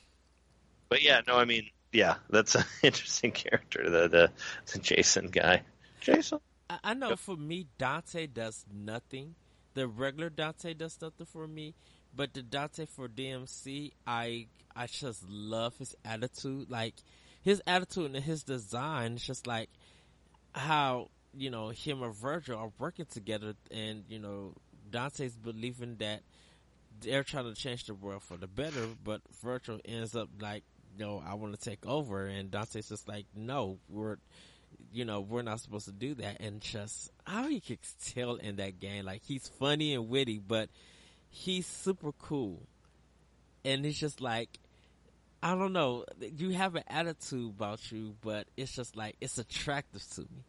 [SPEAKER 2] But yeah, no, I mean, yeah, that's an interesting character, the the, the Jason guy. Jason.
[SPEAKER 1] I, I know for me, Dante does nothing. The regular Dante does nothing for me, but the Dante for DMC, I I just love his attitude. Like his attitude and his design. It's just like how you know him and Vergil are working together, and you know Dante's believing that they're trying to change the world for the better, but Vergil ends up like, no, I want to take over, and Dante's just like, no, we're, you know, we're not supposed to do that, and just how he can tell in that game, like he's funny and witty, but he's super cool, and it's just like. I don't know. You have an attitude about you, but it's just like it's attractive to me,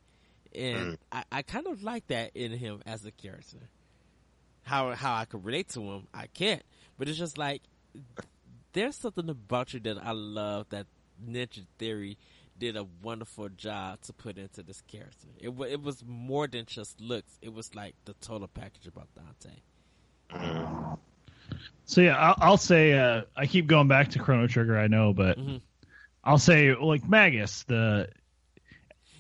[SPEAKER 1] and
[SPEAKER 2] Mm.
[SPEAKER 1] I, I kind of like that in him as a character how how I could relate to him, I can't. But it's just like there's something about you that I love that Ninja Theory did a wonderful job to put into this character. It it was more than just looks. It was like the total package about Dante.
[SPEAKER 3] So yeah, I'll, I'll say uh, I keep going back to Chrono Trigger. I know, but
[SPEAKER 1] Mhm.
[SPEAKER 3] I'll say like Magus. The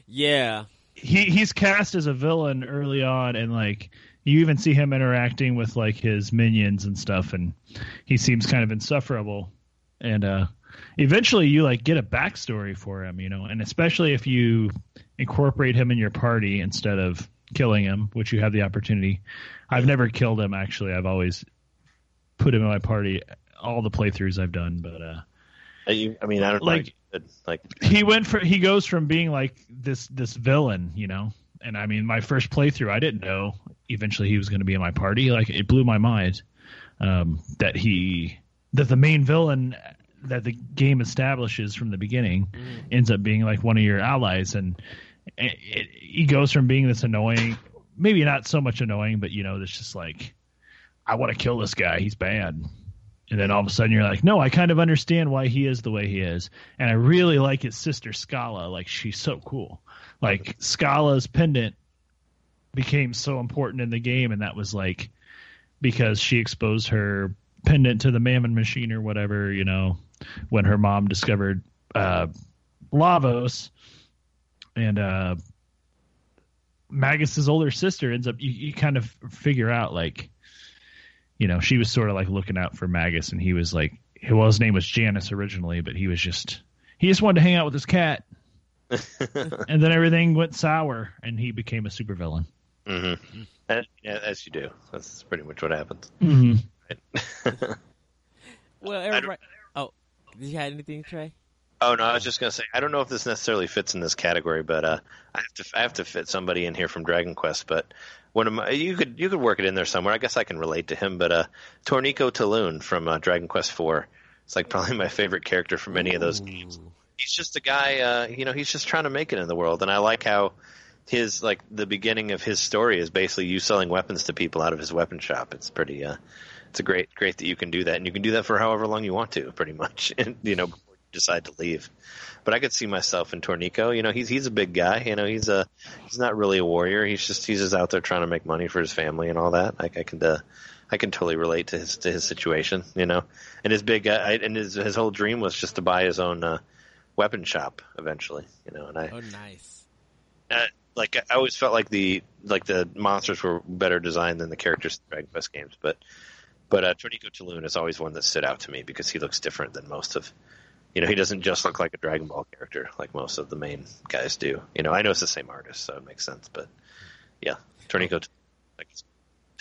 [SPEAKER 1] Yeah,
[SPEAKER 3] he he's cast as a villain early on, and like you even see him interacting with like his minions and stuff, and he seems kind of insufferable. And uh, eventually, you like get a backstory for him, you know, and especially if you incorporate him in your party instead of killing him, which you have the opportunity. I've never killed him actually. I've always put him in my party. All the playthroughs I've done, but uh,
[SPEAKER 2] you- I mean, I don't
[SPEAKER 3] Like-
[SPEAKER 2] like
[SPEAKER 3] he went for he goes from being like this this villain, you know. And I mean, my first playthrough, I didn't know eventually he was going to be in my party. Like it blew my mind um, that he that the main villain that the game establishes from the beginning ends up being like one of your allies, and it, he goes from being this annoying, maybe not so much annoying, but you know, it's just like I want to kill this guy. He's bad. And then all of a sudden you're like, no, I kind of understand why he is the way he is. And I really like his sister Schala. Like she's so cool. Like Schala's pendant became so important in the game and that was like because she exposed her pendant to the mammon machine or whatever, you know, when her mom discovered uh Lavos and uh Magus's older sister ends up you, you kind of figure out like you know, she was sort of like looking out for Magus, and he was like, well, his name was Janus originally, but he was just he just wanted to hang out with his cat, and then everything went sour, and he became a supervillain.
[SPEAKER 2] hmm And, yeah, as you do. That's pretty much what happens.
[SPEAKER 3] Mm-hmm.
[SPEAKER 1] well, everybody. Oh, did you have anything, Trey?
[SPEAKER 2] Oh no, I was just gonna say I don't know if this necessarily fits in this category, but uh, I have to I have to fit somebody in here from Dragon Quest. But one of my you could you could work it in there somewhere. I guess I can relate to him. But uh, Torneko Taloon from uh, Dragon Quest Four. It's like probably my favorite character from any of those games. He's just a guy. Uh, you know, he's just trying to make it in the world, and I like how his like the beginning of his story is basically you selling weapons to people out of his weapon shop. It's pretty. Uh, it's a great great that you can do that, and you can do that for however long you want to, pretty much. And you know, decide to leave. But I could see myself in Torneko. You know, he's he's a big guy. You know, he's a he's not really a warrior. He's just he's just out there trying to make money for his family and all that. Like I can uh, I can totally relate to his to his situation. You know, and his big uh, I, and his his whole dream was just to buy his own uh, weapon shop eventually. You know, and I
[SPEAKER 1] Oh, nice.
[SPEAKER 2] uh, like I always felt like the like the monsters were better designed than the characters in Dragon Quest games, but but uh, Torneko Taloon is always one that stood out to me because he looks different than most of. You know, he doesn't just look like a Dragon Ball character like most of the main guys do. You know, I know it's the same artist, so it makes sense. But yeah, Torneko.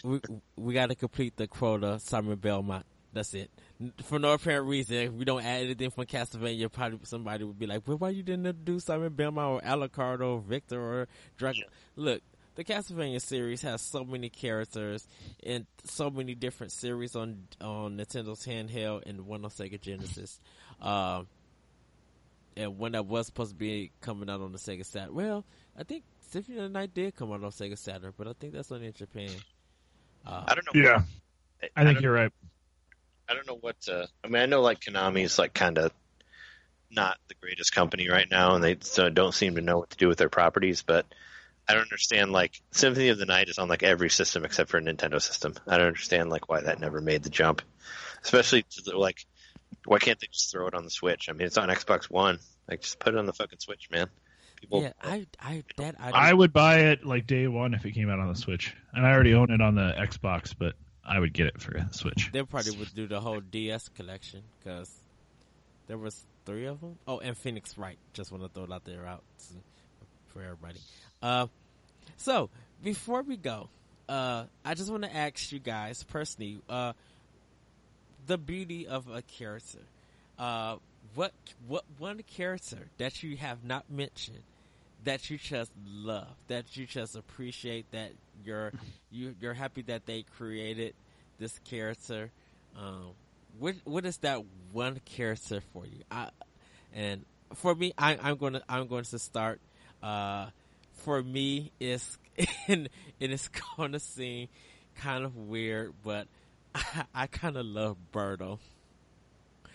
[SPEAKER 1] We we got to complete the quota. Simon Belmont. That's it. For no apparent reason, if we don't add anything from Castlevania, probably somebody would be like, "Well, why you didn't do Simon Belmont or Alucard or Victor or Dragon?" Look, the Castlevania series has so many characters and so many different series on on Nintendo's handheld and one on Sega Genesis. Um, and one that was supposed to be coming out on the Sega Saturn. Well, I think Symphony of the Night did come out on Sega Saturn, but I think that's only in Japan. Uh,
[SPEAKER 2] I don't know.
[SPEAKER 3] Yeah, I think
[SPEAKER 2] don't-
[SPEAKER 3] you're right.
[SPEAKER 2] I don't know what. Uh, I mean, I know like Konami's like kind of not the greatest company right now, and they so don't seem to know what to do with their properties. But I don't understand like Symphony of the Night is on like every system except for a Nintendo system. I don't understand like why that never made the jump, especially to the, like why can't they just throw it on the Switch? I mean, it's on Xbox One. Like, just put it on the fucking Switch, man. People,
[SPEAKER 1] yeah, I, I, that I,
[SPEAKER 3] I would buy it like day one if it came out on the Switch, and I already own it on the Xbox, but I would get it for the Switch.
[SPEAKER 1] they probably would do the whole DS collection because there was three of them. Oh, and Phoenix Wright. Just want to throw it out there out to, for everybody. Uh, so before we go, uh, I just want to ask you guys personally, uh, the beauty of a character. Uh, what what one character that you have not mentioned that you just love, that you just appreciate, that you're you you're happy that they created this character. Um, what what is that one character for you? I, and for me, I, I'm going to I'm going to start. Uh, for me, it's and it is going to seem kind of weird, but I, I kind of love Birdo.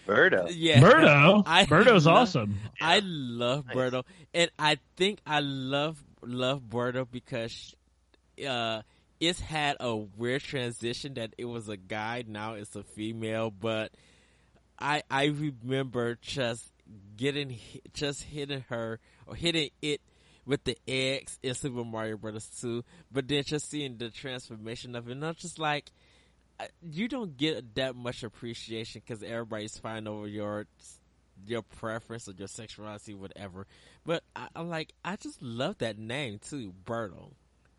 [SPEAKER 2] Birdo.
[SPEAKER 1] Yeah,
[SPEAKER 3] Birdo.
[SPEAKER 1] I
[SPEAKER 3] Birdo's
[SPEAKER 1] love-
[SPEAKER 3] awesome.
[SPEAKER 1] I love
[SPEAKER 2] Nice.
[SPEAKER 1] Birdo, and I think I love love Birdo because uh, it's had a weird transition that it was a guy, now it's a female. But I I remember just getting just hitting her or hitting it with the X in Super Mario Brothers 2, but then just seeing the transformation of it, and I'm just like. You don't get that much appreciation because everybody's fighting over your your preference or your sexuality, whatever. But I, I'm like, I just love that name too, Birdo.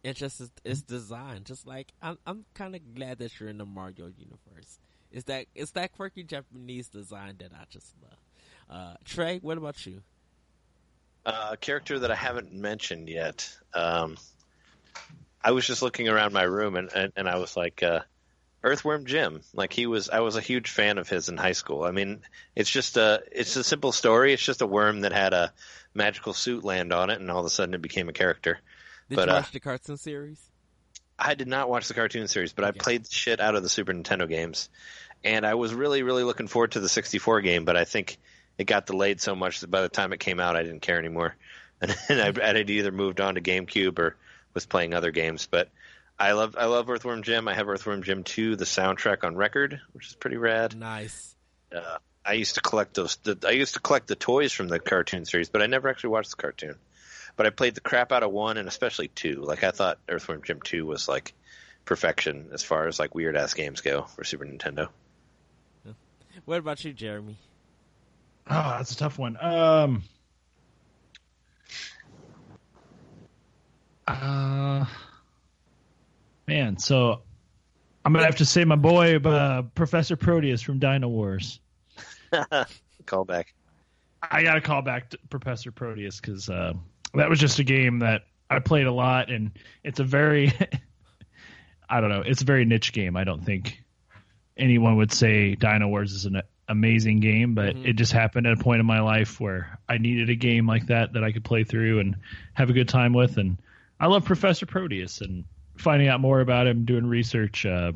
[SPEAKER 1] It's just it's, it's designed just like I'm. I'm kind of glad that you're in the Mario universe. It's that it's that quirky Japanese design that I just love. Uh, Trey, what about you?
[SPEAKER 2] Uh, a character that I haven't mentioned yet. Um, I was just looking around my room and, and, and I was like, uh, Earthworm Jim. Like he was, I was a huge fan of his in high school. I mean, it's just a, it's a simple story. It's just a worm that had a magical suit land on it, and all of a sudden it became a character.
[SPEAKER 1] Did
[SPEAKER 2] But,
[SPEAKER 1] you
[SPEAKER 2] uh,
[SPEAKER 1] watch the cartoon series?
[SPEAKER 2] I did not watch the cartoon series, but
[SPEAKER 1] Okay.
[SPEAKER 2] I played the shit out of the Super Nintendo games, and I was really, really looking forward to the 64 game. But I think it got delayed so much that by the time it came out, I didn't care anymore, and, and I, I had either moved on to GameCube or was playing other games. But I love, I love Earthworm Jim. I have Earthworm Jim 2, the soundtrack on record, which is pretty rad.
[SPEAKER 1] Nice.
[SPEAKER 2] Uh, I used to collect those. The, I used to collect the toys from the cartoon series, but I never actually watched the cartoon. But I played the crap out of one and especially two. Like I thought Earthworm Jim two was like perfection as far as like weird ass games go for Super Nintendo.
[SPEAKER 1] What about you, Jeremy?
[SPEAKER 3] Oh, that's a tough one. Um, uh, man, so I'm gonna have to say my boy, uh, Professor Proteus from Dino Wars.
[SPEAKER 2] Call back.
[SPEAKER 3] I got to call back to Professor Proteus because uh, that was just a game that I played a lot, and it's a very, I don't know, it's a very niche game. I don't think anyone would say Dino Wars is an amazing game, but
[SPEAKER 1] Mhm.
[SPEAKER 3] it just happened at a point in my life where I needed a game like that that I could play through and have a good time with. And I love Professor Proteus and finding out more about him, doing research. Uh,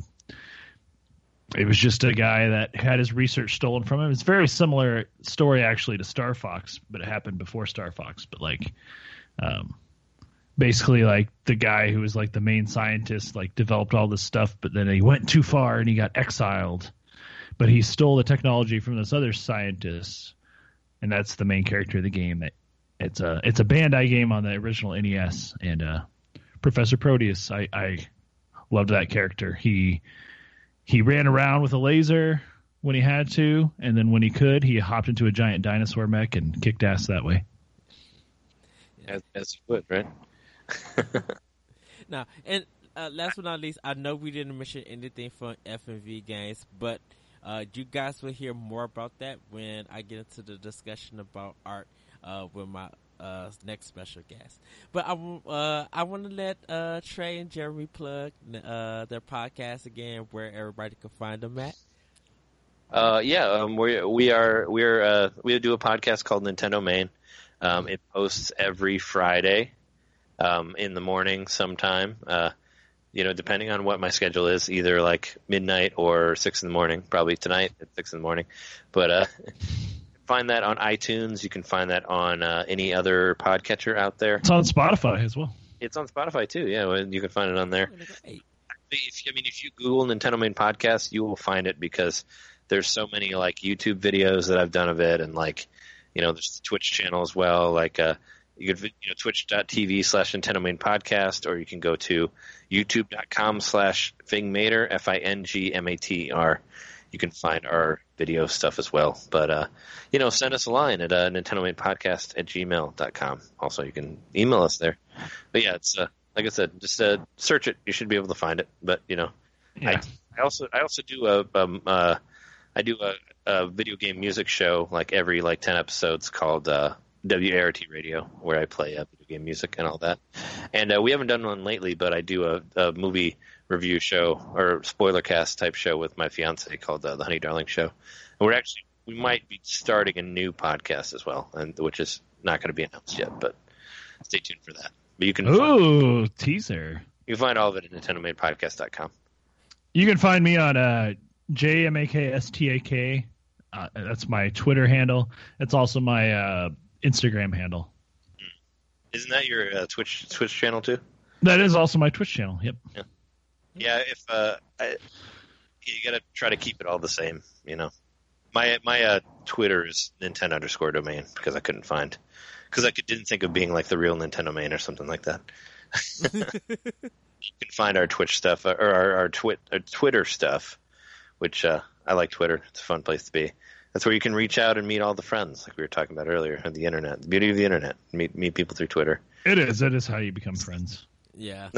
[SPEAKER 3] it was just a guy that had his research stolen from him. It's a very similar story actually to Star Fox, but it happened before Star Fox. But like, um, basically, like the guy who was like the main scientist, like developed all this stuff, but then he went too far and he got exiled. But he stole the technology from this other scientist, and that's the main character of the game. That it's a it's a Bandai game on the original NES, and uh, Professor Proteus. I, I loved that character. He he ran around with a laser when he had to, and then when he could, he hopped into a giant dinosaur mech and kicked ass that way.
[SPEAKER 2] As, as you would, right?
[SPEAKER 1] Now, and uh, last but not least, I know we didn't mention anything from FMV games, but uh, you guys will hear more about that when I get into the discussion about art uh, with my uh, next special guest. But I, uh, I want to let uh, Trey and Jeremy plug uh, their podcast again, where everybody can find them at.
[SPEAKER 2] Uh, yeah, um, we we are we are uh, we do a podcast called Nintendo Main. Um, it posts every Friday um, in the morning sometime. Uh, you know, depending on what my schedule is, either like midnight or six in the morning. Probably tonight at six in the morning. But uh, find that on iTunes. You can find that on uh, any other podcatcher out there.
[SPEAKER 3] It's on Spotify as well.
[SPEAKER 2] It's on Spotify too. Yeah, well, you can find it on there
[SPEAKER 1] Hey,
[SPEAKER 2] if I mean if you Google Nintendo Main Podcast, you will find it because there's so many like YouTube videos that I've done of it, and like you know there's the Twitch channel as well. Like uh, you could you know twitch.tv slash Nintendo Main Podcast, or you can go to youtube.com slash Fingmatr F I N G M A T R. You can find our video stuff as well. But uh, you know, send us a line at uh, Nintendo Main Podcast at gmail.com. Also, you can email us there. But yeah, it's uh, like I said, just uh, search it. You should be able to find it. But you know,
[SPEAKER 3] Yeah.
[SPEAKER 2] I, I also I also do a um, uh, I do a, a video game music show like every like ten episodes called uh, WART Radio, where I play uh, video game music and all that. And uh, we haven't done one lately, but I do a, a movie review show or spoiler cast type show with my fiance called uh, the Honey Darling Show. And we're actually we might be starting a new podcast as well, and which is not going to be announced yet, but stay tuned for that. But you can find,
[SPEAKER 3] Ooh, teaser.
[SPEAKER 2] you can find all of it at NintendoMainPodcast.com.
[SPEAKER 3] You can find me on uh, JMAKSTAK. Uh, that's my Twitter handle. It's also my uh, Instagram handle.
[SPEAKER 2] Isn't that your uh, Twitch Twitch channel too?
[SPEAKER 3] That is also my Twitch channel. Yep.
[SPEAKER 2] Yeah, if uh, I, you gotta try to keep it all the same, you know. My my uh, Twitter is Nintendo underscore domain because I couldn't find because I could, didn't think of being like the real Nintendo main or something like that. you can find our Twitch stuff uh, or our, our, twit, our Twitter stuff, which uh, I like Twitter. It's a fun place to be. That's where you can reach out and meet all the friends, like we were talking about earlier, on the internet. The beauty of the internet, meet meet people through Twitter.
[SPEAKER 3] It is. It is how you become friends.
[SPEAKER 1] Yeah.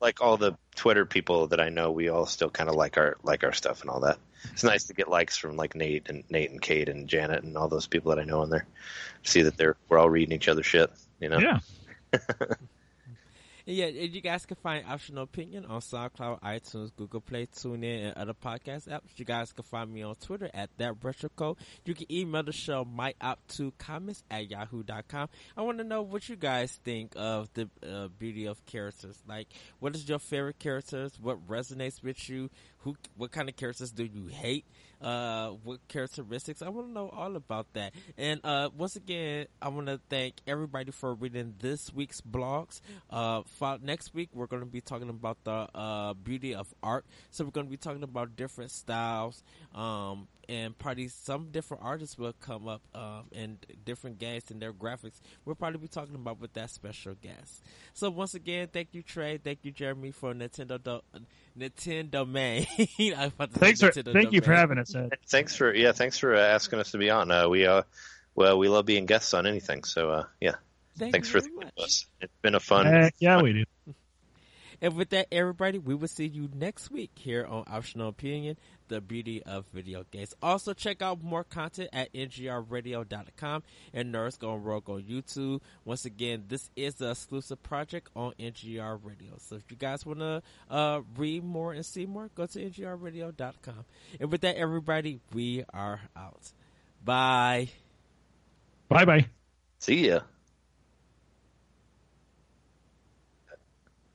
[SPEAKER 2] like all the Twitter people that I know, we all still kind of like our like our stuff and all that. It's nice to get likes from like Nate and Nate and Kate and Janet and all those people that I know on there. See that they're we're all reading each other's shit, you know.
[SPEAKER 3] Yeah.
[SPEAKER 1] Yeah, and you guys can find Optional Opinion on SoundCloud, iTunes, Google Play, TuneIn, and other podcast apps. You guys can find me on Twitter at that retro code. You can email the show my up to comments at yahoo.com. I want to know what you guys think of the uh, beauty of characters. Like, what is your favorite characters? What resonates with you? Who? What kind of characters do you hate? Uh, what characteristics? I want to know all about that. And uh, once again, I want to thank everybody for reading this week's blogs. Uh, fo- next week we're going to be talking about the uh, beauty of art. So we're going to be talking about different styles. Um, and probably some different artists will come up um, and different games and their graphics. We'll probably be talking about with that special guest. So once again, thank you Trey, thank you Jeremy for Nintendo do- Nintendo main. I was about to say
[SPEAKER 3] Thanks for.
[SPEAKER 1] Nintendo
[SPEAKER 3] Thank you for having us. Ed.
[SPEAKER 2] Thanks for yeah, thanks for uh, asking us to be on. Uh, we uh, well, we love being guests on anything. So uh, yeah,
[SPEAKER 1] Thank
[SPEAKER 2] thanks
[SPEAKER 1] you
[SPEAKER 2] for
[SPEAKER 1] very
[SPEAKER 2] thinking
[SPEAKER 1] much.
[SPEAKER 2] of us. It's been a fun.
[SPEAKER 3] Heck yeah, we do.
[SPEAKER 1] And with that, everybody, we will see you next week here on Optional Opinion, the beauty of video games. Also, check out more content at ngrradio.com and Nerds Gone Rogue on YouTube. Once again, this is the exclusive project on NGR Radio. So if you guys want to uh, read more and see more, go to ngrradio.com. And with that, everybody, we are out. Bye.
[SPEAKER 3] Bye bye.
[SPEAKER 2] See ya.